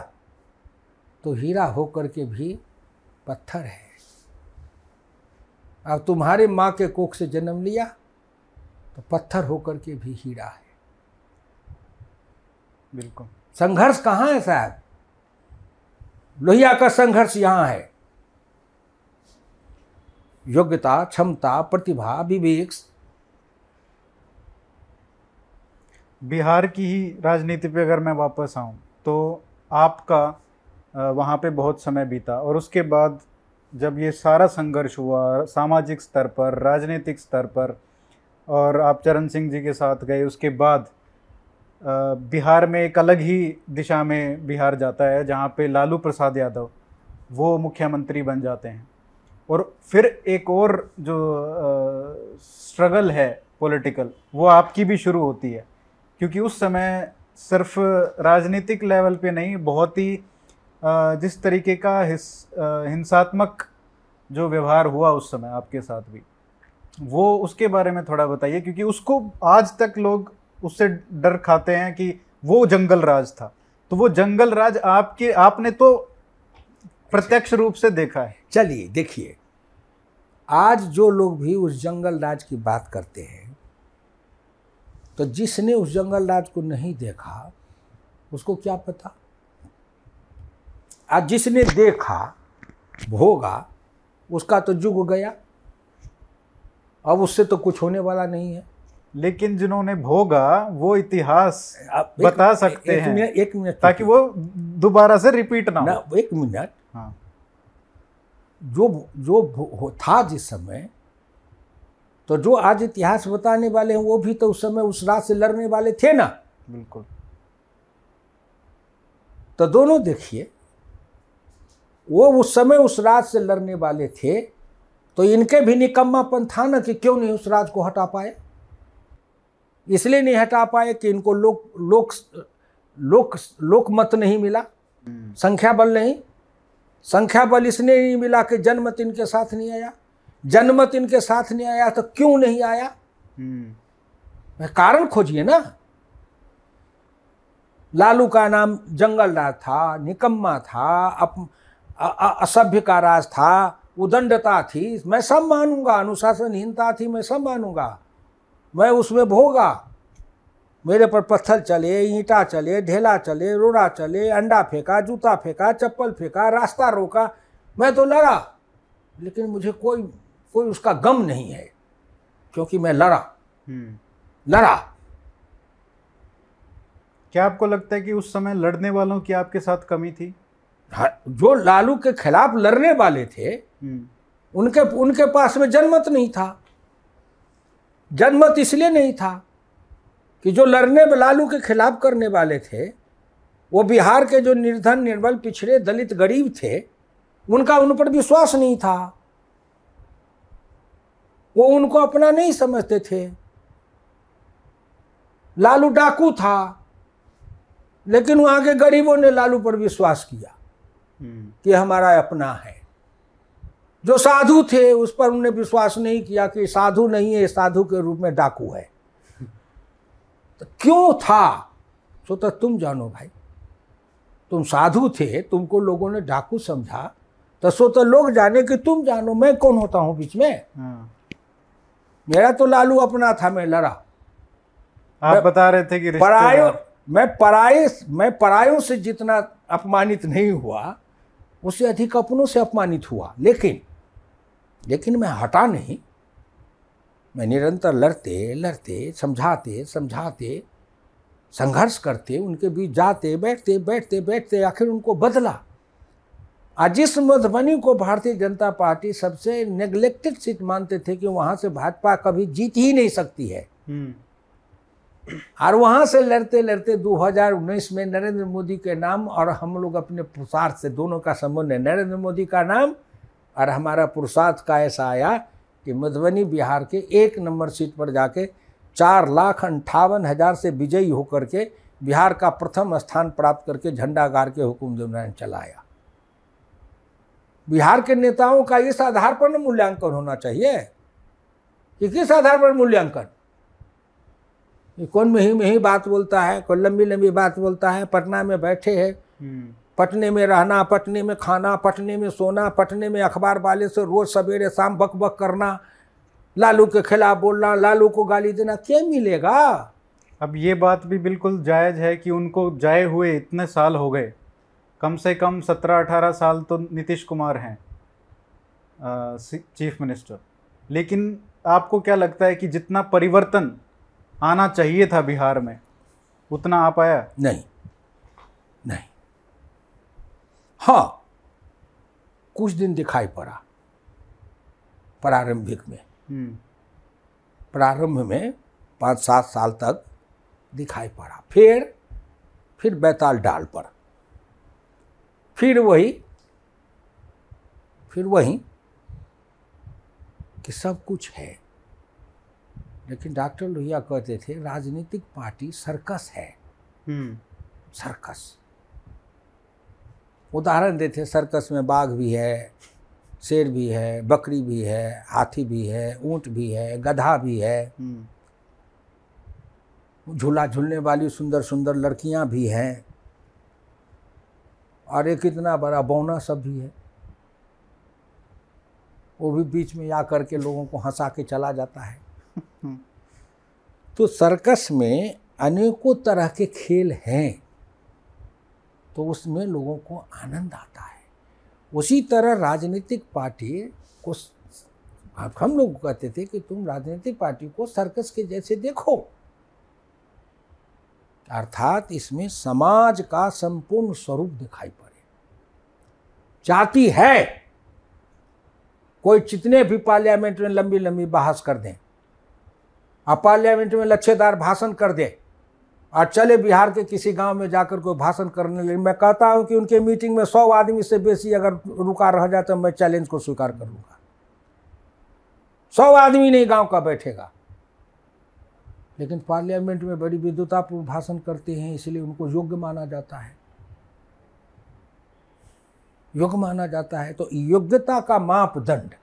तो हीरा होकर के भी पत्थर है। अब तुम्हारे माँ के कोख से जन्म लिया तो पत्थर होकर के भी हीरा है। बिल्कुल। संघर्ष कहाँ है साहब? लोहिया का संघर्ष यहाँ है। योग्यता क्षमता प्रतिभा विवेक बिहार की ही राजनीति पे अगर मैं वापस आऊँ तो आपका वहाँ पे बहुत समय बीता और उसके बाद जब ये सारा संघर्ष हुआ, सामाजिक स्तर पर, राजनीतिक स्तर पर, और आप चरण सिंह जी के साथ गए, उसके बाद बिहार में एक अलग ही दिशा में बिहार जाता है, जहाँ पे लालू प्रसाद यादव, वो मुख्यमंत्री बन जाते हैं। और फिर एक और जो स्ट्रगल है पॉलिटिकल वो आपकी भी शुरू होती है। क्योंकि उस समय सिर्फ़ राजनीतिक लेवल पे नहीं, बहुत ही जिस तरीके का हिंसात्मक जो व्यवहार हुआ उस समय आपके साथ भी, वो उसके बारे में थोड़ा बताइए, क्योंकि उसको आज तक लोग उससे डर खाते हैं कि वो जंगल राज था। तो वो जंगल राज आपके, आपने तो प्रत्यक्ष रूप से देखा है। चलिए, देखिए, आज जो लोग भी उस जंगल राज की बात करते हैं तो जिसने उस जंगल राज को नहीं देखा उसको क्या पता? आज जिसने देखा भोगा उसका तो जुग गया। अब उससे तो कुछ होने वाला नहीं है। लेकिन जिन्होंने भोगा वो इतिहास बता सकते एक हैं। मिनट एक मिनट। ताकि वो दोबारा से रिपीट ना हो। एक मिनट। हाँ। जो जो था जिस समय तो जो आज इतिहास बताने वाले हैं वो भी तो उस समय उस रात से लड़ने वाले थे ना। बिल्कुल। तो दोनों देखिए वो उस समय उस राज से लड़ने वाले थे तो इनके भी निकम्मापन था ना कि क्यों नहीं उस राज को हटा पाए? इसलिए नहीं हटा पाए कि इनको लोक लोक लोक लोक मत नहीं मिला हम्म। संख्या बल नहीं। संख्या बल इसलिए नहीं मिला कि जनमत इनके साथ नहीं आया। जनमत इनके साथ नहीं आया तो क्यों नहीं आया? हम्म। कारण खोजिए ना। लालू का नाम जंगल राज था निकम्मा था असभ्य का राज था उदंडता थी। मैं सब मानूँगा अनुशासनहीनता थी मैं सब मानूँगा। मैं उसमें भोगा। मेरे पर पत्थर चले ईंटा चले ढेला चले रोड़ा चले अंडा फेंका जूता फेंका चप्पल फेंका रास्ता रोका। मैं तो लड़ा लेकिन मुझे कोई कोई उसका गम नहीं है क्योंकि मैं लड़ा। हम्म। लड़ा। क्या आपको लगता है कि उस समय लड़ने वालों की आपके साथ कमी थी? हाँ, जो लालू के खिलाफ लड़ने वाले थे हम्म। उनके उनके पास में जनमत नहीं था। जनमत इसलिए नहीं था कि जो लड़ने लालू के खिलाफ करने वाले थे वो बिहार के जो निर्धन निर्बल पिछड़े दलित गरीब थे उनका उन पर विश्वास नहीं था। वो उनको अपना नहीं समझते थे। लालू डाकू था लेकिन वहाँ के गरीबों ने लालू पर विश्वास किया हम्म। कि हमारा अपना है। जो साधु थे उस पर उन्होंने विश्वास नहीं किया कि साधु नहीं है साधु के रूप में डाकू है। तो क्यों था? सो तो तुम जानो भाई तुम साधु थे तुमको लोगों ने डाकू समझा। तो सो तो लोग जाने कि तुम जानो मैं कौन होता हूँ बीच में? हाँ। मेरा तो लालू अपना था मैं लड़ा। आप बता रहे थे कि परायो मैं पराये मैं परायों से जितना अपमानित नहीं हुआ उससे अधिक अपनों से अपमानित हुआ। लेकिन लेकिन मैं हटा नहीं। मैं निरंतर लड़ते लड़ते समझाते समझाते संघर्ष करते उनके बीच जाते बैठते बैठते बैठते आखिर उनको बदला। आज जिस मधुबनी को भारतीय जनता पार्टी सबसे नेग्लेक्टेड सीट मानते थे कि वहाँ से भाजपा कभी जीत ही नहीं सकती है हम्म। और वहाँ से लड़ते लड़ते 2019 में नरेंद्र मोदी के नाम और हम लोग अपने पुरुषार्थ से दोनों का संबंध है नरेंद्र मोदी का नाम और हमारा पुरुषार्थ का ऐसा आया कि मधुबनी बिहार के एक नंबर सीट पर जाके चार लाख अंठावन हज़ार से विजयी होकर के बिहार का प्रथम स्थान प्राप्त करके झंडा गाड़ के हुकुम देवनारायण चलाया बिहार के नेताओं का इस आधार पर न मूल्यांकन होना चाहिए। कि किस आधार पर मूल्यांकन? ये कौन में ही में ही बात बोलता है कोई लंबी लंबी बात बोलता है पटना में बैठे है। हम्म, पटने में रहना पटने में खाना पटने में सोना पटने में अखबार वाले से रोज सवेरे शाम बक बक करना लालू के खिलाफ बोलना लालू को गाली देना क्या मिलेगा? अब ये बात भी बिल्कुल जायज़ है कि उनको जाए हुए इतने साल हो गए। कम से कम सत्रह अठारह साल तो नीतीश कुमार हैं चीफ मिनिस्टर। लेकिन आपको क्या लगता है कि जितना परिवर्तन आना चाहिए था बिहार में उतना आ पाया? नहीं नहीं। हाँ कुछ दिन दिखाई पड़ा प्रारंभिक में। हम्म, प्रारंभ में पाँच सात साल तक दिखाई पड़ा। फिर फिर बैताल डाल पर फिर वही फिर वही कि सब कुछ है। लेकिन डॉक्टर लोहिया कहते थे राजनीतिक पार्टी सर्कस है। हम्म, सर्कस। उदाहरण देते सर्कस में बाघ भी है शेर भी है बकरी भी है हाथी भी है ऊँट भी है गधा भी है। हम्म, झूला झूलने वाली सुंदर सुंदर लड़कियाँ भी हैं। और एक इतना बड़ा बौना सब भी है। वो भी बीच में आ करके लोगों को हंसा के चला जाता है। [laughs] तो सर्कस में अनेकों तरह के खेल हैं तो उसमें लोगों को आनंद आता है। उसी तरह राजनीतिक पार्टी को हम लोग कहते थे कि तुम राजनीतिक पार्टी को सर्कस के जैसे देखो। अर्थात इसमें समाज का संपूर्ण स्वरूप दिखाई पड़े। जाति है, कोई जितने भी पार्लियामेंट में लंबी लंबी बहस कर दें और पार्लियामेंट में लच्छेदार भाषण कर दें, और चले बिहार के किसी गाँव में जाकर कोई भाषण करने लगे, मैं कहता हूँ कि उनके मीटिंग में सौ आदमी से बेसी अगर रुका रह जाए तो मैं चैलेंज को स्वीकार करूँगा सौ आदमी नहीं गाँव का बैठेगा। लेकिन पार्लियामेंट में बड़ी विद्युतापूर्ण भाषण करते हैं, इसलिए उनको योग्य माना जाता है। योग्य माना जाता है तो योग्यता का मापदंड,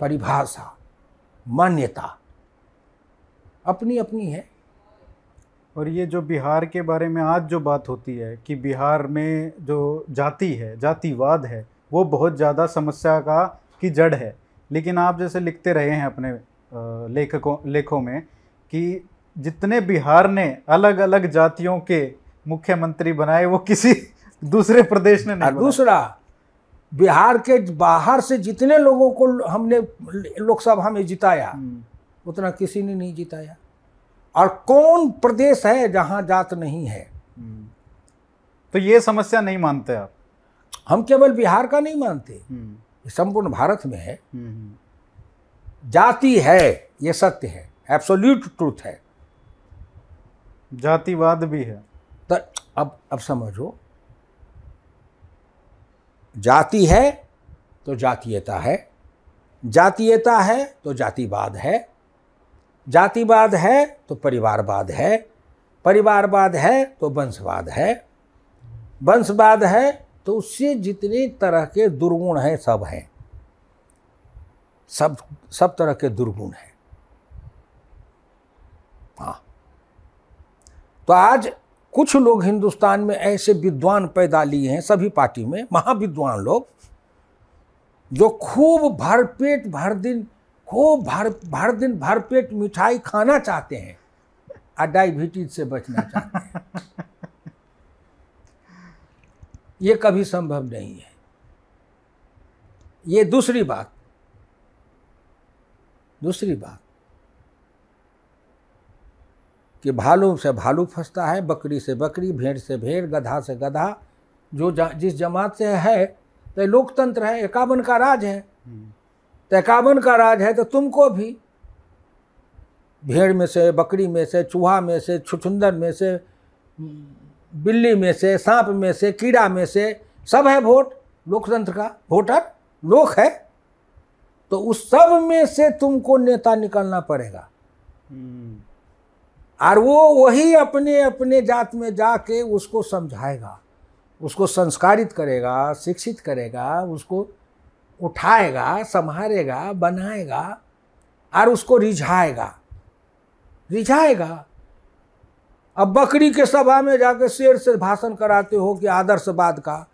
परिभाषा, मान्यता अपनी अपनी है। और ये जो बिहार के बारे में आज जो बात होती है कि बिहार में जो जाति है, जातिवाद है, वो बहुत ज़्यादा समस्या का, की जड़ है। लेकिन आप जैसे लिखते रहे हैं अपने लेखकों, लेखों में कि जितने बिहार ने अलग अलग जातियों के मुख्यमंत्री बनाए वो किसी दूसरे प्रदेश ने नहीं दूसरा बिहार के बाहर से जितने लोगों को हमने लोकसभा में जिताया हम्म, उतना किसी ने नहीं जिताया। और कौन प्रदेश है जहाँ जात नहीं है? हम्म। तो ये समस्या नहीं मानते आप? हम केवल बिहार का नहीं मानते। हम्म, संपूर्ण भारत में है। जाति है ये सत्य है। एब्सोल्यूट ट्रूथ है। जातिवाद भी है। तो अब अब समझो। जाति है तो जातीयता है। जातीयता है तो जातिवाद है। जातिवाद है तो परिवारवाद है। परिवारवाद है तो वंशवाद है। वंशवाद है तो उससे जितने तरह के दुर्गुण हैं सब हैं। सब सब तरह के दुर्गुण हैं हाँ। तो आज कुछ लोग हिंदुस्तान में ऐसे विद्वान पैदा लिए हैं, सभी पार्टी में, महाविद्वान लोग, जो खूब भरपेट भर दिन खूब भर भर दिन भरपेट मिठाई खाना चाहते हैं और डायबिटीज़ से बचना चाहते हैं। ये कभी संभव नहीं है। ये दूसरी बात दूसरी बात कि भालू से भालू फंसता है बकरी से बकरी भेड़ से भेड़ गधा से गधा। जो जिस जमात से है तो लोकतंत्र है एकावन का राज है। तो एकावन का राज है तो तुमको भी। भेड़ में से बकरी में से चूहा में से छुछुंदर में से बिल्ली में से सांप में से कीड़ा में से सब है वोट लोकतंत्र का। वोटर लोक है। तो उस सब में से तुमको नेता निकलना पड़ेगा। हम्म, और वो वही अपने अपने जात में जाके उसको समझाएगा, उसको संस्कारित करेगा, शिक्षित करेगा, उसको उठाएगा संभालेगा बनाएगा और उसको रिझाएगा। रिझाएगा। अब बकरी के सभा में जाकर शेर से भाषण कराते हो कि आदर्शवाद का।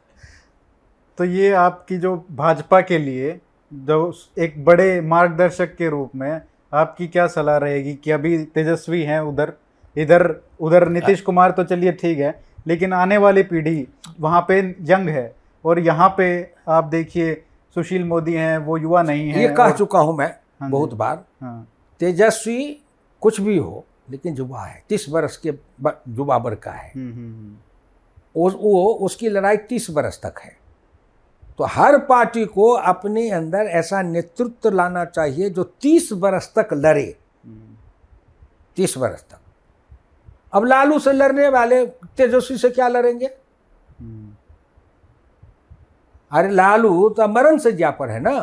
तो ये आपकी जो भाजपा के लिए जो एक बड़े मार्गदर्शक के रूप में आपकी क्या सलाह रहेगी कि अभी तेजस्वी हैं उधर? इधर उधर नीतीश कुमार तो चलिए ठीक है लेकिन आने वाली पीढ़ी वहाँ पे यंग है और यहाँ पे आप देखिए सुशील मोदी हैं वो युवा नहीं है ये कह और- चुका हूँ मैं हाँ बहुत बार। हाँ। तेजस्वी कुछ भी हो लेकिन युवा है। तीस वर्ष के युवा वर्ग का है। हम्म, हम्म, हम्म, वो वो उसकी लड़ाई तीस वर्ष तक है। तो हर पार्टी को अपने अंदर ऐसा नेतृत्व लाना चाहिए जो तीस वर्ष तक लड़े। तीस वर्ष तक। अब लालू से लड़ने वाले तेजस्वी से क्या लड़ेंगे? अरे लालू तो मरण से जा पर है ना।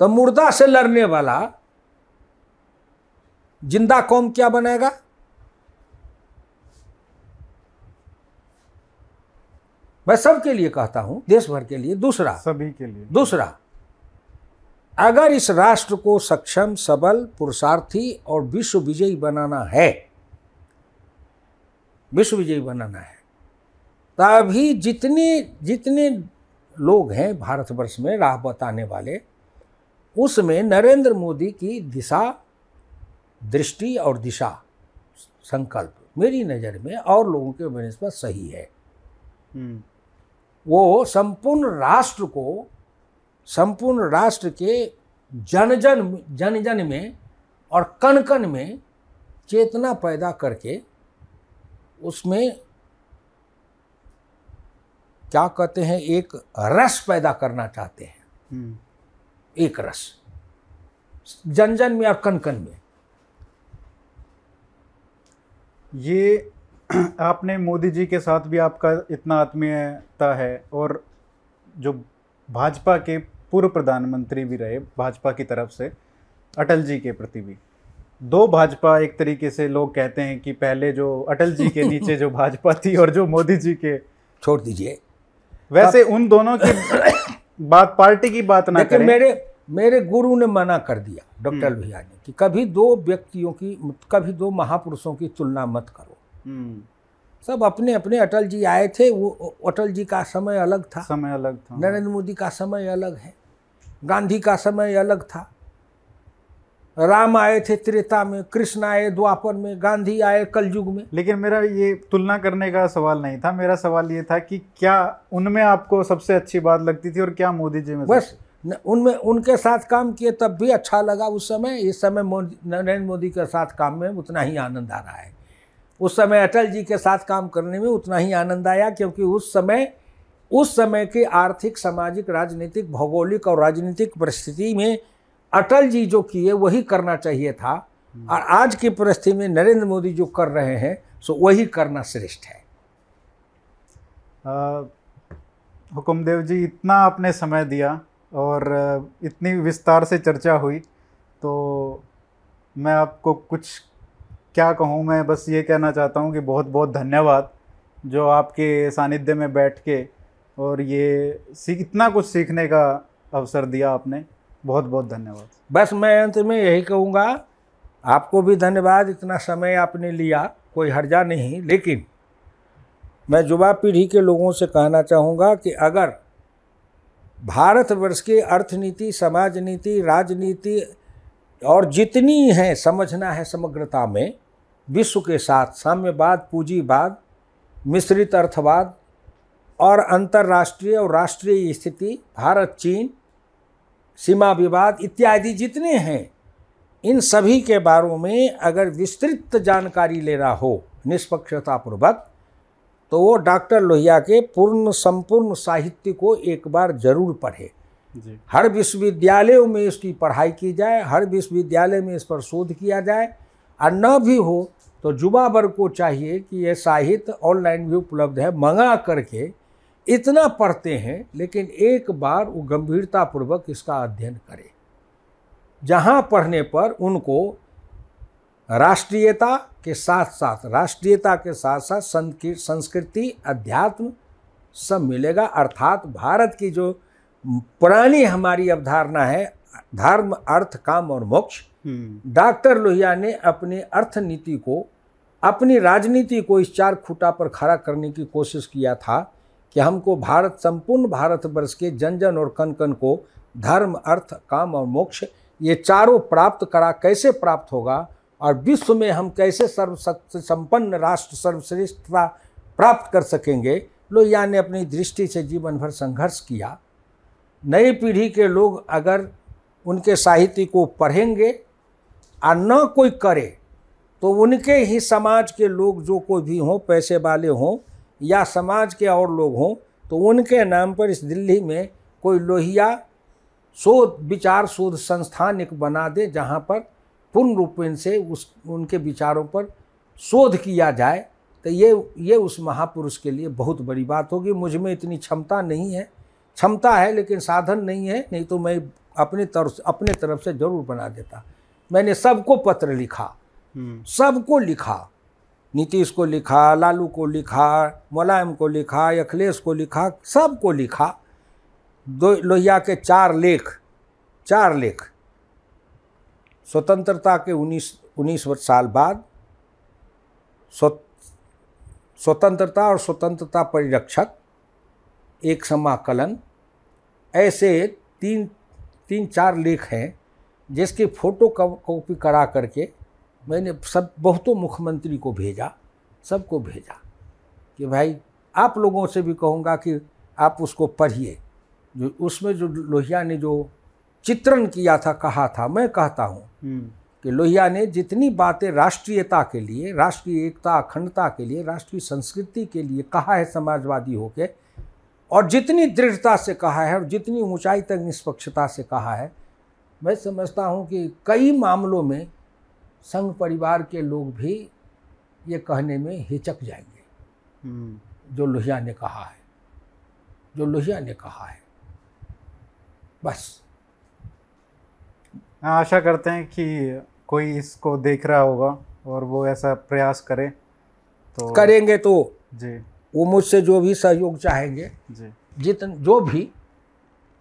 तो मुर्दा से लड़ने वाला ज़िंदा कौम क्या बनेगा? मैं सबके लिए कहता हूँ देश भर के लिए। दूसरा सभी के लिए। दूसरा अगर इस राष्ट्र को सक्षम सबल पुरुषार्थी और विश्व विजयी बनाना है विश्व विजयी बनाना है तभी जितने जितने लोग हैं भारतवर्ष में राह बताने वाले उसमें नरेंद्र मोदी की दिशा दृष्टि और दिशा संकल्प मेरी नज़र में और लोगों के बनस्पत सही है। हम्म, वो संपूर्ण राष्ट्र को संपूर्ण राष्ट्र के जन जन जन जन में और कण कण में चेतना पैदा करके उसमें क्या कहते हैं एक रस पैदा करना चाहते हैं। हम्म, एक रस। जन जन में और कण कण में। ये आपने मोदी जी के साथ भी आपका इतना आत्मीयता है और जो भाजपा के पूर्व प्रधानमंत्री भी रहे भाजपा की तरफ़ से अटल जी के प्रति भी। दो भाजपा एक तरीके से लोग कहते हैं कि पहले जो अटल जी के नीचे जो भाजपा थी और जो मोदी जी के। छोड़ दीजिए। वैसे उन दोनों की बात पार्टी की बात ना करें। मेरे मेरे गुरु ने मना कर दिया डॉक्टर भैया ने कि कभी दो व्यक्तियों की कभी दो महापुरुषों की तुलना मत करो। हम्म, सब अपने अपने अटल जी आए थे वो अटल जी का समय अलग था। समय अलग था। नरेंद्र मोदी का समय अलग है गांधी का समय अलग था। राम आए थे त्रेता में कृष्ण आए द्वापर में गांधी आए कलयुग में। लेकिन मेरा ये तुलना करने का सवाल नहीं था। मेरा सवाल ये था कि क्या उनमें आपको सबसे अच्छी बात लगती थी और क्या मोदी जी में बस उनमें उनके साथ काम किए तब भी अच्छा लगा उस समय। इस समय नरेंद्र मोदी के साथ काम में उतना ही आनंद आ रहा है। उस समय अटल जी के साथ काम करने में उतना ही आनंद आया, क्योंकि उस समय उस समय की आर्थिक, सामाजिक, राजनीतिक, भौगोलिक और राजनीतिक परिस्थिति में अटल जी जो किए, वही करना चाहिए था। और आज की परिस्थिति में नरेंद्र मोदी जो कर रहे हैं, सो वही करना श्रेष्ठ है। हुकुमदेव जी, इतना आपने समय दिया और इतनी विस्तार से चर्चा हुई तो मैं आपको कुछ क्या कहूँ मैं, बस ये कहना चाहता हूँ कि बहुत बहुत धन्यवाद जो आपके सानिध्य में बैठ के और ये सीख, इतना कुछ सीखने का अवसर दिया आपने। बहुत बहुत धन्यवाद। बस मैं अंत में यही कहूँगा, आपको भी धन्यवाद, इतना समय आपने लिया, कोई हर्जा नहीं। लेकिन मैं युवा पीढ़ी के लोगों से कहना चाहूँगा कि अगर भारतवर्ष की अर्थनीति समाज नीति राजनीति और जितनी है समझना है समग्रता में विश्व के साथ साम्यवाद पूंजीवाद मिश्रित अर्थवाद और अंतर्राष्ट्रीय और राष्ट्रीय स्थिति भारत चीन सीमा विवाद इत्यादि जितने हैं इन सभी के बारे में अगर विस्तृत जानकारी लेना हो निष्पक्षतापूर्वक तो वो डॉक्टर लोहिया के पूर्ण संपूर्ण साहित्य को एक बार ज़रूर पढ़े। जी। हर विश्वविद्यालयों में इसकी पढ़ाई की जाए हर विश्वविद्यालय में इस पर शोध किया जाए और न भी हो तो युवा वर्ग को चाहिए कि ये साहित्य ऑनलाइन भी उपलब्ध है। मंगा करके इतना पढ़ते हैं, लेकिन एक बार वो गंभीरतापूर्वक इसका अध्ययन करें। जहाँ पढ़ने पर उनको राष्ट्रीयता के साथ साथ राष्ट्रीयता के साथ साथ संस्कृति, अध्यात्म सब मिलेगा। अर्थात भारत की जो पुरानी हमारी अवधारणा है, धर्म, अर्थ, काम और मोक्ष डॉक्टर लोहिया ने अपने अर्थ नीति को, अपनी राजनीति को इस चार खूटा पर खड़ा करने की कोशिश किया था कि हमको भारत, संपूर्ण भारतवर्ष के जन जन और कन कन को धर्म, अर्थ, काम और मोक्ष ये चारों प्राप्त करा कैसे प्राप्त होगा और विश्व में हम कैसे सर्वशक्ति संपन्न राष्ट्र, सर्वश्रेष्ठता प्राप्त कर सकेंगे? लोहिया ने अपनी दृष्टि से जीवन भर संघर्ष किया। नई पीढ़ी के लोग अगर उनके साहित्य को पढ़ेंगे और न कोई करे तो उनके ही समाज के लोग जो कोई भी हों, पैसे वाले हों, या समाज के और लोग हों तो उनके नाम पर इस दिल्ली में कोई लोहिया शोध, विचार शोध संस्थान एक बना दे, जहाँ पर पूर्ण रूपेण से उस, उनके विचारों पर शोध किया जाए तो ये ये उस महापुरुष के लिए बहुत बड़ी बात होगी। मुझमें इतनी क्षमता नहीं है। क्षमता है, लेकिन साधन नहीं है, नहीं तो मैं अपने तरफ़ अपने तरफ़ से ज़रूर बना देता। मैंने सबको पत्र लिखा। सबको लिखा। नीतीश को लिखा लालू को लिखा मुलायम को लिखा अखिलेश को लिखा सबको लिखा। दो लोहिया के चार लेख चार लेख। स्वतंत्रता के उन्नीस उन्नीस वर्ष साल बाद स्वतंत्रता और स्वतंत्रता परिरक्षक एक समाकलन ऐसे तीन तीन चार लेख हैं। जिसकी फ़ोटो कॉपी करा करके मैंने सब बहुतों मुख्यमंत्री को भेजा सबको भेजा कि भाई आप लोगों से भी कहूँगा कि आप उसको पढ़िए जो उसमें जो लोहिया ने जो चित्रण किया था कहा था मैं कहता हूँ हम्म। कि लोहिया ने जितनी बातें राष्ट्रीयता के लिए राष्ट्रीय एकता अखंडता के लिए राष्ट्रीय संस्कृति के लिए कहा है समाजवादी होके और जितनी दृढ़ता से कहा है और जितनी ऊंचाई तक निष्पक्षता से कहा है मैं समझता हूँ कि कई मामलों में संघ परिवार के लोग भी ये कहने में हिचक जाएँगे। हम्म। जो लोहिया ने कहा है। जो लोहिया ने कहा है। बस। आशा करते हैं कि कोई इसको देख रहा होगा और वो ऐसा प्रयास करे तो करेंगे तो जी। वो मुझसे जो भी सहयोग चाहेंगे। जी। जितन जो भी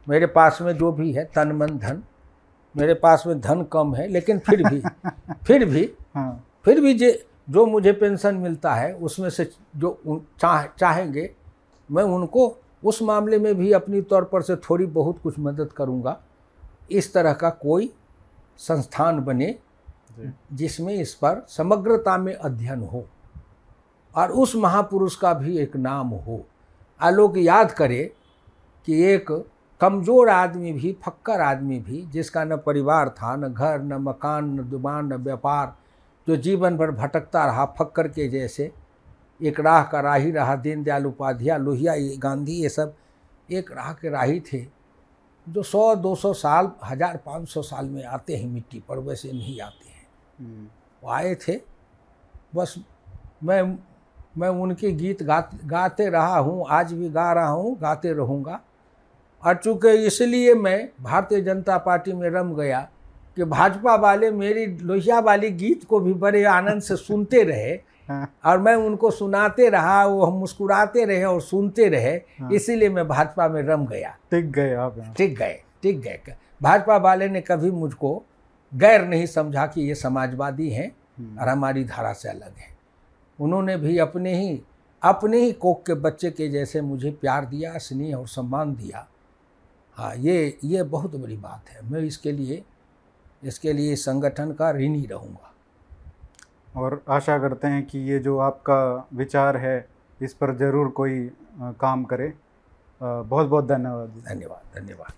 मेरे पास में जो भी है तन मन धन मेरे पास में धन कम है लेकिन फिर भी फिर भी [laughs] हाँ। फिर भी जे जो मुझे पेंशन मिलता है उसमें से जो चाह चाहेंगे मैं उनको उस मामले में भी अपनी तौर पर से थोड़ी बहुत कुछ मदद करूँगा। इस तरह का कोई संस्थान बने जिसमें इस पर समग्रता में अध्ययन हो और उस महापुरुष का भी एक नाम हो। आलोक याद करे कि एक कमज़ोर आदमी भी फक्कर आदमी भी जिसका न परिवार था न घर न मकान न दुकान न व्यापार जो जीवन भर भटकता रहा फक्कर के जैसे एक राह का राही रहा दीनदयाल उपाध्याय लोहिया गांधी ये सब एक राह के राही थे जो सौ दो सौ साल हज़ार पाँच सौ साल में आते हैं मिट्टी पर वैसे नहीं आते हैं हम्म। वो आए थे बस मैं मैं उनके गीत गा गाते रहा हूँ आज भी गा रहा हूँ गाते रहूँगा और चूँकि इसलिए मैं भारतीय जनता पार्टी में रम गया कि भाजपा वाले मेरी लोहिया वाली गीत को भी बड़े आनंद से सुनते रहे हाँ। और मैं उनको सुनाते रहा वो हम मुस्कुराते रहे और सुनते रहे हाँ। इसीलिए मैं भाजपा में रम गया टिक गए आप टिक गए टिक गए भाजपा वाले ने कभी मुझको गैर नहीं समझा कि ये समाजवादी हैं हम्म। और हमारी धारा से अलग है उन्होंने भी अपने ही अपने ही कोक के बच्चे के जैसे मुझे प्यार दिया स्नेह और सम्मान दिया हाँ ये ये बहुत बड़ी बात है। मैं इसके लिए इसके लिए संगठन का ऋणी रहूँगा। और आशा करते हैं कि ये जो आपका विचार है इस पर ज़रूर कोई काम करे। बहुत बहुत धन्यवाद धन्यवाद धन्यवाद।